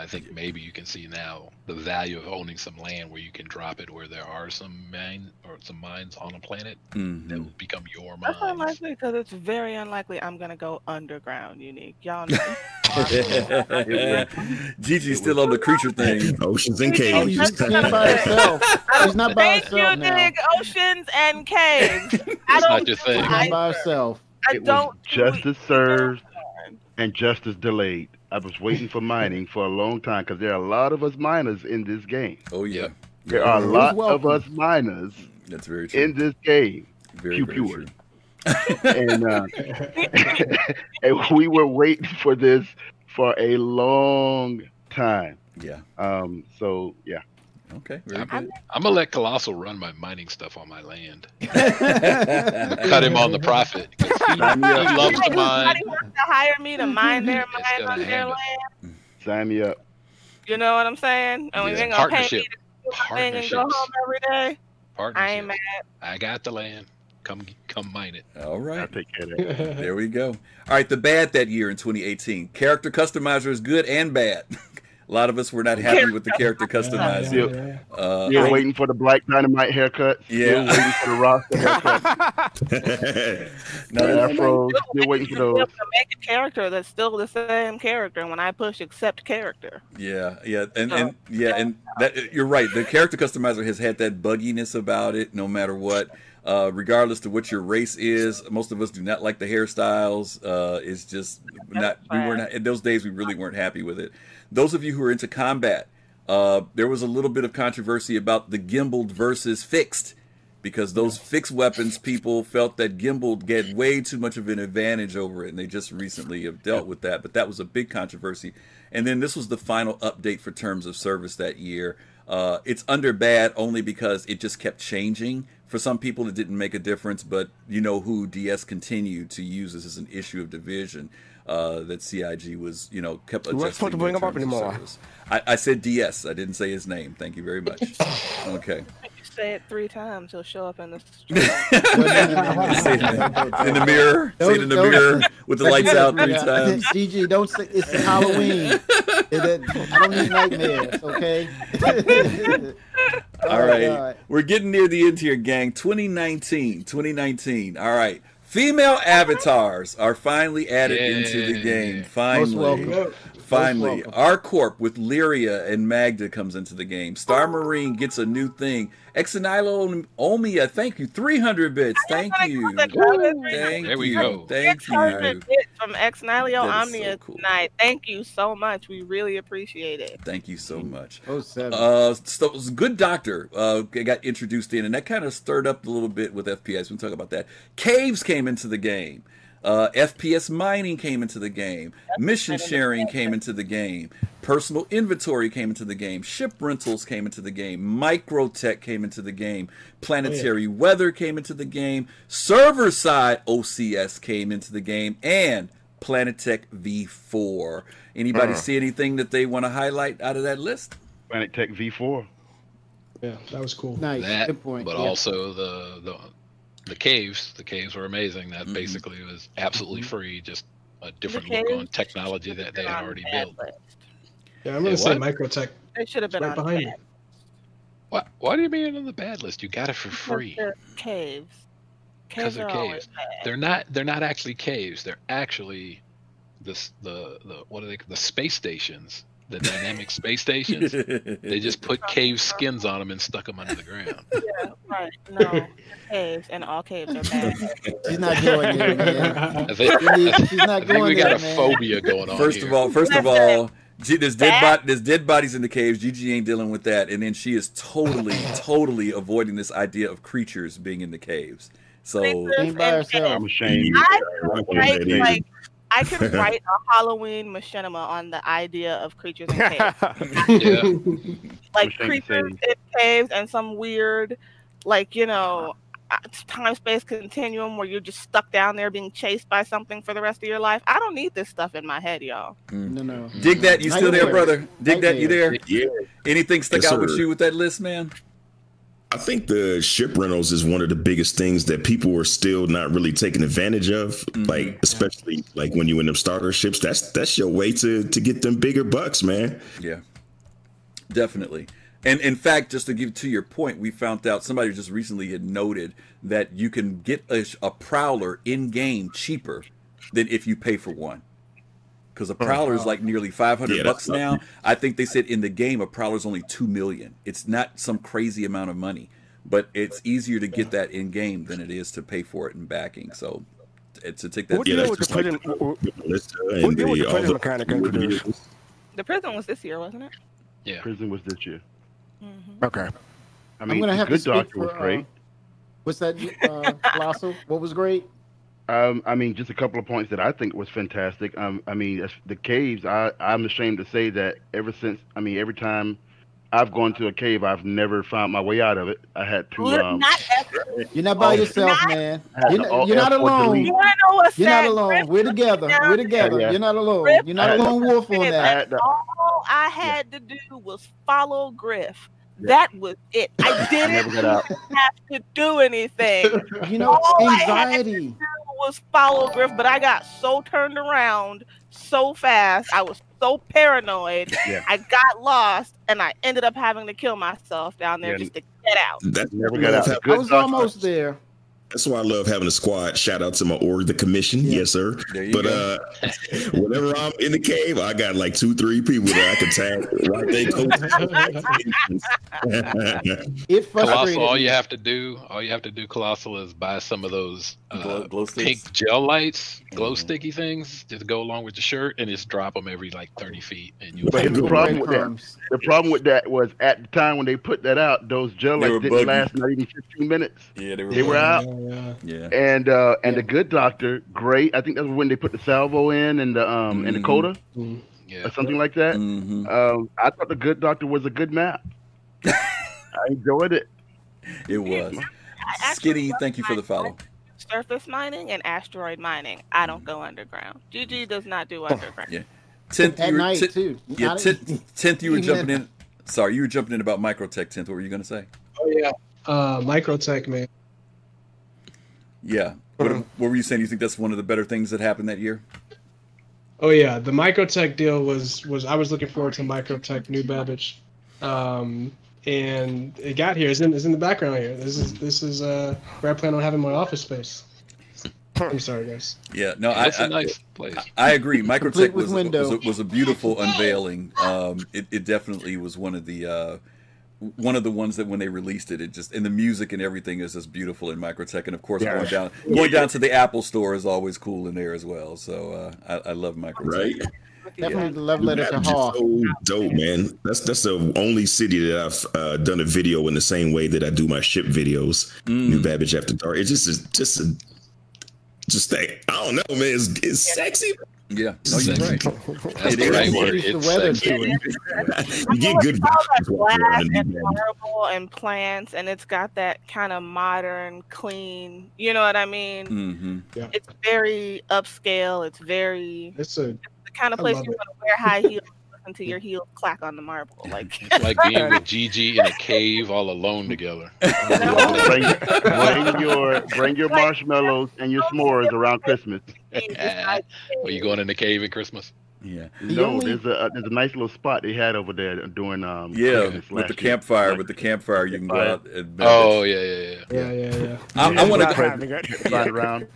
I think maybe you can see now the value of owning some land where you can drop it where there are some mine or some mines on a planet mm-hmm. that will become your mines. That's unlikely because it's very unlikely I'm gonna go underground. Unique, y'all know. Gigi's still on the creature thing. Oceans and caves. He's not by himself. He's not by Thank himself you, now. Dig oceans and caves. I don't not your thing. He's not by himself. I it don't. Was justice served and justice delayed. I was waiting for mining for a long time because there are a lot of us miners in this game. Oh yeah, there are a lot of us miners. That's very true. in this game. Very, very true. and uh, and we were waiting for this for a long time. Yeah. Um. So yeah. Okay, very I'm, good. I'm gonna let Colossal run my mining stuff on my land. cut him on the profit. He, he loves to mine. Wants to hire me to mine their mine on their land. Sign me up. You know what I'm saying? And we ain't gonna pay me to do thing and go home every day. I ain't mad. I got the land. Come, come mine it. All right. I'll take care of that. there we go. All right, the bad that year in 2018. Character customizer is good and bad. A lot of us were not happy with the character customizer. Still, uh, Still I, waiting for the Black Dynamite haircut. Yeah. Still waiting for the roster haircut. no, Afro. Still, still waiting for those. To make a character that's still the same character when I push accept character. Yeah, yeah, and, and yeah, and that you're right. The character customizer has had that bugginess about it, no matter what. Uh, regardless to what your race is, most of us do not like the hairstyles. Uh, it's just not. We weren't in those days. We really weren't happy with it. Those of you who are into combat, uh, there was a little bit of controversy about the gimbaled versus fixed, because those fixed weapons people felt that gimbaled get way too much of an advantage over it, and they just recently have dealt with that. But that was a big controversy. And then this was the final update for terms of service that year. Uh, it's under bad only because it just kept changing for some people, it didn't make a difference, but you know who DS continued to use this as an issue of division. Uh, that CIG was, you know, kept We're not supposed to bring him up anymore. I, I, said DS. I didn't say his name. Thank you very much. Okay. You say it three times, he'll show up in the. in the mirror. Don't, say it in the mirror with the lights out three yeah. times. CG, don't say it's Halloween. I don't need nightmares. Okay. All right. Oh, We're getting near the end here, gang. 2019. 2019. All right. Female avatars are finally added yeah. into the game. Finally. Finally, ArcCorp with Lyria and Magda comes into the game. Star Marine gets a new thing. Exanilo Omia, thank you. 300 bits. Thank you. Thank there we you. go. Thank you. bits from Exanilo Omnia so cool. tonight. Thank you so much. We really appreciate it. Thank you so much. Oh, seven. Uh, so Good Doctor uh, got introduced in, and that kind of stirred up a little bit with FPS. We can talk about that. Caves came into the game. Uh, FPS mining came into the game. Mission sharing came into the game. Personal inventory came into the game. Ship rentals came into the game. Microtech came into the game. Planetary oh, yeah. weather came into the game. Server side OCS came into the game. And Planet Tech V4. Anybody uh see anything that they want to highlight out of that list? Planet Tech V4. Yeah, that was cool. Nice. That, Good point. But yeah. also the the the caves. The caves were amazing. That mm-hmm. basically was absolutely Mm-hmm. free. Just a different look on technology that they had already built. Yeah, I'm gonna say what? Microtech. It should have been Right on behind bad. me. What? Why do you mean on the bad list? You got it for free. they're Caves. Because Caves they're caves. bad. They're not. They're not actually caves. They're actually this the the what are they? The space stations. The dynamic space stations. They just put cave skins on them and stuck them under the ground. Yeah, right. No, caves and all caves are bad. She's not going there, man. I think, I Indeed, think She's not we going got there, a man. phobia going on First here. of all, first of all, G- there's dead that- bod- there's dead bodies in the caves. Gigi ain't dealing with that, and then she is totally, totally avoiding this idea of creatures being in the caves. So by herself. I'm ashamed. I Right could there, write that is. like I could write a Halloween machinima on the idea of creatures in caves. yeah. like creatures in caves and some weird, like you know, uh, time space continuum where you're just stuck down there being chased by something for the rest of your life. I don't need this stuff in my head, y'all. Mm. No, no. dig that. You still there, Nightmares. brother? Dig that. You there? Yeah, Anything stuck Yes, out with you with that list, man? I think the ship rentals is one of the biggest things that people are still not really taking advantage of. Mm-hmm. Like, especially like when you in them starter ships, that's that's your way to to get them bigger bucks, man. Yeah, definitely. And in fact, just to give to your point, we found out somebody just recently had noted that you can get a, a prowler in game cheaper than if you pay for one. Because a prowler is like nearly five hundred Yeah, bucks now. I think they said in the game a prowler is only two million. It's not some crazy amount of money, but it's easier to get that in game than it is to pay for it in backing. So uh, to take that, What Yeah, deal that's with the just like prison? w- w- What and deal with the, the prison the mechanic introduced? The prison was this year, wasn't it? Yeah. Prison was this year. Mm-hmm. Okay. I mean, gonna have to Good speak Doctor was for, great. uh, What's that, uh, Colossal? What was great? Um, I mean, just a couple of points that I think was fantastic. Um, I mean, the caves. I I'm ashamed to say that ever since, I mean, every time I've gone to a cave, I've never found my way out of it. I had to. Look, Um, not. You're not by Oh. yourself, Not- man. You're not, all you're not ask what to alone. You know what's you're not alone. Griff We're together. down We're together. Yeah. You're not alone. Griff You're not I- a lone wolf on said I that. All I had to do was follow Griff. That was it. I didn't never got out. have to do anything. You know, All I had anxiety. Was follow Griff, but I got so turned around so fast. I was so paranoid. Yeah. I got lost, and I ended up having to kill myself down there Yeah. just to get out. That's Never got out. I was almost there. That's why I love having a squad. Shout out to my org, the commission. Yes, sir. There you But go. uh whenever I'm in the cave, I got like two, three people that I can tag right there. It Colossal, all you have to do, all you have to do, Colossal, is buy some of those uh, Glow- glow pink gel lights, glow Mhm. sticky things, just go along with the shirt, and just drop them every like thirty feet, and you. But here's the problem with that. The problem with that was at the time when they put that out, those gel lights didn't buggy. last not even 15 minutes. yeah, they were. They were out. Yeah, Yeah. And uh, and Yeah. the Good Doctor, great. I think that's when they put the salvo in and the um and the Mhm. coda Yeah. or something like that. hmm Um, I thought the Good Doctor was a good map. I enjoyed it. It was. Skinny, thank you for the follow. Surface mining and asteroid mining. I don't go underground. GG does not do underground. Yeah. Tenth, At you were, night, tenth- too. Yeah, Not- tenth, tenth, you were jumping in. Sorry, you were jumping in about Microtech. Tenth, what were you gonna say? Oh yeah, uh, Microtech man. Yeah. What, what were you saying? You think that's one of the better things that happened that year? Oh yeah, the Microtech deal was was I was looking forward to Microtech New Babbage, um, and it got here. It's in, it's in the background here. This is this is uh, where I plan on having my office space. I'm sorry, guys. Yeah. No, I, That's a I, nice place. I agree. Microtech Complete was, window. was, a, was a beautiful unveiling. Um, it, it definitely was one of the uh, one of the ones that when they released it, it just and the music and everything is just beautiful in Microtech. And of course, Yeah. going down going down to the Apple Store is always cool in there as well. So uh, I, I love Microtech. Right? Definitely the love letter to Babbage is so dope, man. That's that's the only city that I've uh, done a video in the same way that I do my ship videos. Mm. New Babbage After Dark. It's just a, just a, just that I don't know, man. It's, it's sexy. Yeah. No, you're right. That's It the right Introduce word. the It's weather sexy. to it. you get good vibes glass around in New and marble and plants, and it's got that kind of modern, clean. You know what I mean? Mm-hmm. Yeah. It's very upscale. It's very It's a the kind of place you it. want to wear high heels, listen to your heels clack on the marble. Like like being with Gigi in a cave all alone together. bring, bring your bring your marshmallows and your s'mores around Christmas. Are you going in the cave at Christmas? Yeah. No, only- there's a there's a nice little spot they had over there doing um Yeah, with the last year. campfire, with the campfire, you can go out. And Oh yeah, yeah, yeah. yeah, yeah, yeah. I, I want to. having ride around.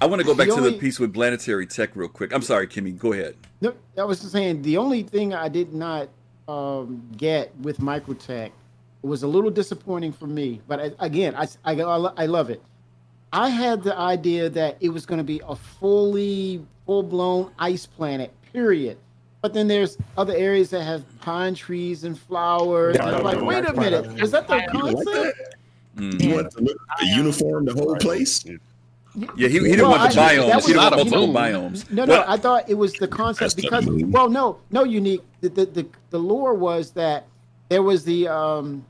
I want to go back The to the piece with planetary tech real quick. I'm sorry, Kimmy. Go ahead. No, I was just saying the only thing I did not um, get with Microtech was a little disappointing for me. But I, again, I, I I love it. I had the idea that it was going to be a fully full blown ice planet. Period. But then there's other areas that have pine trees and flowers. Yeah, and I'm like, know. wait a minute, was that the You like concept? that? You want to look the uniform, the whole place? Yeah, he, he didn't Well, want the I- biomes. was He didn't want not a multiple biomes. No, no, Well, I thought it was the concept That's the because well, no, no, unique. The, the the the lore was that there was the um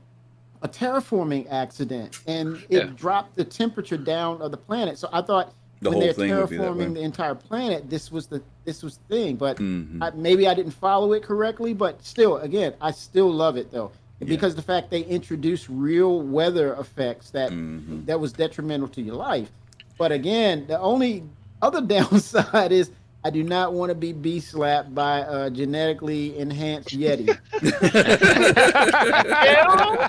a terraforming accident and it Yeah. dropped the temperature down of the planet. So I thought The when they're thing would be that way. terraforming the entire planet, this was the this was the thing. But Mhm. I, maybe I didn't follow it correctly. But still, again, I still love it though Yeah. because the fact they introduced real weather effects that Mhm. that was detrimental to your life. But again, the only other downside is I do not want to be bee slapped by a genetically enhanced Yeti.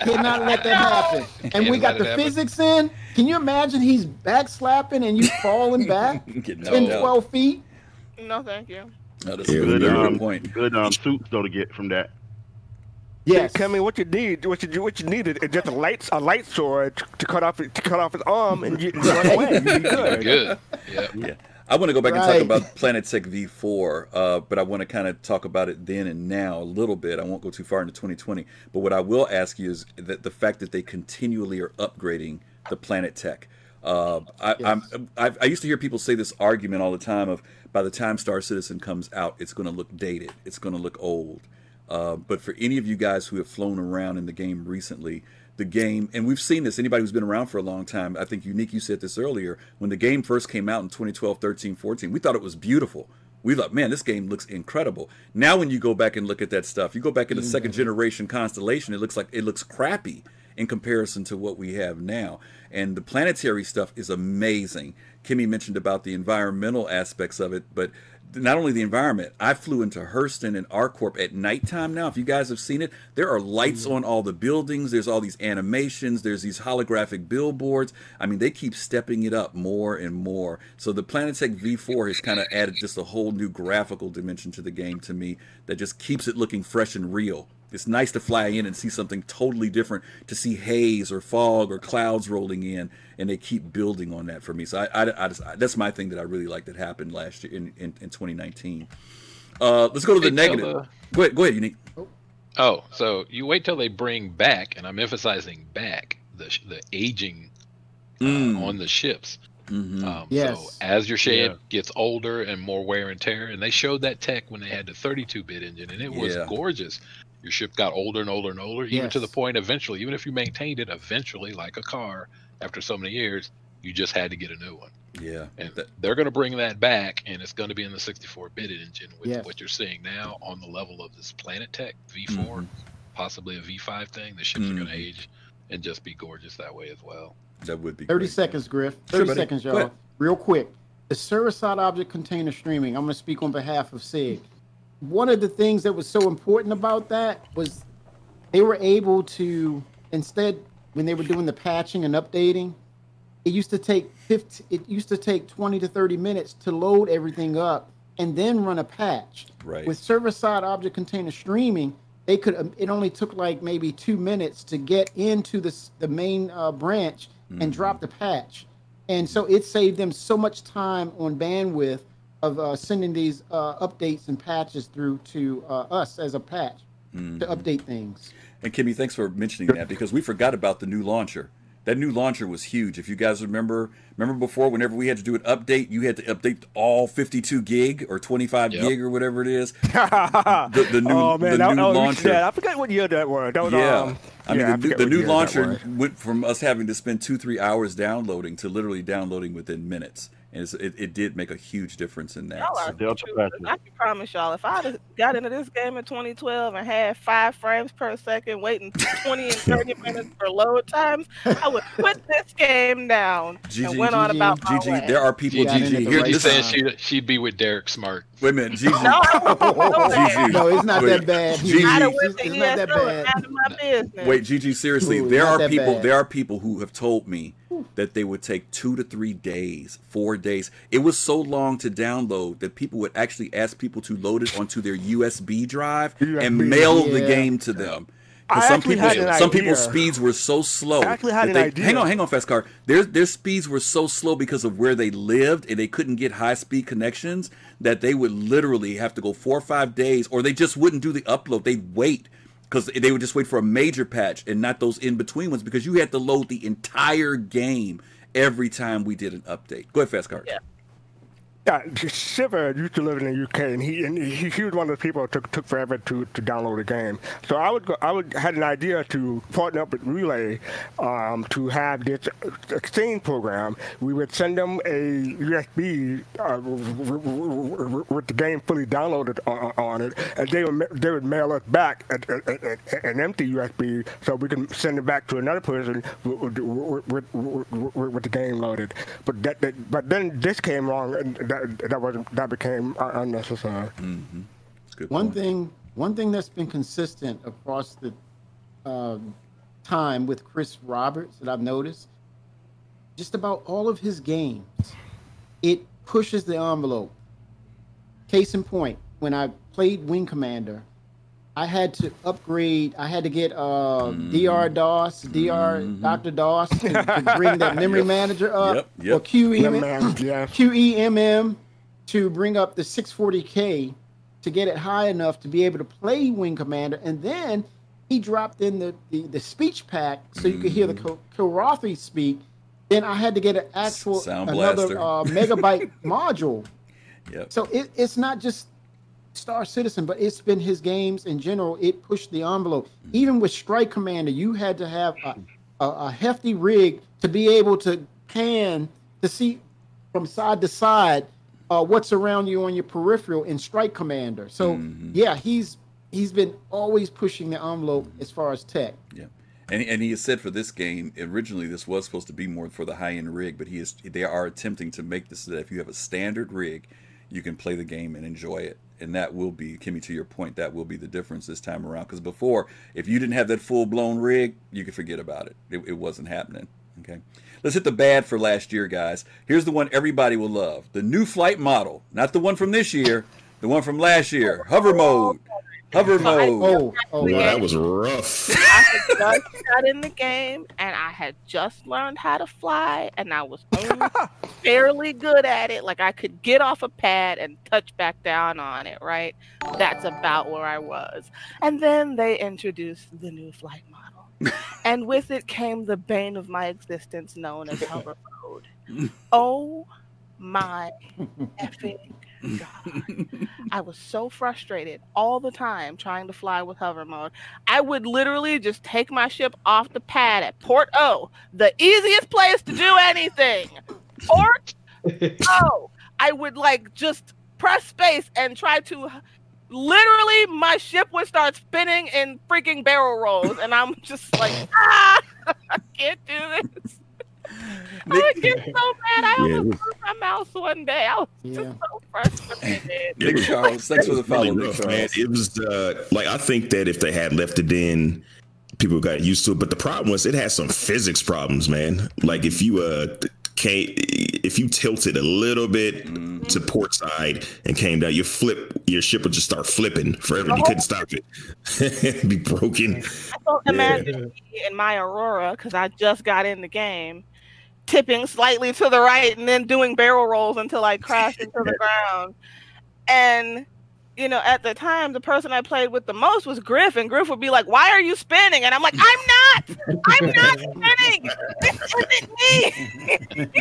Cannot let that happen. And Can't we got the physics in. Can you imagine he's back slapping and you falling back Getting 10, knocked 12 feet? no, thank you. No, that's a good, we good got- point. Good um suits though to get from that. Yes. Tell me what you need. What you what you needed is just a light a light sword to cut off to cut off his arm and you, you run away. You'd be good. Good. Yeah. Yeah. I want to go back and talk about Planet Tech V4, uh, but I want to kind of talk about it then and now a little bit. I won't go too far into 2020, but what I will ask you is that the fact that they continually are upgrading the Planet Tech. Uh, I, I'm, I, I used to hear people say this argument all the time of by the time Star Citizen comes out, it's going to look dated, it's going to look old. Uh, but for any of you guys who have flown around in the game recently, the game, and we've seen this, anybody who's been around for a long time, I think Unique, you said this earlier, when the game first came out in 2012, 13, 14, we thought it was beautiful. We thought, man, this game looks incredible. Now, when you go back and look at that stuff, you go back in the second generation Constellation, it looks like it looks crappy in comparison to what we have now. And the planetary stuff is amazing. Kimmy mentioned about the environmental aspects of it, but not only the environment, I flew into Hurston and ArcCorp at nighttime now. If you guys have seen it, there are lights mm-hmm. on all the buildings. There's all these animations. There's these holographic billboards. I mean, they keep stepping it up more and more. So the Planet Tech V4 has kind of added just a whole new graphical dimension to the game to me that just keeps it looking fresh and real. It's nice to fly in and see something totally different, to see haze or fog or clouds rolling in, and they keep building on that for me. So I, I, I just, that's my thing that I really like that happened last year in, in, in 2019. Uh, let's go to the Wait negative. the- Go ahead, go ahead, Unique. Oh, so you wait till they bring back, and I'm emphasizing back the the aging uh, Mm. on the ships. Mhm. Um, Yes. So as your ship Yeah. gets older and more wear and tear, and they showed that tech when they had the 32-bit engine, and it was Yeah. gorgeous. Your ship got older and older and older, even to the point eventually, even if you maintained it, eventually, like a car, after so many years, you just had to get a new one. Yeah. And th- they're going to bring that back, and it's going to be in the 64-bit engine with Yes. what you're seeing now on the level of this Planet Tech V4, Mhm. possibly a V5 thing. The ships are going to age and just be gorgeous that way as well. That would be 30 great. seconds, Griff. 30 buddy. seconds, y'all. Real quick. The server-side object container streaming. I'm going to speak on behalf of CIG. One of the things that was so important about that was they were able to instead when they were doing the patching and updating, it used to take 50, it used to take 20 to 30 minutes to load everything up and then run a patch. Right. With server-side object container streaming, they could um, it only took like maybe 2 minutes to get into the the main uh, branch and drop the patch. And so it saved them so much time on bandwidth of uh, sending these uh, updates and patches through to uh, us as a patch to update things. And Kimmy, thanks for mentioning that because we forgot about the new launcher. That new launcher was huge. If you guys remember, remember before, whenever we had to do an update, you had to update all 52 gig or 25 Yep. gig or whatever it is. The, the new, oh man, the that, new oh, launcher. yeah, I forgot what year that was. That was yeah, um, I mean yeah, the, forget the what new launcher went from us having to spend two three hours downloading to literally downloading within minutes, and it's, it, it did make a huge difference in that. Y'all are So- Delta true, Patches. 'cause I can promise y'all, if I'd got into this game in 2012 and had five frames per second, waiting 20 and 30 minutes for load times, I would put this game down GG, and went on about my GG, way. there are people. She got in at GG, the here. right She's This, saying she'd, she'd be with Derek Smart. wait a minute, GG. No, no No, it's not Wait, that bad. Gigi. I'd have It's, went to it's not that ESO and bad. my business. Wait, Gigi, seriously, Ooh, there are people bad. there are people who have told me that they would take two to three days, four days. It was so long to download that people would actually ask people to load it onto their USB drive and mail the game to them. some people, some people's speeds were so slow. I actually had an they- idea. Hang on, hang on, fast cart. Their their speeds were so slow because of where they lived, and they couldn't get high speed connections. That they would literally have to go four or five days, or they just wouldn't do the upload. They'd wait because they would just wait for a major patch and not those in between ones because you had to load the entire game every time we did an update. Go ahead, fast cart. Yeah. Yeah, Shiver used to live in the UK, and he and he, he was one of the people that took took forever to, to download the game. So I would go, I would had an idea to partner up with Relay um, to have this exchange program. We would send them a USB uh, with the game fully downloaded on, on it, and they would they would mail us back a, a, a, a- an empty USB so we can send it back to another person with, with, with, with, with the game loaded. But that, that but then this came along and that that wasn't that became uh, unnecessary. It's a good One point. thing, one thing that's been consistent across the um, time with Chris Roberts that I've noticed, just about all of his games, it pushes the envelope. Case in point, when I played Wing Commander, I had to upgrade. I had to get uh, DR DOS, DR Dr. DOS to, to bring that memory manager up, Yep, yep. or QEM, Man, yeah. QEMM to bring up the 640K to get it high enough to be able to play Wing Commander. And then he dropped in the, the, the speech pack so you could hear the Ko- Kilrathi speak. Then I had to get an actual Sound another blaster. uh, megabyte module. Yep. So it, it's not just Star Citizen, but it's been his games in general. It pushed the envelope. Even with Strike Commander, you had to have a, a, a hefty rig to be able to pan to see from side to side uh, what's around you on your peripheral in Strike Commander. So yeah, he's he's been always pushing the envelope as far as tech. Yeah, and and he has said for this game originally this was supposed to be more for the high end rig, but he is they are attempting to make this so that if you have a standard rig, you can play the game and enjoy it, and that will be Kimmy to your point that will be the difference this time around. Because before, if you didn't have that full blown rig, you could forget about it. it. It wasn't happening. Okay. Let's hit the bad for last year, guys. Here's the one everybody will love: the new flight model, not the one from this year, the one from last year. Hover mode. Hover mode. Oh, oh, Well, Yeah. that was rough. I had just got in the game and I had just learned how to fly and I was only fairly good at it. Like I could get off a pad and touch back down on it, right? That's about where I was. And then they introduced the new flight model. and with it came the bane of my existence known as hover mode. Oh my effing God. I was so frustrated all the time trying to fly with hover mode. I would literally just take my ship off the pad at Port O, the easiest place to do anything. Port O. I would like just press space and try to literally my ship would start spinning in freaking barrel rolls and i'm just like ah i can't do this Nick, I would get so mad. I almost yeah. lost my mouse one day. I was yeah. just so frustrated. Nick Charles, thanks for the follow, really rough, man. It was uh, like I think that if they had left it in, people got used to it. But the problem was it had some physics problems, man. Like if you uh came if you tilted a little bit mm-hmm. to port side and came down, your flip your ship would just start flipping forever. You couldn't stop it. It'd be broken. I don't yeah. imagine in my Aurora because I just got in the game, tipping slightly to the right and then doing barrel rolls until I crashed into the ground. And you know, at the time, the person I played with the most was Griff, and Griff would be like, "Why are you spinning?" And I'm like, "I'm not. I'm not spinning. This isn't me."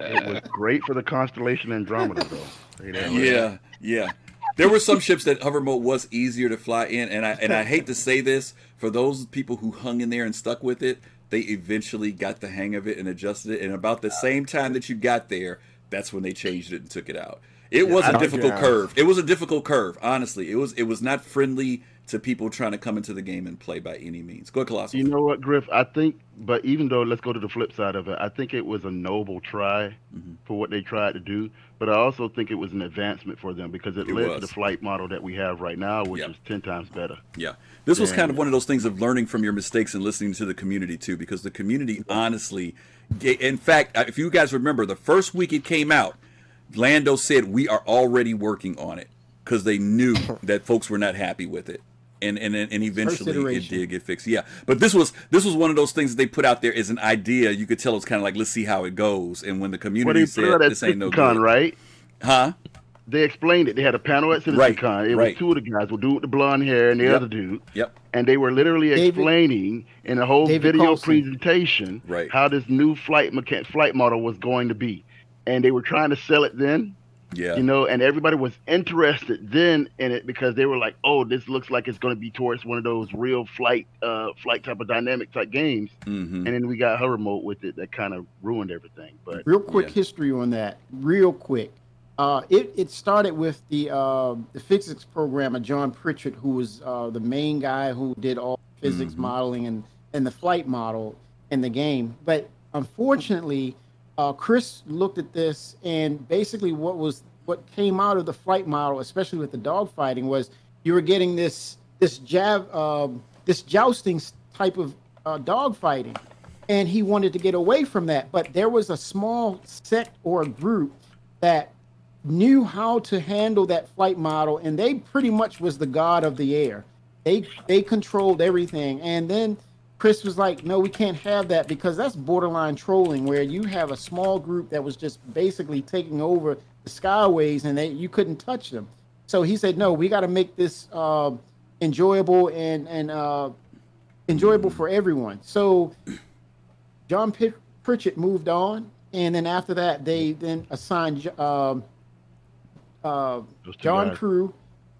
it was great for the constellation Andromeda, though. Yeah, yeah. There were some ships that hover mode was easier to fly in, and I and I hate to say this for those people who hung in there and stuck with it. They eventually got the hang of it and adjusted it, and about the same time that you got there, that's when they changed it and took it out. It yeah, was a difficult yeah. curve. It was a difficult curve. Honestly, it was. It was not friendly to people trying to come into the game and play by any means. Go ahead, Colossal. You know what, Griff? I think, but even though, let's go to the flip side of it. I think it was a noble try mm-hmm. for what they tried to do, but I also think it was an advancement for them because it, it led was. to the flight model that we have right now, which yep. is ten times better. Yeah, this was kind of one of those things of learning from your mistakes and listening to the community too, because the community honestly, in fact, uh, if you guys remember, the first week it came out Lando said we are already working on it because they knew that folks were not happy with it. And, and and eventually it did get fixed. Yeah, but this was this was one of those things that they put out there as an idea. You could tell it's kind of like let's see how it goes. And when the community said this ain't no good, right? Huh? They explained it. They had a panel at CitizenCon. Right, it right. was two of the guys, with dude with the blonde hair and the yep. other dude. Yep. And they were literally David, explaining in a whole David video presentation right. how this new flight mecha- flight model was going to be and they were trying to sell it then. Yeah. You know, and everybody was interested then in it because they were like, "Oh, this looks like it's going to be towards one of those real flight, uh, flight type of dynamic type games." Mm-hmm. And then we got hover remote with it that kind of ruined everything. But real quick yeah. history on that, real quick. Uh, it it started with the uh, the physics programmer John Pritchett, who was uh, the main guy who did all physics mm-hmm. modeling and and the flight model in the game. But unfortunately uh, Chris looked at this and basically what was what came out of the flight model, especially with the dogfighting, was you were getting this this jab uh, this jousting type of uh, dogfighting, and he wanted to get away from that. But there was a small sect or a group that knew how to handle that flight model, and they pretty much was the god of the air. They they controlled everything, and then Chris was like, no, we can't have that because that's borderline trolling where you have a small group that was just basically taking over the skyways and they you couldn't touch them. So he said, no, we got to make this uh, enjoyable and and uh, enjoyable for everyone. So John Pritchett moved on, and then after that, they then assigned um, uh, John Crewe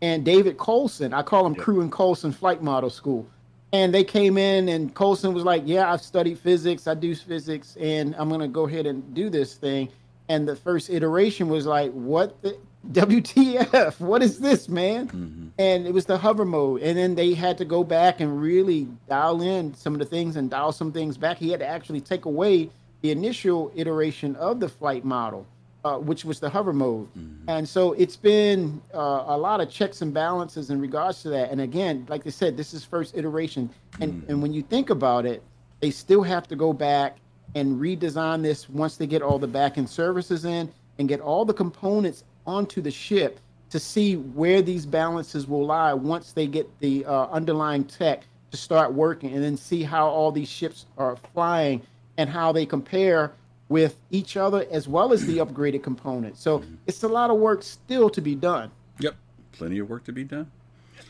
and David Colson. I call them yep. Crewe and Colson Flight Model School and they came in and Colson was like, "Yeah, I've studied physics. I do physics, and I'm gonna go ahead and do this thing." And the first iteration was like, "What the WTF? What is this, man?" Mm-hmm. And it was the hover mode, and then they had to go back and really dial in some of the things and dial some things back. He had to actually take away the initial iteration of the flight model uh, which was the hover mode. Mm-hmm. And so it's been uh, a lot of checks and balances in regards to that. And again, like I said, this is first iteration. And, mm-hmm. and when you think about it, they still have to go back and redesign this once they get all the backend services in and get all the components onto the ship to see where these balances will lie once they get the uh, underlying tech to start working and then see how all these ships are flying and how they compare with each other as well as the upgraded components. So mm-hmm. it's a lot of work still to be done. Yep, plenty of work to be done.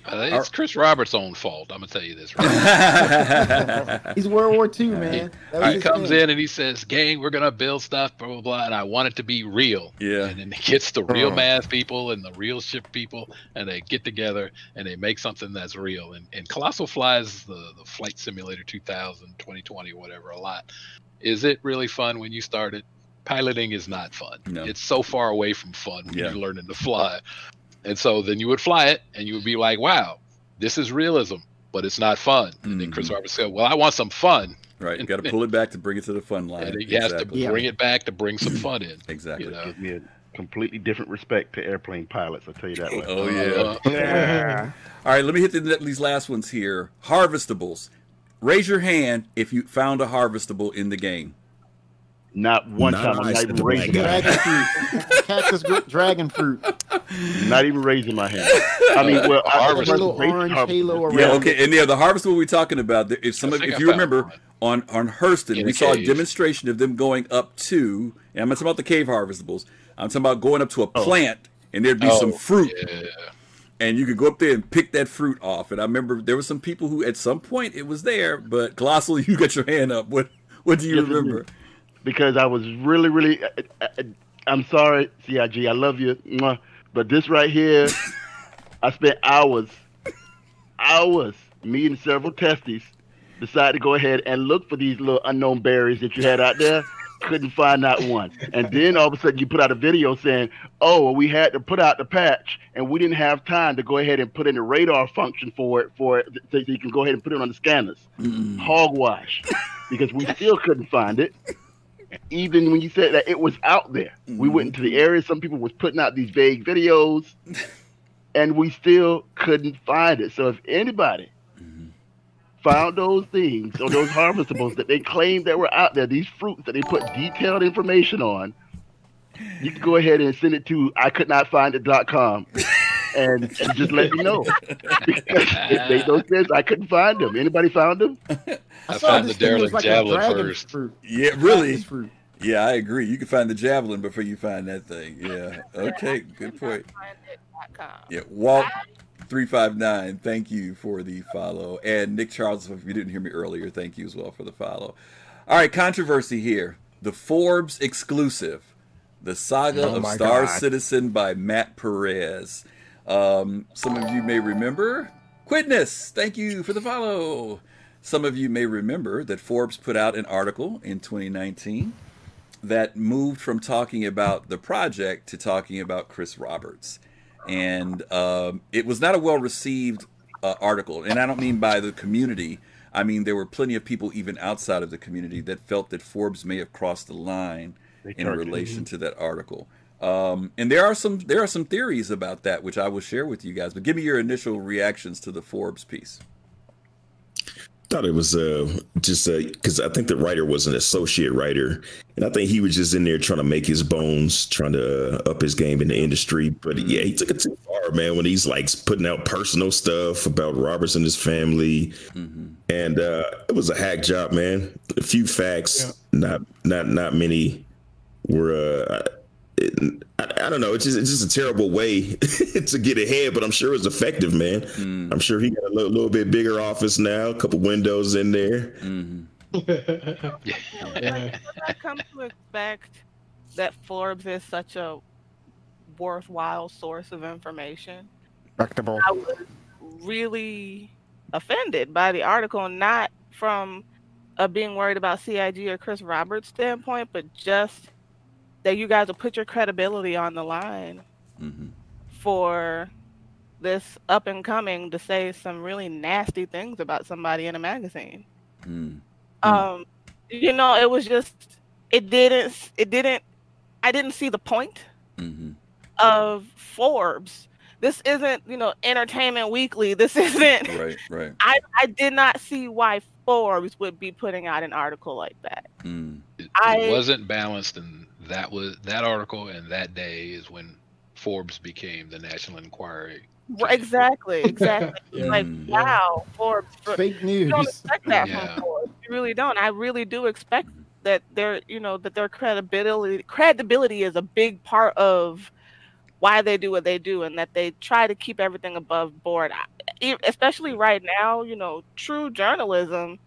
Uh, it's Chris Roberts' own fault. I'm gonna tell you this. Right He's World War II, man. That was he comes thing. in and he says, "Gang, we're gonna build stuff, blah blah blah," and I want it to be real. Yeah. And then he gets the real Oh. math people and the real ship people, and they get together and they make something that's real. And, and Colossal flies the the Flight Simulator 2000, 2020, whatever, a lot. Is it really fun when you start it? Piloting is not fun. No. It's so far away from fun when Yeah. you're learning to fly. And so then you would fly it and you would be like, wow, this is realism, but it's not fun. And then Chris Mhm. Roberts said, well, I want some fun. Right, you got to pull it back to bring it to the fun line. And he has to Exactly. bring it back to bring some fun in. Exactly. You know? Gives me a completely different respect to airplane pilots. I'll tell you that. Way. Oh yeah. Uh, Yeah. All right, let me hit the, these last ones here. Harvestables. Raise your hand if you found a harvestable in the game. Not one Nah, time. I'm not even raising my hand. Dragon fruit. Cactus gr- dragon fruit. Not even raising my hand. I mean, well, I Harvest- A was little raised orange harvest- halo around. Yeah, okay, and yeah, the harvestable we're talking about. If some, of, if I you remember, one. on on Hurston, In we a saw a demonstration of them going up to. And I'm not talking about the cave harvestables. I'm talking about going up to a oh. plant, and there'd be oh, some Oh, fruit, Yeah. And you could go up there and pick that fruit off. And I remember there were some people who, at some point, it was there. But colossal, you got your hand up. What what do you Yes, remember? because I was really, really. I, I, I'm sorry, CIG. I love you, but this right here, I spent hours, hours meeting several testes. Decided to go ahead and look for these little unknown berries that you had out there. Couldn't find not one. And then all of a sudden you put out a video saying, "Oh, well, we had to put out the patch, and we didn't have time to go ahead and put in the radar function for it, for it, so you can go ahead and put it on the scanners." Mm. Hogwash, because we still couldn't find it even when you said that it was out there. We mm-hmm. went into the area. Some people was putting out these vague videos, and we still couldn't find it. So if anybody found those things or those harvestables that they claimed that were out there, these fruits that they put detailed information on, you can go ahead and send it to I could not find it.com and, and just let me know. because it made no sense. I couldn't find them. Anybody found them? I saw found the this thing derelict like javelin dragon first. Fruit. Yeah, really. Yeah, I agree. You can find the javelin before you find that thing. Yeah. Okay. Good point. Yeah, Walt three five nine. Thank you for the follow, and Nick Charles. If you didn't hear me earlier, thank you as well for the follow. All right, controversy here. The Forbes exclusive, the saga Oh of Star God. Citizen by Matt Perez. Um, some of you may remember Quidness. Thank you for the follow. Some of you may remember that Forbes put out an article in 2019 that moved from talking about the project to talking about Chris Roberts. And um, it was not a well received uh, article. And I don't mean by the community, I mean there were plenty of people, even outside of the community, that felt that Forbes may have crossed the line They in relation to that article. Um, and there are some there are some theories about that which I will share with you guys. But give me your initial reactions to the Forbes piece. Thought it was uh just because I think the writer was an associate writer, and I think he was just in there trying to make his bones, trying to uh, up his game in the industry. But yeah, he took it too far, man. When he's like putting out personal stuff about Roberts and his family, and uh it was a hack job, man. A few facts, not not not many were. uh it, I, I don't know. It's just it's just a terrible way to get ahead, but I'm sure it's effective, man. I'm sure he got a little, little bit bigger office now, a couple windows in there. Like, I come to expect that Forbes is such a worthwhile source of information. Respectable. I was really offended by the article, not from uh, being worried about CIG or Chris Roberts' standpoint, but just that you guys will put your credibility on the line Mm-hmm. for this up and coming to say some really nasty things about somebody in a magazine. Mm. Um, you know, it was just it didn't it didn't I didn't see the point Mm-hmm. of Forbes. This isn't, you know, Entertainment Weekly. This isn't Right, right. I, I did not see why Forbes would be putting out an article like that. Mm. It, I- it wasn't balanced, and that was that article and that day is when Forbes became the National Enquirer. Right, Exactly, exactly. Yeah. Like, wow, Forbes. Fake news. You don't news. expect that Yeah. from Forbes. You really don't. I really do expect mm-hmm. that their, you know, that their credibility credibility is a big part of why they do what they do, and that they try to keep everything above board. I, especially right now, you know, true journalism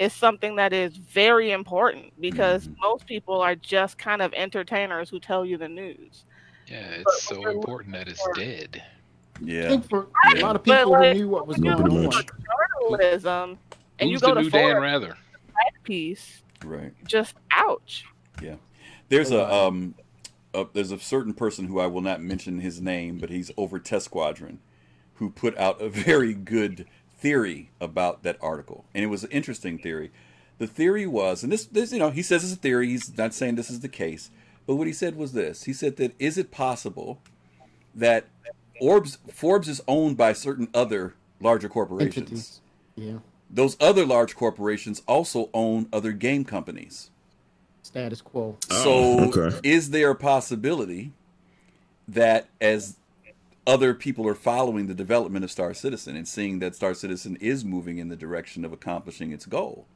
is something that is very important because Mhm. most people are just kind of entertainers who tell you the news. Yeah, it's so important that it's for- dead. I Yeah. think for Yeah. a lot of people like, who knew what was going on. much. Journalism, and you Who's go the to new Dan Forbes Rather? piece, Right. just ouch. Yeah. There's a um, a, there's a certain person who I will not mention his name, but he's over Test Squadron, who put out a very good theory about that article, and it was an interesting theory. The theory was, and this, this, you know, he says it's a theory. He's not saying this is the case, but what he said was this: he said that is it possible that Orbs Forbes is owned by certain other larger corporations? Entities. Yeah. Those other large corporations also own other game companies. Status quo. So, Oh, okay. is there a possibility that as other people are following the development of Star Citizen and seeing that Star Citizen is moving in the direction of accomplishing its goal,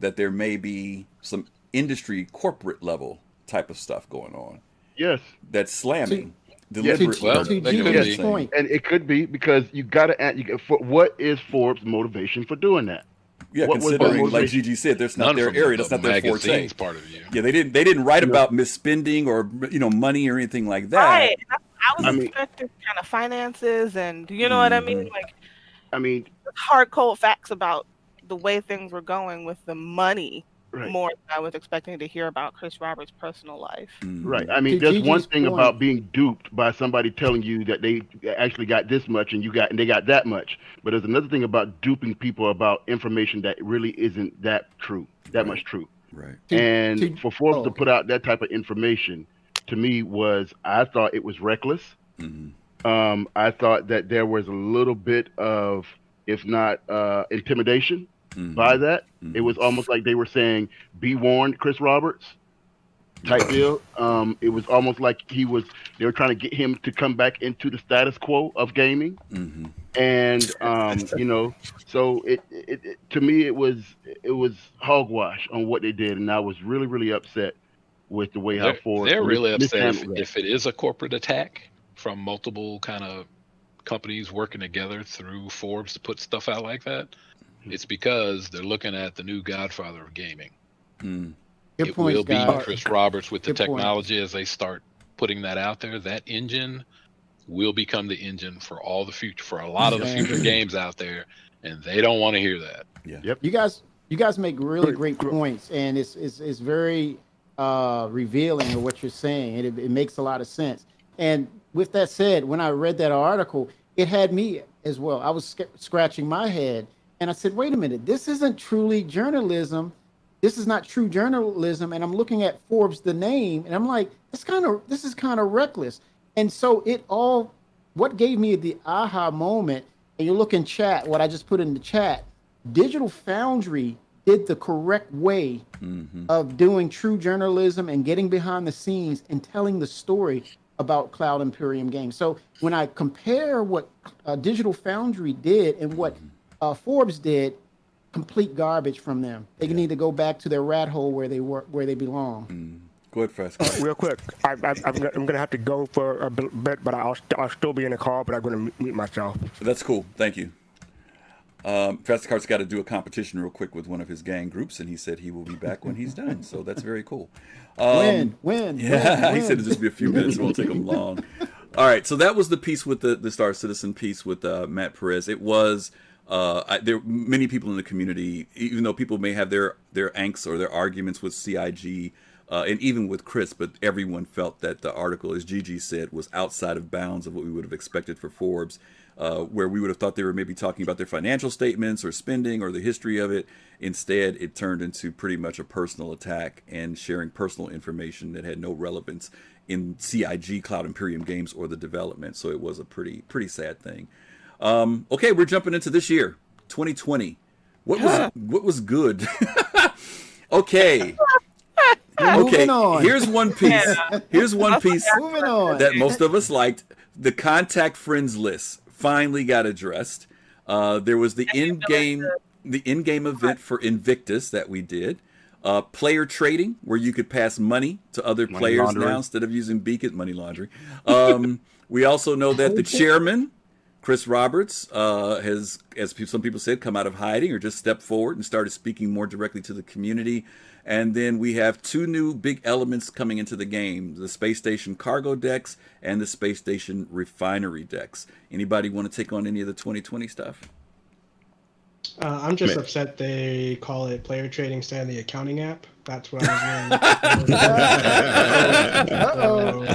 that there may be some industry corporate level type of stuff going on Yes, that's slamming To, deliberately. Well, to that could point, and it could be because you got to ask. You, got- for, what is Forbes' motivation for doing that? yeah, what considering like motivation? Gigi said, that's not None their area, that's not their forte. magazine's part of you. Yeah, they didn't they didn't write You know- about misspending or you know money or anything like that. Right. I, I was I mean- expecting kind of finances and you know what I mean? Mhm. Like I mean, hard cold facts about the way things were going with the money right, more than I was expecting to hear about Chris Roberts' personal life. Mhm. right. I mean, To there's one thing point- about being duped by somebody telling you that they actually got this much and you got and they got that much. But there's another thing about duping people about information that really isn't that true, that Right. much true. Right. And to- for Forbes oh, to put out that type of information, to me was I thought it was reckless. Mhm. Um, I thought that there was a little bit of, if not uh, intimidation, Mhm. by that. Mhm. It was almost like they were saying, "Be warned, Chris Roberts." Type deal. Um, it was almost like he was. They were trying to get him to come back into the status quo of gaming, Mhm. and um, you know, so it, it, it to me it was it was hogwash on what they did, and I was really really upset with the way how They're, Ford they're really upset if, if it is a corporate attack from multiple kind of companies working together through Forbes to put stuff out like that. Hmm. It's because they're looking at the new godfather of gaming. Mm. good it points, will be guys. Chris Roberts with the Good point. technology as they start putting that out there. That engine will become the engine for all the future for a lot of the future games out there, and they don't want to hear that. Yeah. Yep. You guys, you guys make really Great, great great. points, and it's it's, it's very uh, revealing of what you're saying, and it, it makes a lot of sense. And with that said, when I read that article, it had me as well. I was sc- scratching my head, and I said, "Wait a minute, this isn't truly journalism. This is not true journalism." And I'm looking at Forbes, the name, and I'm like, "This kind of this is kind of reckless." And so it all, what gave me the aha moment, and you look in chat, what I just put in the chat, Digital Foundry did the correct way Mhm. of doing true journalism and getting behind the scenes and telling the story about Cloud Imperium Games. So when I compare what uh, Digital Foundry did and what uh, Forbes did, complete garbage from them. They need to go back to their rat hole where they were, where they belong. Mm. Go ahead, Fast. Uh, real quick, I, I, I'm, gonna, I'm gonna have to go for a bit, bit, but I'll, st- I'll still be in the call, but I'm gonna mute myself. That's cool. Thank you. Um, Fast Cart's got to do a competition real quick with one of his gang groups, and he said he will be back when he's done. So that's very cool. Um, win, win, Yeah, win, he said it'll just be a few minutes. It won't take him long. All right, so that was the piece with the the Star Citizen piece with uh, Matt Perez. It was uh, I, there many people in the community, even though people may have their their angst or their arguments with CIG. Uh, and even with Chris, but everyone felt that the article, as Gigi said, was outside of bounds of what we would have expected for Forbes, uh, where we would have thought they were maybe talking about their financial statements or spending or the history of it. Instead, it turned into pretty much a personal attack and sharing personal information that had no relevance in CIG Cloud Imperium games or the development. So it was a pretty pretty sad thing. Um, okay, we're jumping into this year, 2020. What was what was good? okay. Okay, Moving on. here's one piece. Here's one piece that most of us liked. The contact friends list finally got addressed. Uh, there was the in-game the in-game event for Invictus that we did. Uh, player trading, where you could pass money to other Money players laundering. now instead of using beacon money laundering. Um, we also know that the chairman Chris Roberts uh, has, as some people said, come out of hiding or just stepped forward and started speaking more directly to the community. And then we have two new big elements coming into the game the Space Station cargo decks and the Space Station refinery decks. Anybody want to take on any of the 2020 stuff? Uh, I'm just Man. upset they call it player trading instead of the accounting app. That's what I was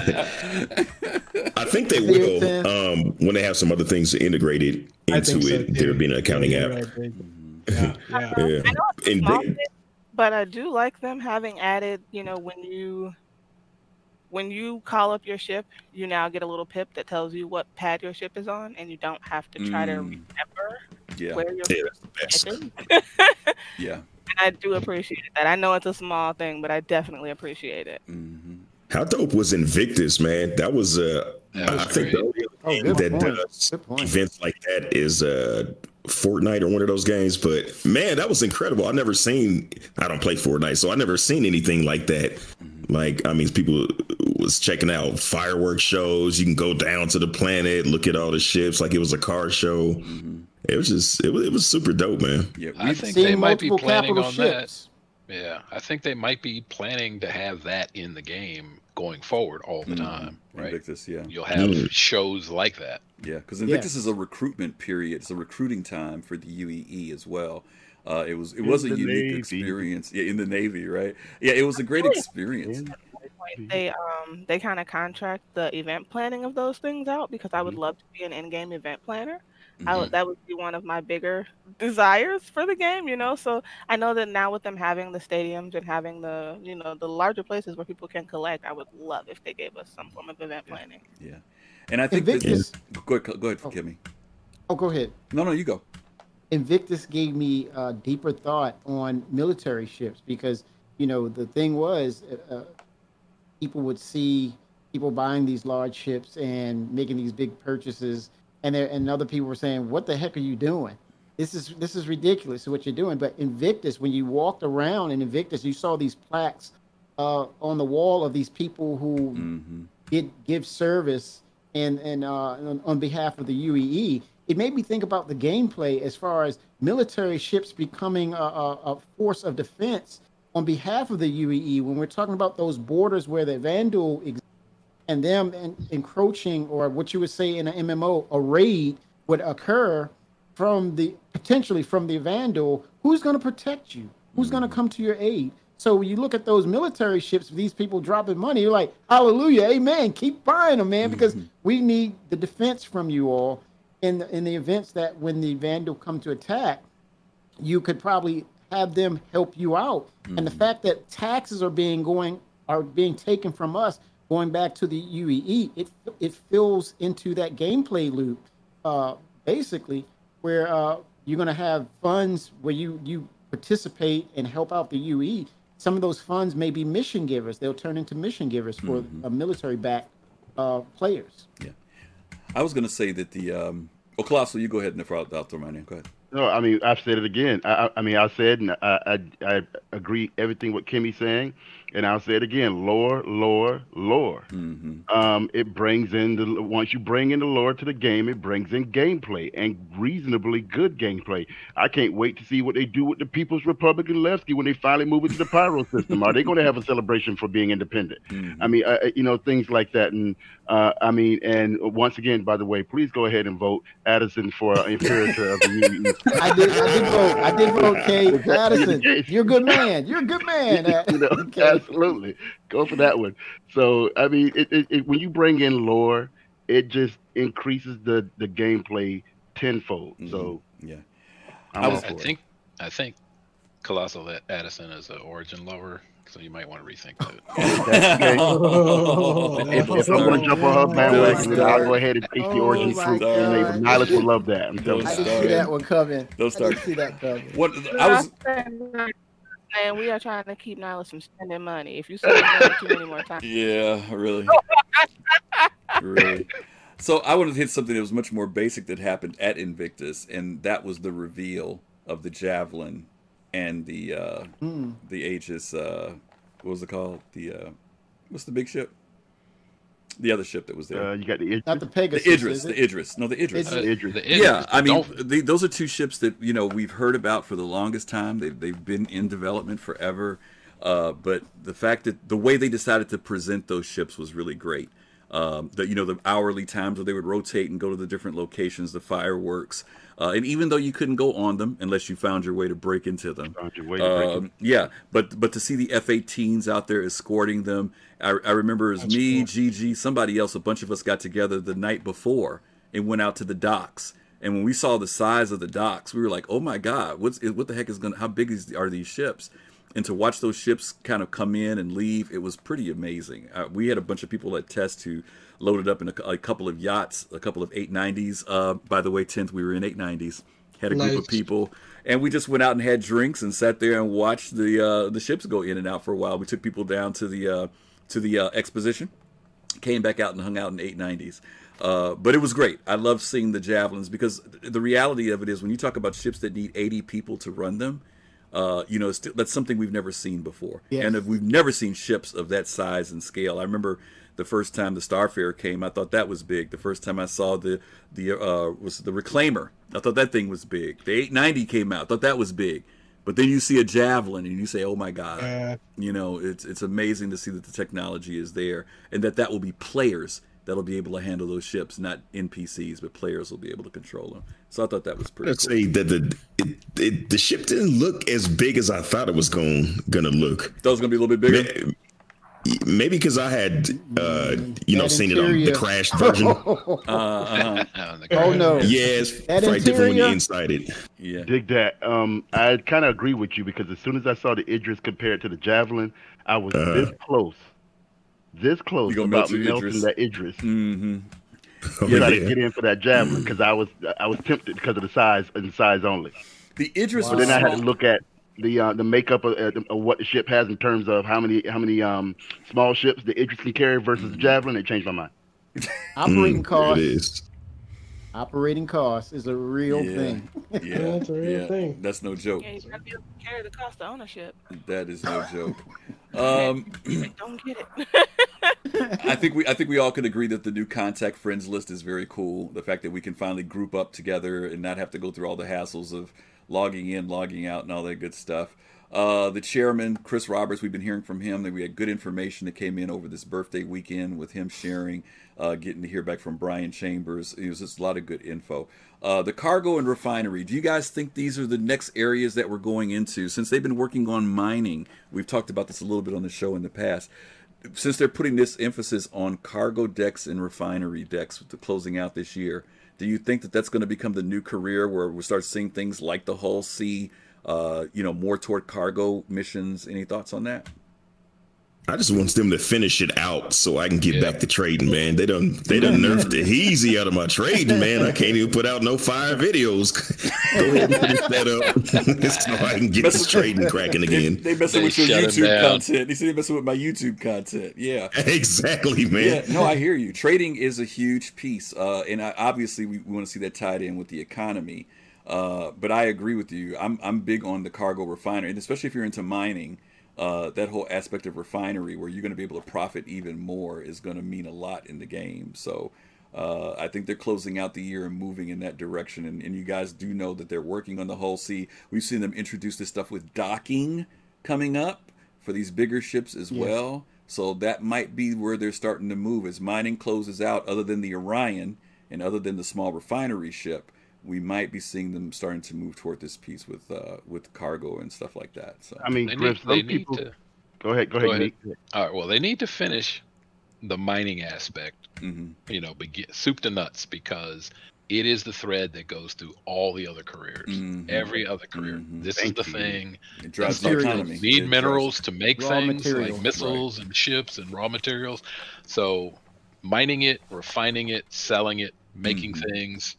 I think they will um, when they have some other things integrated into so, it. There'll be an accounting app. Yeah, yeah. yeah. And they, but I do like them having added, you know, when you when you call up your ship, you now get a little pip that tells you what pad your ship is on, and you don't have to try mm. to remember yeah. where your yeah, ship is. yeah. And I do appreciate that. I know it's a small thing, but I definitely appreciate it. Mm-hmm. How dope was Invictus, man? That was uh, that was I think the only oh, that point. does events like that is uh Fortnite or one of those games. But man, that was incredible. I never seen. I don't play Fortnite, so I never seen anything like that. Mm-hmm. Like, I mean, people was checking out fireworks shows. You can go down to the planet, look at all the ships, like it was a car show. Mm-hmm. It was just, it was, it was super dope, man. Yeah, I think they might be planning on ships. that. Yeah, I think they might be planning to have that in the game going forward all the mm-hmm. time, right? Invictus, yeah. You'll have mm-hmm. shows like that. Yeah, because Invictus yeah. is a recruitment period. It's a recruiting time for the UEE as well. Uh, it was it in was a unique Navy. experience. Yeah, in the Navy, right? Yeah, it was a great experience. They um they kind of contract the event planning of those things out because I would mm-hmm. love to be an in-game event planner. Mm-hmm. I, that would be one of my bigger desires for the game, you know. So I know that now with them having the stadiums and having the, you know, the larger places where people can collect, I would love if they gave us some form of event planning. Yeah, and I think Invictus. This, go ahead, go ahead, oh. Kimmy. Oh, go ahead. No, no, you go. Invictus gave me a deeper thought on military ships because you know the thing was uh, uh people would see people buying these large ships and making these big purchases and there and other people were saying, "What the heck are you doing? This is this is ridiculous what you're doing." But Invictus, when you walked around in Invictus, you saw these plaques uh, on the wall of these people who mm-hmm. did give service and and uh, on, on behalf of the UEE. It made me think about the gameplay as far as military ships becoming a, a, a force of defense on behalf of the UEE. When we're talking about those borders where the Vanduul exists and them encroaching or what you would say in an MMO, a raid would occur from the potentially from the Vanduul. who's going to protect you? Who's going to come to your aid? So when you look at those military ships, these people dropping money, you're like, hallelujah, amen. Keep buying them, man, because mm-hmm. we need the defense from you all in the, in the events that when the Vanduul come to attack, you could probably have them help you out. Mm-hmm. And the mm-hmm. fact that taxes are being going are being taken from us going back to the UEE, it it fills into that gameplay loop, uh, basically, where uh, you're going to have funds where you you participate and help out the UE. Some of those funds may be mission givers. They'll turn into mission givers for mm-hmm. a military backed uh, players. Yeah, I was going to say that the um, oh, Colossal, you go ahead and throw out, out my name. Go ahead. No, I mean I've said it again. I, I mean I said and I, I, I agree everything what Kimmy's saying and I'll say it again, lore, lore, lore. Mm-hmm. Um, it brings in the once you bring in the lore to the game, it brings in gameplay and reasonably good gameplay. I can't wait to see what they do with the People's Republic of Levski when they finally move into the Pyro system. Are they going to have a celebration for being independent? Mm-hmm. I mean, uh, uh, you know, things like that. And uh, I mean, and once again, by the way, please go ahead and vote Addison for Imperator of the Union. I did, I did vote. I did vote, Kate. Addison, you're a good man. You're a good man. you know, okay absolutely. Go for that one. So, I mean, it, it, it, when you bring in lore, it just increases the the gameplay tenfold. Mm-hmm. So, yeah, i was, I think I think Colossal Addison is an origin lover, so you might want to rethink that. if, if I'm going to jump on her bandwagon, I'll go ahead and take the origin oh fruit. Nihilus will love that. I'm telling you. I didn't see that one coming. Don't start. I didn't see that coming. What I was and we are trying to keep Nihilus from spending money. If you spend money too many more times. Yeah, really. really. So I wanted to hit something that was much more basic that happened at Invictus, and that was the reveal of the javelin and the uh, mm. the Aegis. Uh, what was it called? The uh, what's the big ship? The other ship that was there. Uh, you got the Idris. Not the Pegasus. the Idris. is The? Idris. No, the Idris. Idris. Uh, Idris. The Idris, yeah, I mean, the, those are two ships that you know we've heard about for the longest time. They've they've been in development forever, uh, but the fact that the way they decided to present those ships was really great. Um, the you know the hourly times where they would rotate and go to the different locations, the fireworks, uh, and even though you couldn't go on them unless you found your way to break into them, Found your way to break um, yeah, but but to see the F-18s out there escorting them, I, I remember it was me. GG, somebody else, a bunch of us got together the night before and went out to the docks. And when we saw the size of the docks, we were like, "Oh my God, what's what the heck is going? to How big is, are these ships?" And to watch those ships kind of come in and leave, it was pretty amazing. Uh, we had a bunch of people at Test who loaded up in a, a couple of yachts, a couple of 890s. Uh, by the way, 10th, we were in 890s. Had a group of people, and we just went out and had drinks and sat there and watched the uh, the ships go in and out for a while. We took people down to the uh, to the uh, exposition, came back out and hung out in 890s. Uh, but it was great. I love seeing the javelins because the reality of it is when you talk about ships that need 80 people to run them, uh, you know, that's something we've never seen before. Yes. And if we've never seen ships of that size and scale. I remember the first time the Starfarer came, I thought that was big. The first time I saw the the uh, was the Reclaimer, I thought that thing was big. The 890 came out, I thought that was big. But then you see a javelin and you say, "Oh my God!" Uh, You know, it's it's amazing to see that the technology is there and that that will be players that'll be able to handle those ships, not NPCs, but players will be able to control them. So I thought that was pretty I'd cool. say that the it, it, the ship didn't look as big as I thought it was going gonna look. That was gonna be a little bit bigger. May- Maybe because I had, uh, you know, That seen it on the interior. crashed version. Uh, uh oh no. yeah, it's That probably different when you're interior? inside it. Yeah. Dig that. Um, I kind of agree with you because as soon as I saw the Idris compared to the Javelin, I was Uh-huh. this close, this close You melt about melting Idris. that Idris. Mm-hmm. Oh, Try to yeah. get in for that Javelin because I was I was tempted because of the size and size only. The Idris Wow. But then I had to look at the uh, the makeup of, uh, of what the ship has in terms of how many how many um small ships the Idris can carry versus the Javelin. It changed my mind. Operating Mm, there costs. It is. Operating costs is a real Yeah. thing. Yeah, That's a real yeah. thing. That's no joke. Yeah, you gotta be able to carry the cost of ownership. That is no joke. Um, Don't get it. I think we I think we all can agree that the new contact friends list is very cool. The fact that we can finally group up together and not have to go through all the hassles of logging in, logging out, and all that good stuff. Uh, the chairman, Chris Roberts, we've been hearing from him that we had good information that came in over this birthday weekend with him sharing, uh, getting to hear back from Brian Chambers. It was just a lot of good info. Uh, the cargo and refinery. Do you guys think these are the next areas that we're going into? Since they've been working on mining, we've talked about this a little bit on the show in the past since they're putting this emphasis on cargo decks and refinery decks with the closing out this year, do you think that that's going to become the new career where we start seeing things like the Hull C, uh, you know, more toward cargo missions? Any thoughts on that? I just want them to finish it out so I can get Yeah. back to trading, man. They done they done nerfed the easy out of my trading, man. I can't even put out no fire videos. Go ahead and finish that up so I can get this trading cracking again. They messing They with your YouTube content. They said they messing with my YouTube content. Yeah. Exactly, man. Yeah, no, I hear you. Trading is a huge piece, uh, and I, obviously we, we want to see that tied in with the economy. Uh, but I agree with you. I'm I'm big on the cargo refinery, and especially if you're into mining, uh, that whole aspect of refinery where you're going to be able to profit even more is going to mean a lot in the game. So. Uh, I think they're closing out the year and moving in that direction. And, and you guys do know that they're working on the Hull C. We've seen them introduce this stuff with docking coming up for these bigger ships as Yes. well. So that might be where they're starting to move as mining closes out. Other than the Orion and other than the small refinery ship, we might be seeing them starting to move toward this piece with uh, with cargo and stuff like that. So I mean, They Griff, need, some they need people. to. Go ahead. Go Go ahead. ahead. All right. Well, they need to finish the mining aspect. mhm. You know, begin, soup to nuts because it is the thread that goes through all the other careers. Mhm. Every other career. Mhm. This Thank is the you. thing. it drives the Materials. economy. It need drives- minerals to make Raw things materials, like missiles and ships and raw materials. So mining it, refining it, selling it, making Mhm. things,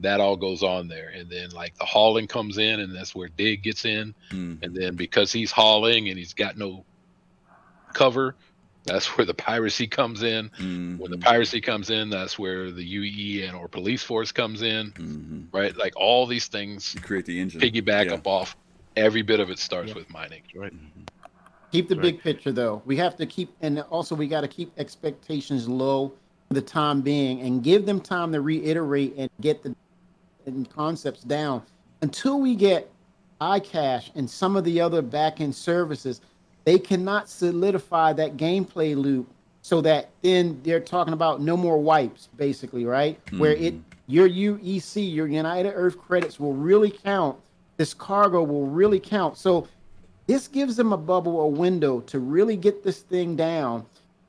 that all goes on there. And then like the hauling comes in and that's where Dig gets in. Mm. And then because he's hauling and he's got no cover, that's where the piracy comes in. Mhm. When the piracy comes in, that's where the UE and or police force comes in, Mhm. right? Like all these things You create the engine. piggyback Yeah. up off. Every bit of it starts Yeah. with mining. Right. Keep the Right. big picture though. We have to keep, and also we got to keep expectations low for the time being, and give them time to reiterate and get the and concepts down until we get iCache and some of the other back-end services. They cannot solidify that gameplay loop so that then they're talking about no more wipes, basically, right? Where it mm-hmm. your UEC, your United Earth credits will really count. This cargo will really count. So this gives them a bubble, a window to really get this thing down.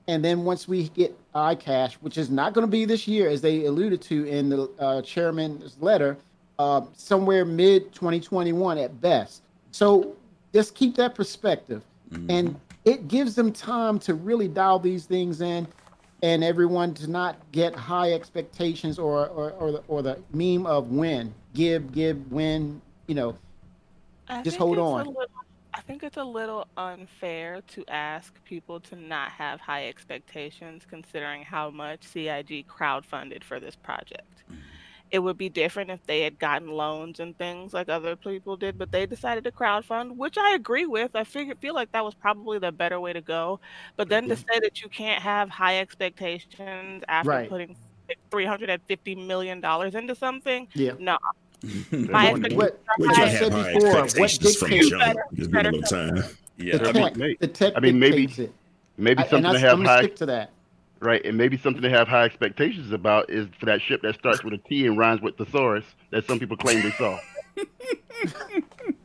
And then once we get iCache, which is not going to be this year, as they alluded to in the uh, chairman's letter, uh, somewhere mid 2021 at best. So just keep that perspective. And it gives them time to really dial these things in and everyone to not get high expectations or, or, or, the, or the meme of win, give, give, win, you know, I Just think hold it's a on. I think it's a little unfair to ask people to not have high expectations considering how much CIG crowdfunded for this project. Mm-hmm. It would be different if they had gotten loans and things like other people did, but they decided to crowdfund, which I agree with. I figure feel like that was probably the better way to go. But then to mm-hmm. say that you can't have high expectations after Right. putting three hundred and fifty million dollars into something, yeah. no. They're My doing. What, what can I said before, what expectations dictates jump. better- Just give it a little better- time. Yeah, the I mean, tech, the tech I mean, maybe- it. Maybe I, something I, to have gonna high stick to that. right, and maybe something to have high expectations about is for that ship that starts with a T and rhymes with thesaurus that some people claim they saw.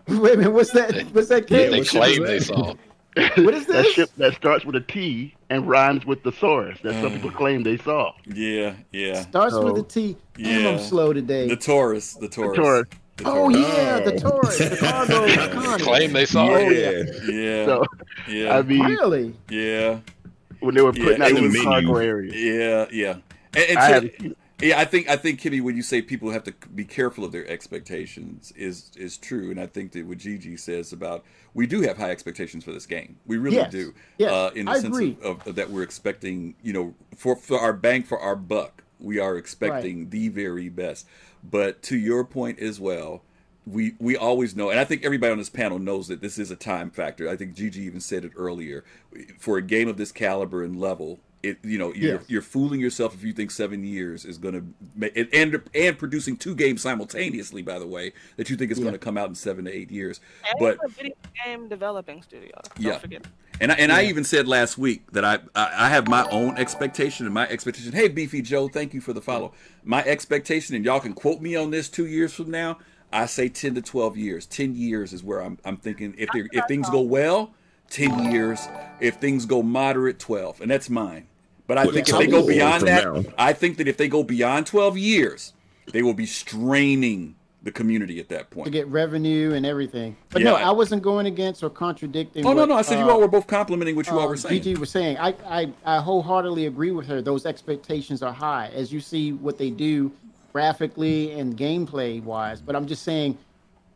Wait a minute, what's that? What's that? Yeah, they claim they saw. What is that this? ship that starts with a T and rhymes with thesaurus that some people mm. claim they saw. yeah, yeah. Starts with So- a T. Damn, Yeah. I'm slow today. The Taurus, the Taurus. Taurus. The oh Taurus. yeah, the Oh. Taurus, the cargo economy. Claim they saw. Oh, it. yeah. Yeah, So yeah, I mean, Really? yeah, when they were putting Yeah, out it the was- cargo area, yeah, yeah. And, and I so- haven't seen it. Yeah, I think I think Kimmy, when you say people have to be careful of their expectations, is is true, and I think that what Gigi says about we do have high expectations for this game. We really Yes. do. Yes, uh, in the I sense agree. Of, of that we're expecting, you know, for for our bang for our buck, we are expecting the very best. But to your point as well, we we always know, and I think everybody on this panel knows that this is a time factor. I think Gigi even said it earlier. For a game of this caliber and level, it you know you're, Yes. you're fooling yourself if you think seven years is going to and, and and producing two games simultaneously. By the way, that you think is Yeah. going to come out in seven to eight years. And But a video game developing studio. Don't Yeah. forget. and I, and I even said last week that I, I I have my own expectation and my expectation. Hey, Beefy Joe, thank you for the follow. My expectation, and y'all can quote me on this two years from now. I say ten to twelve years. Ten years is where I'm I'm thinking. If if things go well, ten years. If things go moderate, twelve, and that's mine. But I Well, think if they go beyond that, now? I think that if they go beyond twelve years, they will be straining the community at that point To get revenue and everything. But Yeah. no, I wasn't going against or contradicting. Oh no, what, no! I said you uh, all were both complimenting what you all uh, were saying. Gigi was saying. I, I I wholeheartedly agree with her. Those expectations are high as you see what they do graphically and gameplay wise. But I'm just saying,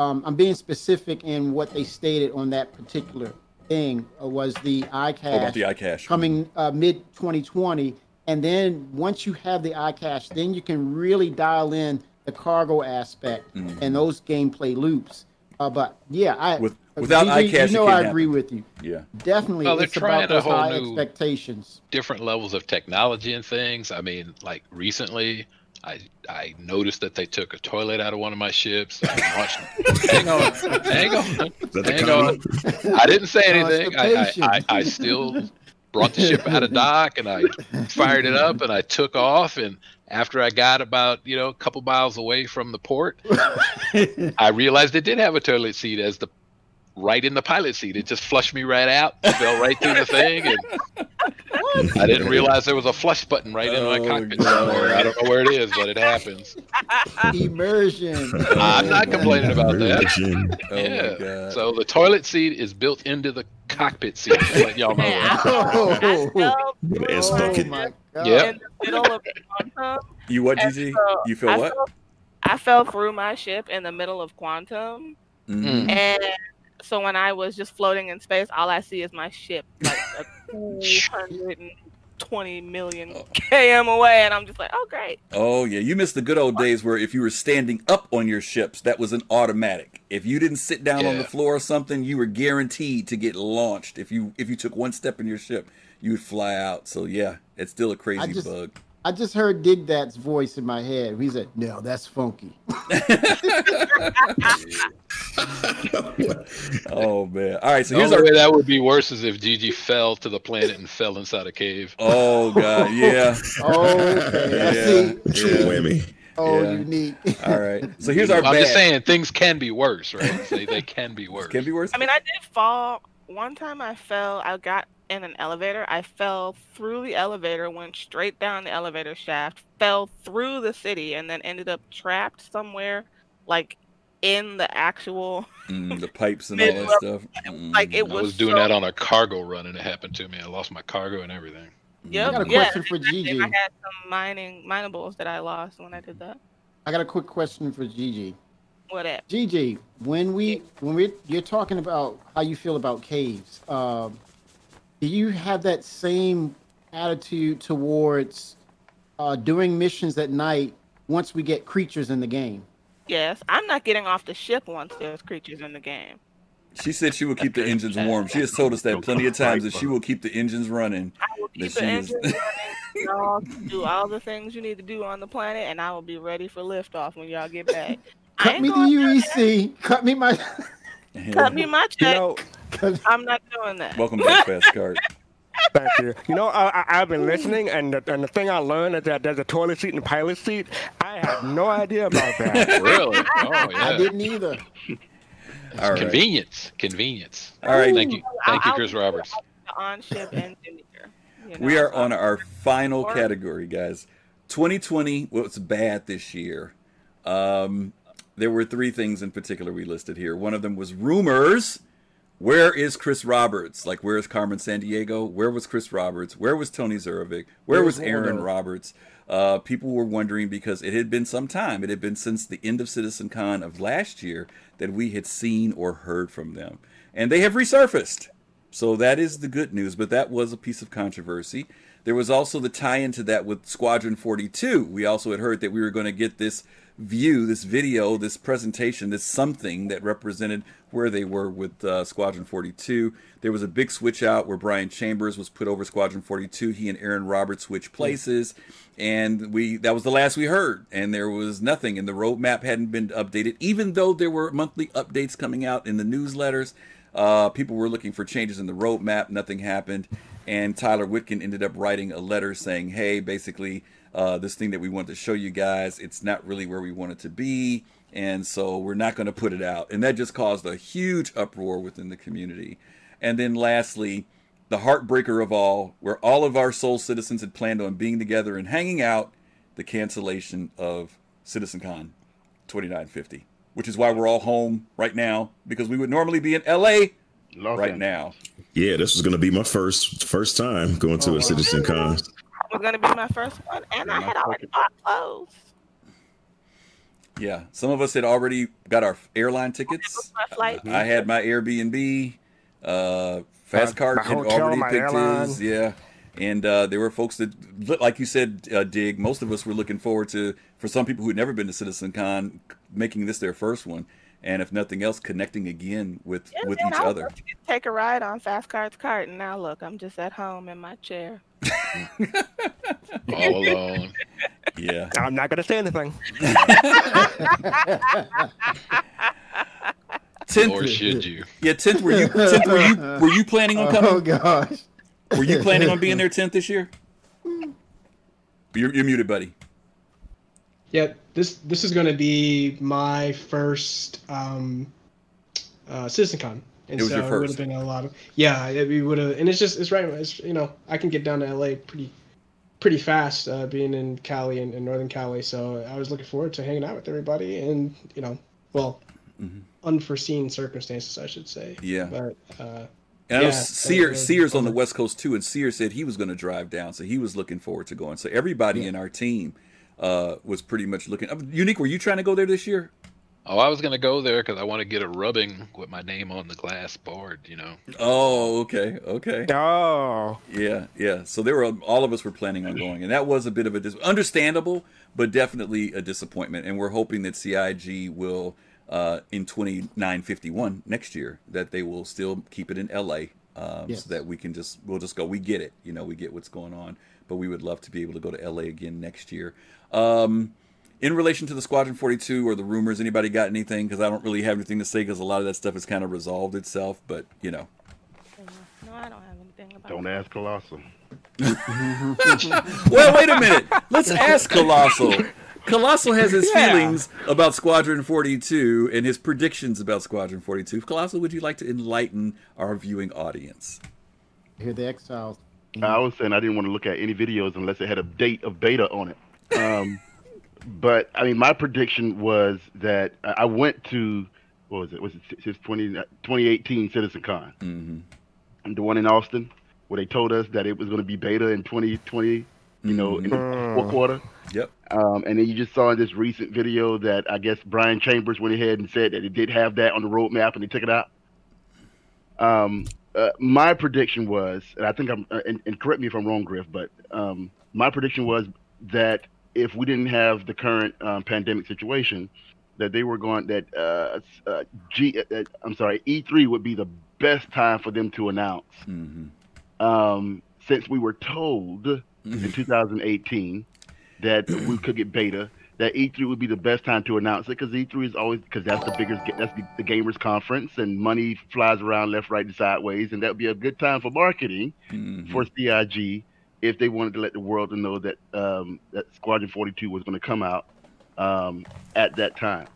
um, I'm being specific in what they stated on that particular thing uh, was the iCache Oh, the iCache. coming uh, mid 2020, and then once you have the iCache, then you can really dial in the cargo aspect and those gameplay loops. Uh, but yeah, I Mm-hmm. With- without Gigi, iCache, it you know I agree happen. with you. Yeah. Definitely, Well, they're it's trying about a whole high new- expectations. different levels of technology and things. I mean, like recently, I I noticed that they took a toilet out of one of my ships. I watched, hang on, hang on, Is that the hang on. I didn't say anything. I, I, I, I still brought the ship out of dock and I fired it up and I took off. And after I got about you know a couple miles away from the port, I realized it did have a toilet seat as the right in the pilot seat. It just flushed me right out, fell right through the thing, and I didn't realize there was a flush button right in my Oh, cockpit somewhere. I don't know where it is, but it happens. Immersion. I'm not complaining about that. Virgin. Oh my yeah. God. So the toilet seat is built into the cockpit seat. Just let y'all know that. Oh, fell With an S through bucket. oh my God. In the middle of quantum. You what, And Gigi? so You feel I what? Fell, I fell through my ship in the middle of quantum, Mhm. and so when I was just floating in space, all I see is my ship, like a two hundred and 20 million km away, and I'm just like, oh great. Oh yeah, you missed the good old days where if you were standing up on your ships, that was an automatic. If you didn't sit down on the floor or something, you were guaranteed to get launched. If you if you took one step in your ship, you would fly out. So yeah, it's still a crazy just- bug. I just heard Dig Dat's voice in my head. He said, "No, that's funky." Oh man! All right, so The here's only our. way that would be worse is if Gigi fell to the planet and fell inside a cave. Oh god, yeah. Okay, I Yeah. see. Triple whammy. Oh, Yeah. unique. All right, so here's our I'm bad. just saying things can be worse, right? They, they can be worse. Can be worse. I mean, I did fall. One time I fell. I got in an elevator. I fell through the elevator, went straight down the elevator shaft, fell through the city, and then ended up trapped somewhere, like in the actual. Mm, the pipes and all that stuff. Mm. Like it was. I was. was doing so- that on a cargo run and it happened to me. I lost my cargo and everything. Yep, I got a yeah, question for exactly, Gigi. I had some mining minables that I lost when I did that. I got a quick question for Gigi. What at? Gigi, when we when we you're talking about how you feel about caves, um, do you have that same attitude towards uh, doing missions at night once we get creatures in the game? Yes, I'm not getting off the ship once there's creatures in the game. She said she will keep the engines warm. She has told us that plenty of times that she will keep the engines running. I will keep she the is- running, y'all do all the things you need to do on the planet, and I will be ready for liftoff when y'all get back. Cut me the UEC. Cut me my. there. Cut me my You check. know, cut- I'm not doing that. Welcome back, Fast Cart. Thank you. You know, I, I, I've been listening, and the, and the thing I learned is that there's a toilet seat and a pilot seat. I had no idea about that. Really? Oh I yeah. didn't either. All right. Convenience. Convenience. All right. Thank you. Thank you, I'll- Chris Roberts. The on-ship engineer. you We are on our final category, guys. 2020 was bad this year. Um, there were three things in particular we listed here. One of them was rumors. Where is Chris Roberts? Like, where is Carmen Sandiego? Where was Chris Roberts? Where was Tony Zurovec? Where Where's was Erin Roberts? Uh, people were wondering because it had been some time. It had been since the end of Citizen Con of last year that we had seen or heard from them. And they have resurfaced. So that is the good news, but that was a piece of controversy. There was also the tie into that with Squadron 42. We also had heard that we were going to get this view, this video, this presentation, this something that represented where they were with uh, Squadron 42. There was a big switch out where Brian Chambers was put over Squadron 42. He and Erin Roberts switched places, and we that was the last we heard. And there was nothing, and the roadmap hadn't been updated, even though there were monthly updates coming out in the newsletters. Uh, people were looking for changes in the roadmap. Nothing happened. And Tyler Witkin ended up writing a letter saying, hey, basically, uh, this thing that we wanted to show you guys, it's not really where we want it to be. And so we're not going to put it out. And that just caused a huge uproar within the community. And then lastly, the heartbreaker of all, where all of our soul citizens had planned on being together and hanging out, the cancellation of CitizenCon 2950, which is why we're all home right now because we would normally be in LA Los right Angeles. now. Yeah, this was gonna be my first first time going to a Citizen Con. It was gonna be my first one, and I had already second. bought clothes. Yeah, some of us had already got our airline tickets. My flight. I had my Airbnb. Uh, Fast My- Card had hotel, already picked airline. his. Yeah, and uh, there were folks that, like you said, uh, Dig. Most of us were looking forward to, for some people who had never been to CitizenCon, making this their first one, and if nothing else, connecting again with Yeah, with man, each I other. to Take a ride on Fast Cart's cart, and now look, I'm just at home in my chair. All alone. Yeah. I'm not gonna say anything. Tenth, Or should you? yeah, tenth. Were you tenth? Were you were you planning on coming? Oh gosh. Were you planning on being there tenth this year? You're, you're muted, buddy. Yeah, this this is going to be my first um, uh, CitizenCon, and It was so your it would first. have been a lot of yeah. It, we would have, and it's just it's right. It's you know I can get down to LA pretty pretty fast, uh, being in Cali and in Northern Cali. So I was looking forward to hanging out with everybody, and you know, well, Mhm. unforeseen circumstances, I should say. Yeah. But uh, And I know Yeah, Sear, was Sears on the. West Coast too, and Sears said he was going to drive down, so he was looking forward to going. So everybody Yeah. in our team uh, was pretty much looking. uh, Unique, were you trying to go there this year? Oh, I was gonna go there because I want to get a rubbing with my name on the glass board. You know. Oh, okay, okay. Oh, Yeah, yeah. So there were all of us were planning on going, and that was a bit of a dis- understandable, but definitely a disappointment. And we're hoping that CIG will, uh, in twenty nine fifty one next year, that they will still keep it in LA, um, Yes. so that we can just we'll just go. We get it, you know, we get what's going on, but we would love to be able to go to LA again next year. Um, in relation to the Squadron 42 or the rumors, anybody got anything? Because I don't really have anything to say because a lot of that stuff has kind of resolved itself. But you know, No, I don't have anything about Don't ask Colossal. well, wait a minute. Let's ask Colossal. Colossal has his Yeah. feelings about Squadron 42 and his predictions about Squadron 42. Colossal, would you like to enlighten our viewing audience? Here the exiles. I was saying I didn't want to look at any videos unless it had a date of beta on it. Um, but I mean, my prediction was that I went to what was it? Was it since 20, 2018 CitizenCon, Mm-hmm. the one in Austin, where they told us that it was going to be beta in 2020. You know, in the fourth quarter. Yep. Um, and then you just saw in this recent video that I guess Brian Chambers went ahead and said that it did have that on the roadmap and they took it out. Um, uh, my prediction was, and I think I'm, uh, and, and correct me if I'm wrong, Griff, but um, my prediction was that if we didn't have the current um, pandemic situation, that they were going that uh, uh, G, uh, uh, I'm sorry, E3 would be the best time for them to announce. Mm-hmm. Um, since we were told in 2018 that we could get beta, that E3 would be the best time to announce it because E3 is always because that's the biggest that's the, the gamers conference and money flies around left, right, and sideways, and that would be a good time for marketing Mm-hmm. for CIG if they wanted to let the world know that um, that Squadron 42 was going to come out um, at that time.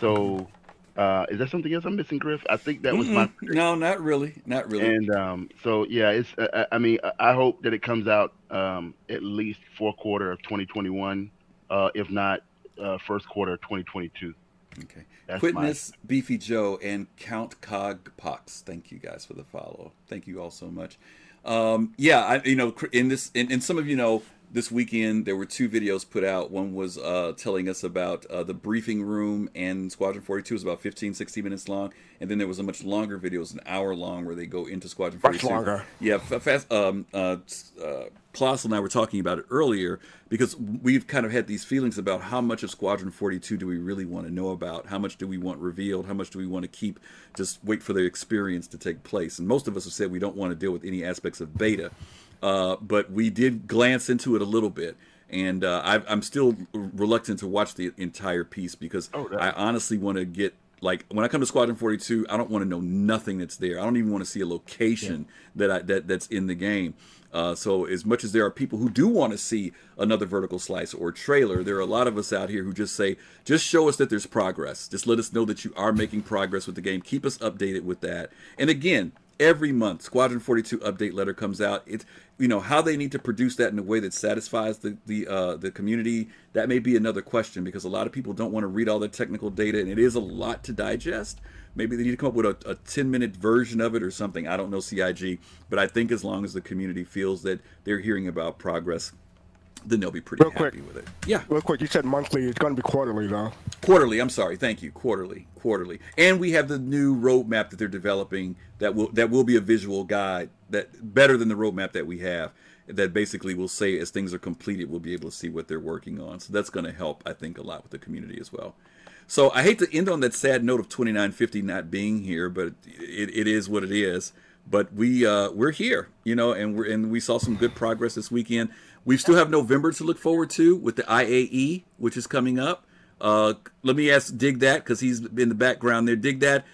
So, uh, is that something else I'm missing, Griff? I think that was my no, not really, not really. and um, so yeah, it's. Uh, I- I mean, I- I hope that it comes out um, at least fourth quarter of 2021, uh, if not uh, first quarter of 2022. okay. That's my- Quitness, Beefy Joe, and Count Cog Pox. Thank you guys for the follow. Thank you all so much. Um, yeah, I, you know, in this, and, and some of you know, this weekend there were two videos put out. One was uh, telling us about uh, the briefing room and Squadron 42 is about 15, 16 minutes long, and then there was a much longer video, it was an hour long, where they go into Squadron 42. Much 42. longer. Yeah, fa- fast. Um, uh, uh, and I were talking about it earlier because we've kind of had these feelings about how much of Squadron 42 do we really want to know about? How much do we want revealed? How much do we want to keep? Just wait for the experience to take place. And most of us have said we don't want to deal with any aspects of beta, uh, but we did glance into it a little bit. And uh, I, I'm still reluctant to watch the entire piece because Oh, I honestly want to get like when I come to Squadron 42, I don't want to know nothing that's there. I don't even want to see a location that I that that's in the game. Uh, so as much as there are people who do want to see another vertical slice or trailer, there are a lot of us out here who just say, just show us that there's progress. Just let us know that you are making progress with the game. Keep us updated with that. And again, every month, Squadron 42 update letter comes out. It's you know how they need to produce that in a way that satisfies the the uh, the community. That may be another question because a lot of people don't want to read all the technical data, and it is a lot to digest. Maybe they need to come up with a, a 10 minute version of it or something. I don't know CIG, but I think as long as the community feels that they're hearing about progress, then they'll be pretty Real happy quick. with it. Yeah, Real quick, you said monthly. It's going to be quarterly, though. quarterly. I'm sorry. Thank you. Quarterly. Quarterly. And we have the new roadmap that they're developing that will that will be a visual guide that better than the roadmap that we have. That basically will say as things are completed, we'll be able to see what they're working on. So that's going to help, I think, a lot with the community as well. So I hate to end on that sad note of 2950 not being here, but it, it is what it is. But we uh, we're here, you know, and we're and we saw some good progress this weekend. We still have November to look forward to with the IAE, which is coming up. Uh, let me ask Dig Dat because he's in the background there. Dig Dat.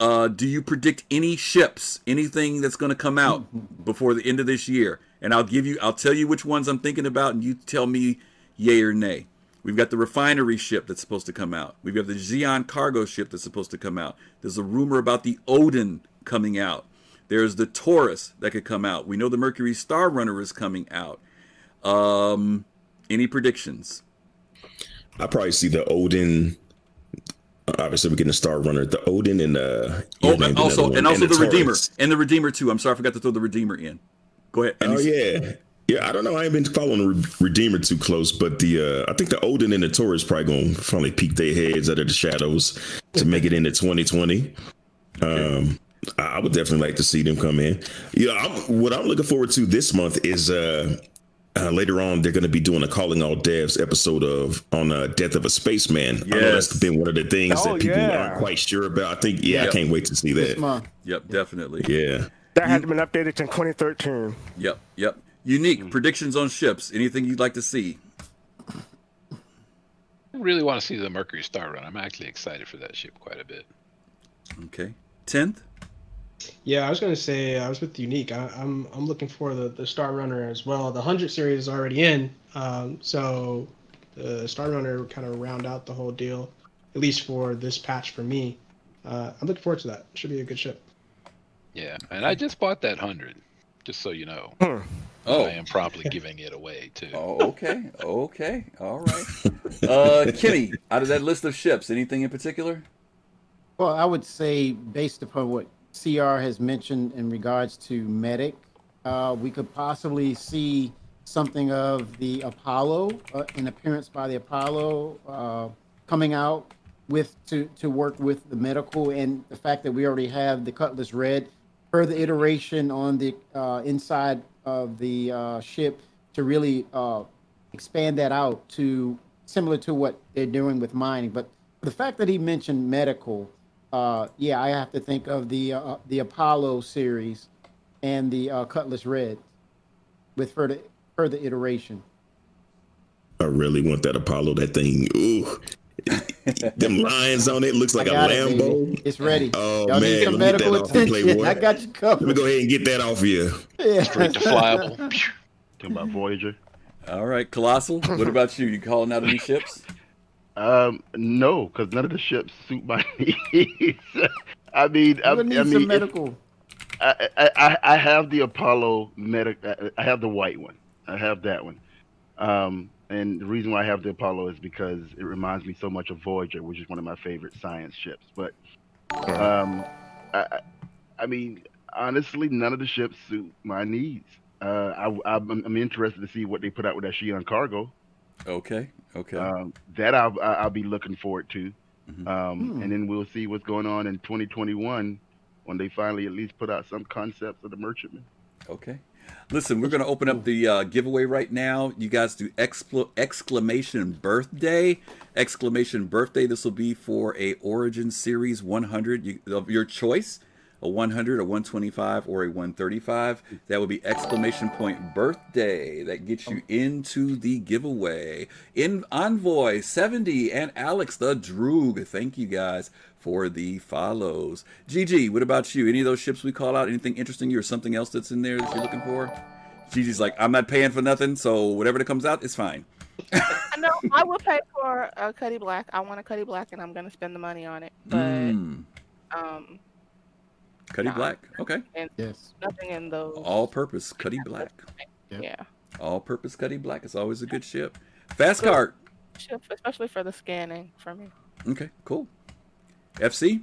Uh, do you predict any ships, anything that's going to come out before the end of this year? And I'll give you, I'll tell you which ones I'm thinking about, and you tell me yay or nay. We've got the refinery ship that's supposed to come out. We've got the Xeon cargo ship that's supposed to come out. There's a rumor about the Odin coming out. There's the Taurus that could come out. We know the Mercury Star Runner is coming out. Um, any predictions? I probably see the Odin. Obviously, we're getting a Star Runner. The Odin and uh, Oh, and also another one. and also the, Redeemer and the Redeemer too. I'm sorry, I forgot to throw the Redeemer in. Go ahead. And Oh yeah, Yeah, I don't know. I ain't been following Re- Redeemer too close, but the uh I think the Odin and the Taurus probably gonna finally peek their heads out of the shadows to make it into 2020. Um, I would definitely like to see them come in. Yeah, I'm, what I'm looking forward to this month is uh, uh later on they're going to be doing a calling all devs episode of on uh, death of a spaceman. I know that's Yes. been one of the things Oh, that people yeah. aren't quite sure about. I think yeah, Yep. I can't wait to see that. Yep, definitely. Yeah. That has been updated in 2013. Yep, yep. Unique predictions on ships. Anything you'd like to see? I really want to see the Mercury Star Run. I'm actually excited for that ship quite a bit. Okay. Tenth. Yeah, I was gonna say I was with Unique. I, I'm I'm looking for the the Star Runner as well. The hundred series is already in, um, so the Star Runner kind of round out the whole deal, at least for this patch for me. Uh, I'm looking forward to that. Should be a good ship. Yeah, and I just bought that hundred, just so you know. Hmm. Oh. I am probably giving it away too. Oh, okay. Okay. All right. Uh, Kenny, out of that list of ships, anything in particular? Well, I would say, based upon what CR has mentioned in regards to medic, uh, we could possibly see something of the Apollo, uh, an appearance by the Apollo uh, coming out with to to work with the medical, and the fact that we already have the Cutlass Red, further iteration on the uh, inside of the uh, ship to really uh, expand that out to similar to what they're doing with mining. But the fact that he mentioned medical, uh, yeah, I have to think of the uh, the Apollo series and the uh, Cutlass Red with further further iteration. I really want that Apollo. That thing. Ooh. Them lines on it looks like a got it, baby. Lambo. It's ready. Oh Y'all need man, some let me get medical that off you, attention. Playboy. I got you covered. Let me go ahead and get that off you. Yeah. Straight to flyable. Phew. Talking about Voyager. All right, Colossal. What about you? You calling out any ships? Um, no, because none of the ships suit my needs. I mean, I, need I mean, some medical. I, I, I- I have the Apollo medic. I- I have the white one. I have that one. Um, and the reason why I have the Apollo is because it reminds me so much of Voyager, which is one of my favorite science ships. But um, I, I- I mean, honestly, none of the ships suit my needs. Uh, I, I'm, I'm interested to see what they put out with that Shion cargo. Okay. Okay. Um, that I'll, I'll be looking forward to. Mhm. Um, Hmm. And then we'll see what's going on in 2021 when they finally at least put out some concepts of the merchantman. Okay. Listen, we're going to open up the uh, giveaway right now. You guys do excla- exclamation birthday. Exclamation birthday. This will be for a Origin Series 100 you, of your choice. A 100, a 125, or a 135. That would be exclamation point birthday. That gets you into the giveaway. In Envoy 70 and Alex the Droog. Thank you guys for the follows. GG, what about you? Any of those ships we call out? Anything interesting you or something else that's in there that you're looking for? Gigi's like, I'm not paying for nothing, so whatever that comes out, it's fine. I know I will pay for a Cuddy Black. I want a Cuddy Black, and I'm gonna spend the money on it. But Mm, um, Cuddy Nah. Black. Okay. Yes. nothing in those. All purpose Cuddy Black. Yep. Yeah, All purpose Cuddy Black is always a good ship. Fast cart. Ship- especially for the scanning for me. Okay, cool. FC?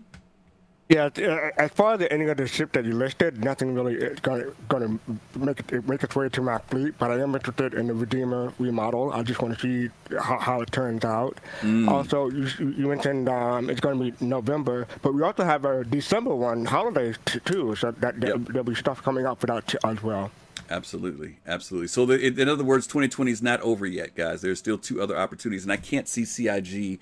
Yeah, uh, as far as any of the ship that you listed, nothing really is gonna gonna make it make its way to my fleet. But I am interested in the Redeemer remodel. I just want to see how, how it turns out. Also, you, you mentioned um, it's going to be November, but we also have a December one, holidays t- too. So that, that Yep. there'll be stuff coming out for that t- as well. Absolutely, absolutely. So, the, in in other words, 2020 is not over yet, guys. There's still two other opportunities, and I can't see CIG.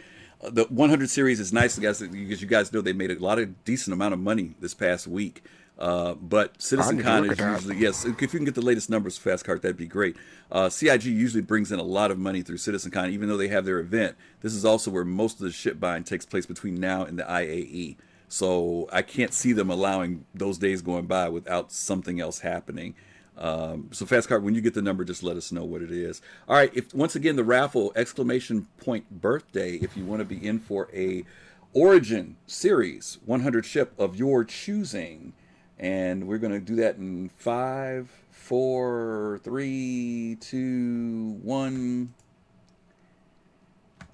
The 100 series is nice, guys, because you guys know they made a lot of decent amount of money this past week. Uh, but Citizen Con is usually yes. If you can get the latest numbers, Fast Cart, that'd be great. Uh, CIG usually brings in a lot of money through Citizen Con, even though they have their event. This is also where most of the ship buying takes place between now and the IAE. So I can't see them allowing those days going by without something else happening. Um, so fast cart, when you get the number, just let us know what it is. All right. If once again the raffle exclamation point birthday, if you want to be in for a Origin series 100 ship of your choosing, and we're going to do that in five, four, three, two, one.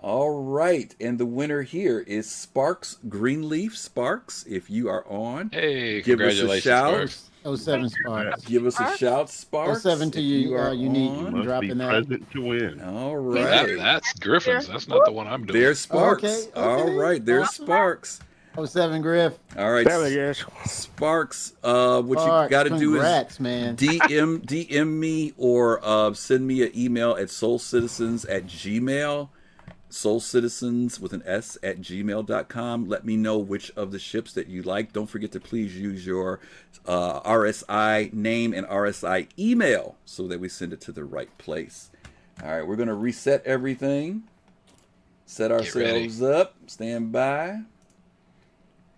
All right, and the winner here is Sparks Greenleaf. Sparks, if you are on, Hey, give us a shout. Sparks. 07 Sparks. Give us a shout, Sparks. 07 to you. you, uh, are unique. on. Must dropping be that. present to win. All That, that's Griffin's. That's not the one I'm doing. There's Sparks. Okay, All okay. right, there's Sparks. 07 Griff. All right, There he is. Sparks. Uh, what you got to do is congrats, man. DM DM me or uh, send me an email at soulcitizens at gmail. Soulcitizens with an S at gmail.com. Let me know which of the ships that you like. Don't forget to please use your uh, RSI name and RSI email so that we send it to the right place. All right, we're going to reset everything, set ourselves up, stand by.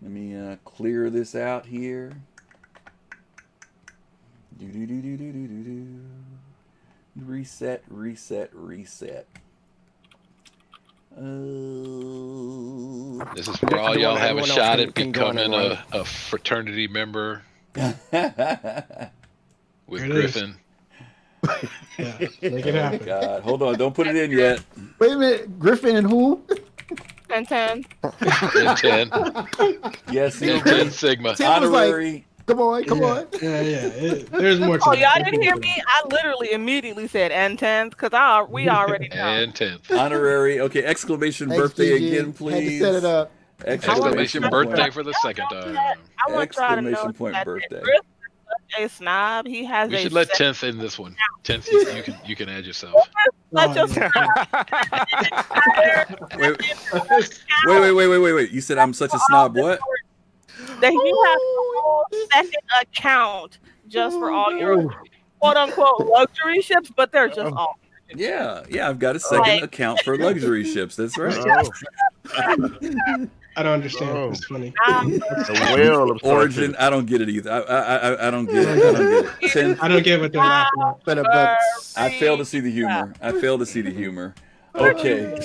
Let me uh, clear this out here. Do do do do do do do do. Reset, reset, reset. Oh. This is for all y'all one have a everyone else shot can- at can join becoming in a, a fraternity member Oh. with There it is. Griffin. Yeah, make it oh, happen. God, hold on, don't put it in yet. Wait a minute. Griffin and who? Ten ten. In 10, Yes, in he'll 10 be Sigma. Tim was like, honorary. Come on, come yeah. on. Yeah, yeah. It, there's more oh, to Oh, y'all didn't hear me? I literally immediately said N10s because I we already know. And 10. honorary. Okay, exclamation Thanks, birthday Gigi. again, Had to please. set it up. Exclamation I want- birthday for the second time. I want y'all to know Exclamation point that birthday. Griff is such a snob. He has We a should let 10th in this one. 10th, you, you can you can add yourself. such Oh, a yeah. snob Wait, wait, wait, wait, wait, wait, wait. You said I'm such a snob. What? That you have a second account just for all your quote unquote luxury ships, but they're just all. Yeah, yeah. I've got a second Like- account for luxury ships. That's right. Oh, I don't understand. Oh. It's funny. Um, a whale of Origin. I don't get it either. I, I, I, I don't get it. I don't get it. Ten, I don't get what they're laughing at. Set up up. I fail to see the humor. I fail to see the humor. Okay.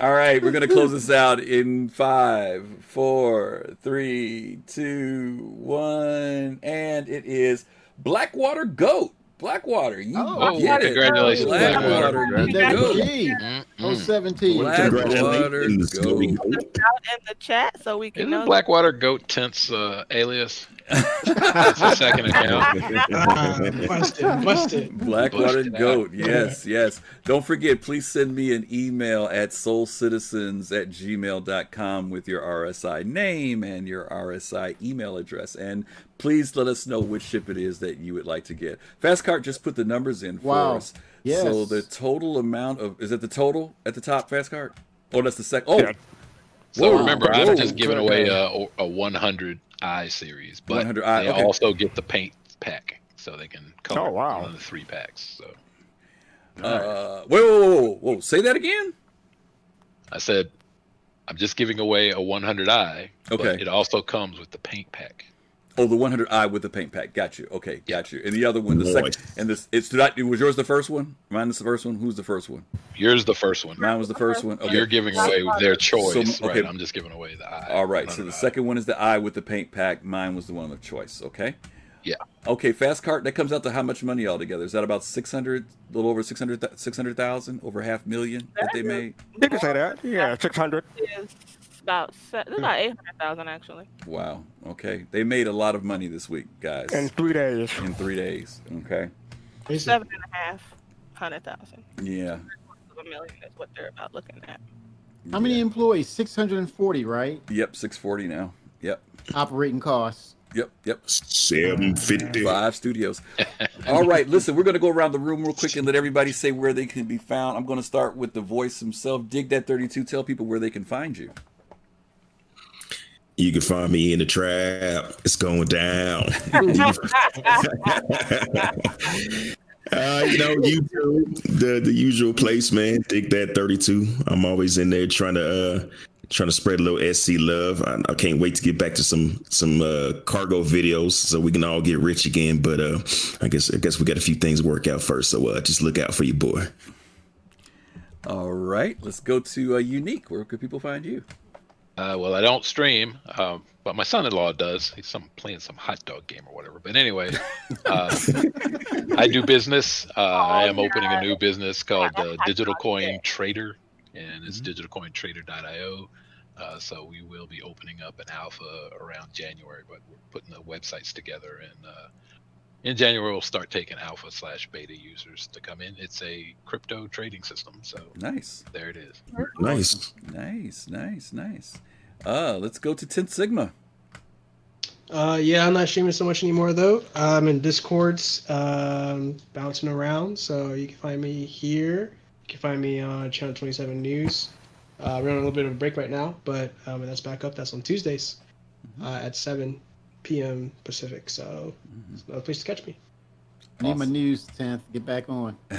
All right, we're gonna close this out in five, four, three, two, one, and it is Blackwater Goat. Blackwater, you Oh, get it. congratulations, Blackwater, Blackwater. you Double goat. G. Mm-mm. 017. Blackwater Goat. Snowy put Goat. it out in the chat so we can Isn't know. Blackwater Goat Tent's uh, alias? That's a second account. Busted, busted. Blackwater Busted out. Goat. Yes, yes. Don't forget, please send me an email at soulcitizens at gmail.com with your RSI name and your RSI email address. And please let us know which ship it is that you would like to get. Fastcart just put the numbers in for Wow. us. Yes. So the total amount of is it the total at the top, Fastcart? Oh, that's the second. Oh, Yeah. So Whoa, remember, whoa, I've just given away a, a 100 i series, but I, they okay. also get the paint pack, so they can cover Oh, wow. one of the three packs. So Uh, whoa, whoa, whoa, whoa, whoa! Say that again. I said, I'm just giving away a 100i. but Okay. it also comes with the paint pack. Oh, the 100i with the paint pack. Got you. Okay, got you. And the other one, the Nice. second, and this, it's did I, was yours the first one? Mine is the first one. Who's the first one? Yours the first one. Mine was the first one. Okay. You're giving away their choice, So, okay. right? I'm just giving away the i. All right. So the 100i. second one is the eye with the paint pack. Mine was the one of choice. Okay. Yeah. Okay. Fast cart. That comes out to how much money altogether? Is that about 600, a little over 600, 600,000, over half million that they made? You can say that. Yeah, 600. Is about se- it's hmm. about eight hundred thousand actually. Wow. Okay. They made a lot of money this week, guys. In three days. in three days. Okay. Basically. Seven and a half hundred thousand. Yeah. A million is what they're about looking at. How many employees? 640, right? Yep. 640 now. Yep. Operating costs. Yep. Yep. 750. Five studios. All right, listen, we're going to go around the room real quick and let everybody say where they can be found. I'm going to start with the voice himself. Dig Dat 32. Tell people where they can find you. You can find me in the trap. It's going down. Uh, you know, YouTube, the the usual place, man. Dig Dat 32. I'm always in there trying to uh trying to spread a little SC love. I, I can't wait to get back to some some uh cargo videos so we can all get rich again. But uh I guess I guess we got a few things to work out first. So uh just look out for your boy. All right, let's go to uh, Unique. Where could people find you? Uh, well, I don't stream, um, but my son-in-law does. He's some playing some hot dog game or whatever. But anyway, uh, I do business. Uh, I am opening a new business called uh, Digital Coin Trader. and it's mm-hmm. digitalcointrader.io. Uh, so we will be opening up an alpha around January, but we're putting the websites together, and uh, in January we'll start taking alpha slash beta users to come in. It's a crypto trading system, so nice. There it is. Nice, nice, nice, nice. Uh, let's go to Tenth Sigma. Uh, yeah, I'm not streaming so much anymore though. I'm in Discords, um, bouncing around. So you can find me here. You can find me on Channel 27 News. Uh, we're on a little bit of a break right now, but um, that's back up. That's on Tuesdays mm-hmm. uh, at 7 p.m. Pacific. So mm-hmm. it's another place to catch me. I need my news, 10th. Get back on.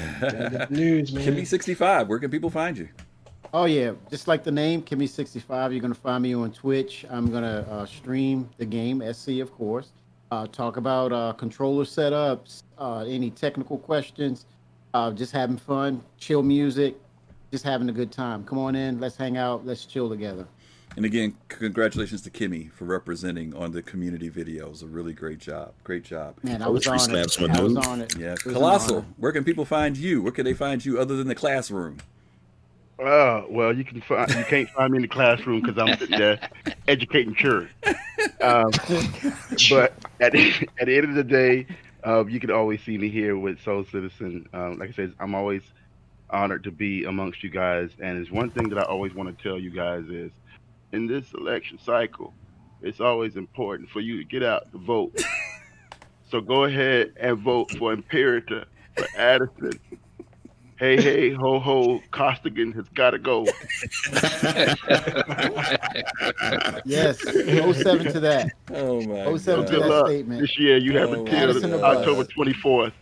news, man. Kimmy65, where can people find you? Oh yeah, just like the name, Kimmy65. You're gonna find me on Twitch. I'm gonna uh, stream the game, SC of course. Uh, talk about uh, controller setups, uh, any technical questions, uh, just having fun, chill music, just having a good time. Come on in, let's hang out, let's chill together. And again, congratulations to Kimmy for representing on the community videos. A really great job. Great job. Man, I was, on it. I was on it. Yeah. Colossal, where can people find you? Where can they find you other than the classroom? Oh well, you can find you can't find me in the classroom because I'm sitting there educating children. Um, but at the, at the end of the day, uh, you can always see me here with Soul Citizen. Um, like I said, I'm always honored to be amongst you guys. And it's one thing that I always want to tell you guys is, in this election cycle, it's always important for you to get out to vote. so go ahead and vote for Imperator, for Addison, hey, hey, ho, ho, Costigan has got to go. yes, 07 to that. Oh, my 07 God. to that statement. This year, you have oh, until October 24th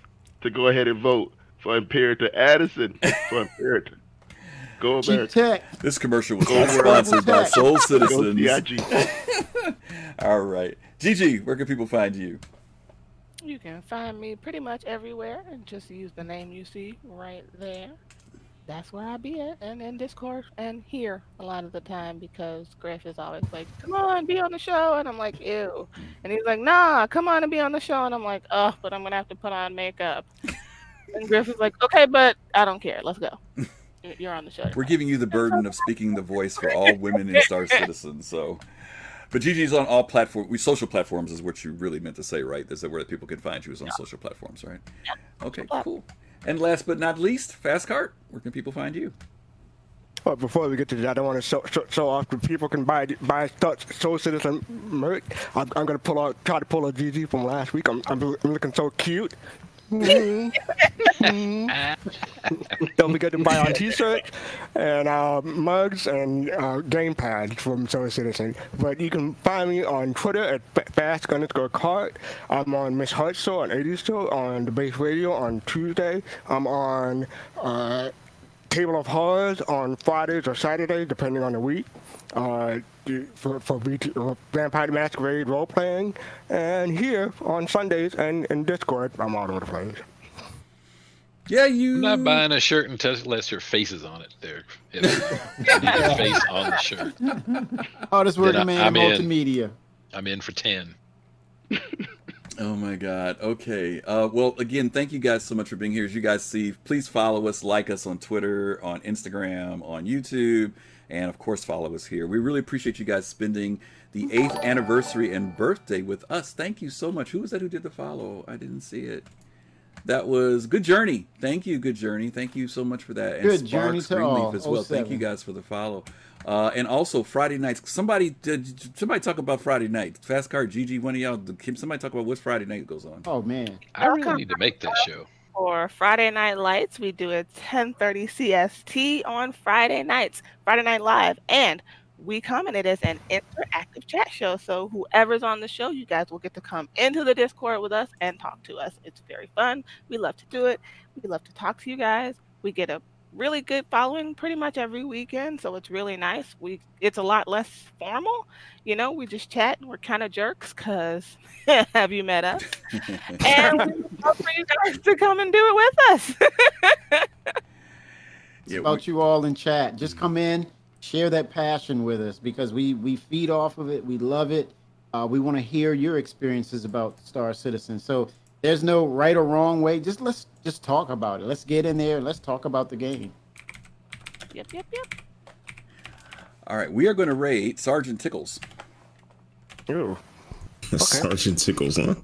to go ahead and vote for Imperator Addison for Imperator. Go America. This commercial was not sponsored by Soul Citizens. All right. Gigi, where can people find you? You can find me pretty much everywhere and just use the name you see right there. That's where I be at, and in Discord and here a lot of the time because Griff is always like, "Come on, be on the show," and I'm like, "Ew," and he's like, "Nah, come on and be on the show," and I'm like, "Oh, but I'm gonna have to put on makeup." and Griff is like, "Okay, but I don't care. Let's go. You're on the show." We're giving you the burden of speaking the voice for all women in Star Citizen, so but Gigi's on all platforms. We social platforms is what you really meant to say, right? Is that where people can find you is on yeah. social platforms, right? Yeah. Okay, cool. And last but not least, Fast Cart. Where can people find you? Well, before we get to that, I don't want to show, show, show off. People can buy buy Soul Citizen merch. I'm, I'm, gonna pull out, try to pull a GG from last week. I'm, I'm, I'm looking so cute. Mm-hmm. Don't forget to buy our T-shirts and uh, mugs and uh, game pads from Soul Citizen. But you can find me on Twitter at fast underscore cart. I'm on Miss Hart Show on 80 Show on the Base Radio on Tuesday. I'm on uh, Table of Horrors on Fridays or Saturdays, depending on the week. Uh, for, for Vampire Masquerade role playing, and here on Sundays and in Discord, I'm all over the place. Yeah, you. I'm not buying a shirt unless your face is on it. There, you need your face on the shirt. Hardest working man in multimedia. I'm in for ten. Oh my God. Okay. Uh, well, again, thank you guys so much for being here. As you guys see, please follow us, like us on Twitter, on Instagram, on YouTube and of course follow us here. We really appreciate you guys spending the eighth anniversary and birthday with us. Thank you so much. Who was that who did the follow? I didn't see it. That was Good Journey. Thank you, Good Journey. Thank you so much for that. And Good Journey to all. as well. Thank you guys for the follow. Uh, and also Friday nights. Somebody did somebody talk about Friday night. Fast car, GG. One of y'all. Somebody talk about what Friday night goes on. Oh man, I really need to make that show for Friday Night Lights. We do it 10:30 CST on Friday nights, Friday Night Live, and we come and it is an interactive chat show. So whoever's on the show, you guys will get to come into the Discord with us and talk to us. It's very fun. We love to do it. We love to talk to you guys. We get a really good following pretty much every weekend, so it's really nice. We it's a lot less formal, you know. We just chat and we're kind of jerks because have you met us? and we love for you guys to come and do it with us. it's about you all in chat. Just come in, share that passion with us because we we feed off of it. We love it. Uh, we want to hear your experiences about Star Citizen. So there's no right or wrong way. Just let's just talk about it. Let's get in there. Let's talk about the game. Yep, yep, yep. All right, we are going to raid Sergeant Tickles. Ooh. Sergeant Tickles, huh?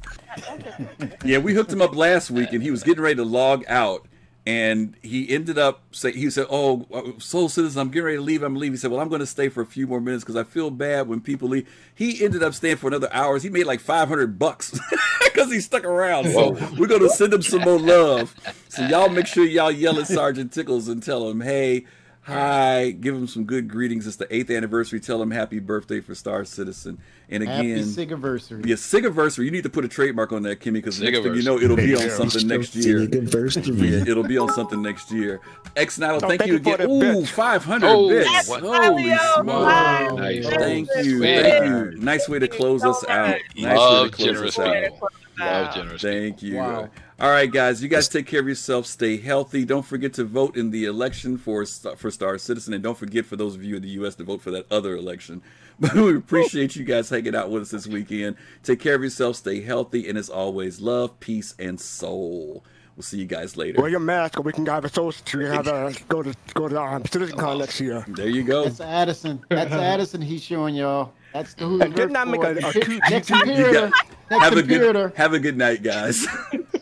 Yeah, we hooked him up last week, and he was getting ready to log out, and he ended up say he said, "Oh, Soul Citizen, I'm getting ready to leave. I'm leaving." He said, "Well, I'm going to stay for a few more minutes because I feel bad when people leave." He ended up staying for another hours. He made like 500 bucks because he stuck around. So we're going to send him some more love. So y'all make sure y'all yell at Sergeant Tickles and tell him, "Hey." Hi, give him some good greetings. It's the eighth anniversary. Tell him happy birthday for Star Citizen. And Happy again, Sigiversary. yeah, Sigiversary. You need to put a trademark on that, Kimmy, because next thing you know, it'll be on something next year. Yeah, it'll be on something next year. X Nidal, thank, thank you you for again. the Ooh, bits. 500 Oh, bits. what? Holy Wow. smokes. Nice. Thank you. Yeah. Thank you. Nice way to close us out. Nice Love way to close generous us out. people. Love generous Thank you. Wow. All right, guys. You guys take care of yourself. Stay healthy. Don't forget to vote in the election for for Star Citizen, and don't forget for those of you in the U.S. to vote for that other election. But we appreciate you guys hanging out with us this weekend. Take care of yourself. Stay healthy, and as always, love, peace, and soul. We'll see you guys later. Wear your mask, or we can have a social to have a go to go to um, CitizenCon next year. There you go. That's Addison. That's Addison. He's showing y'all. That's the who's And did not make a- a cute next YouTube computer. Next Have a computer. good have a good night, guys.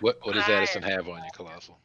What what does Addison have on you, Colossal?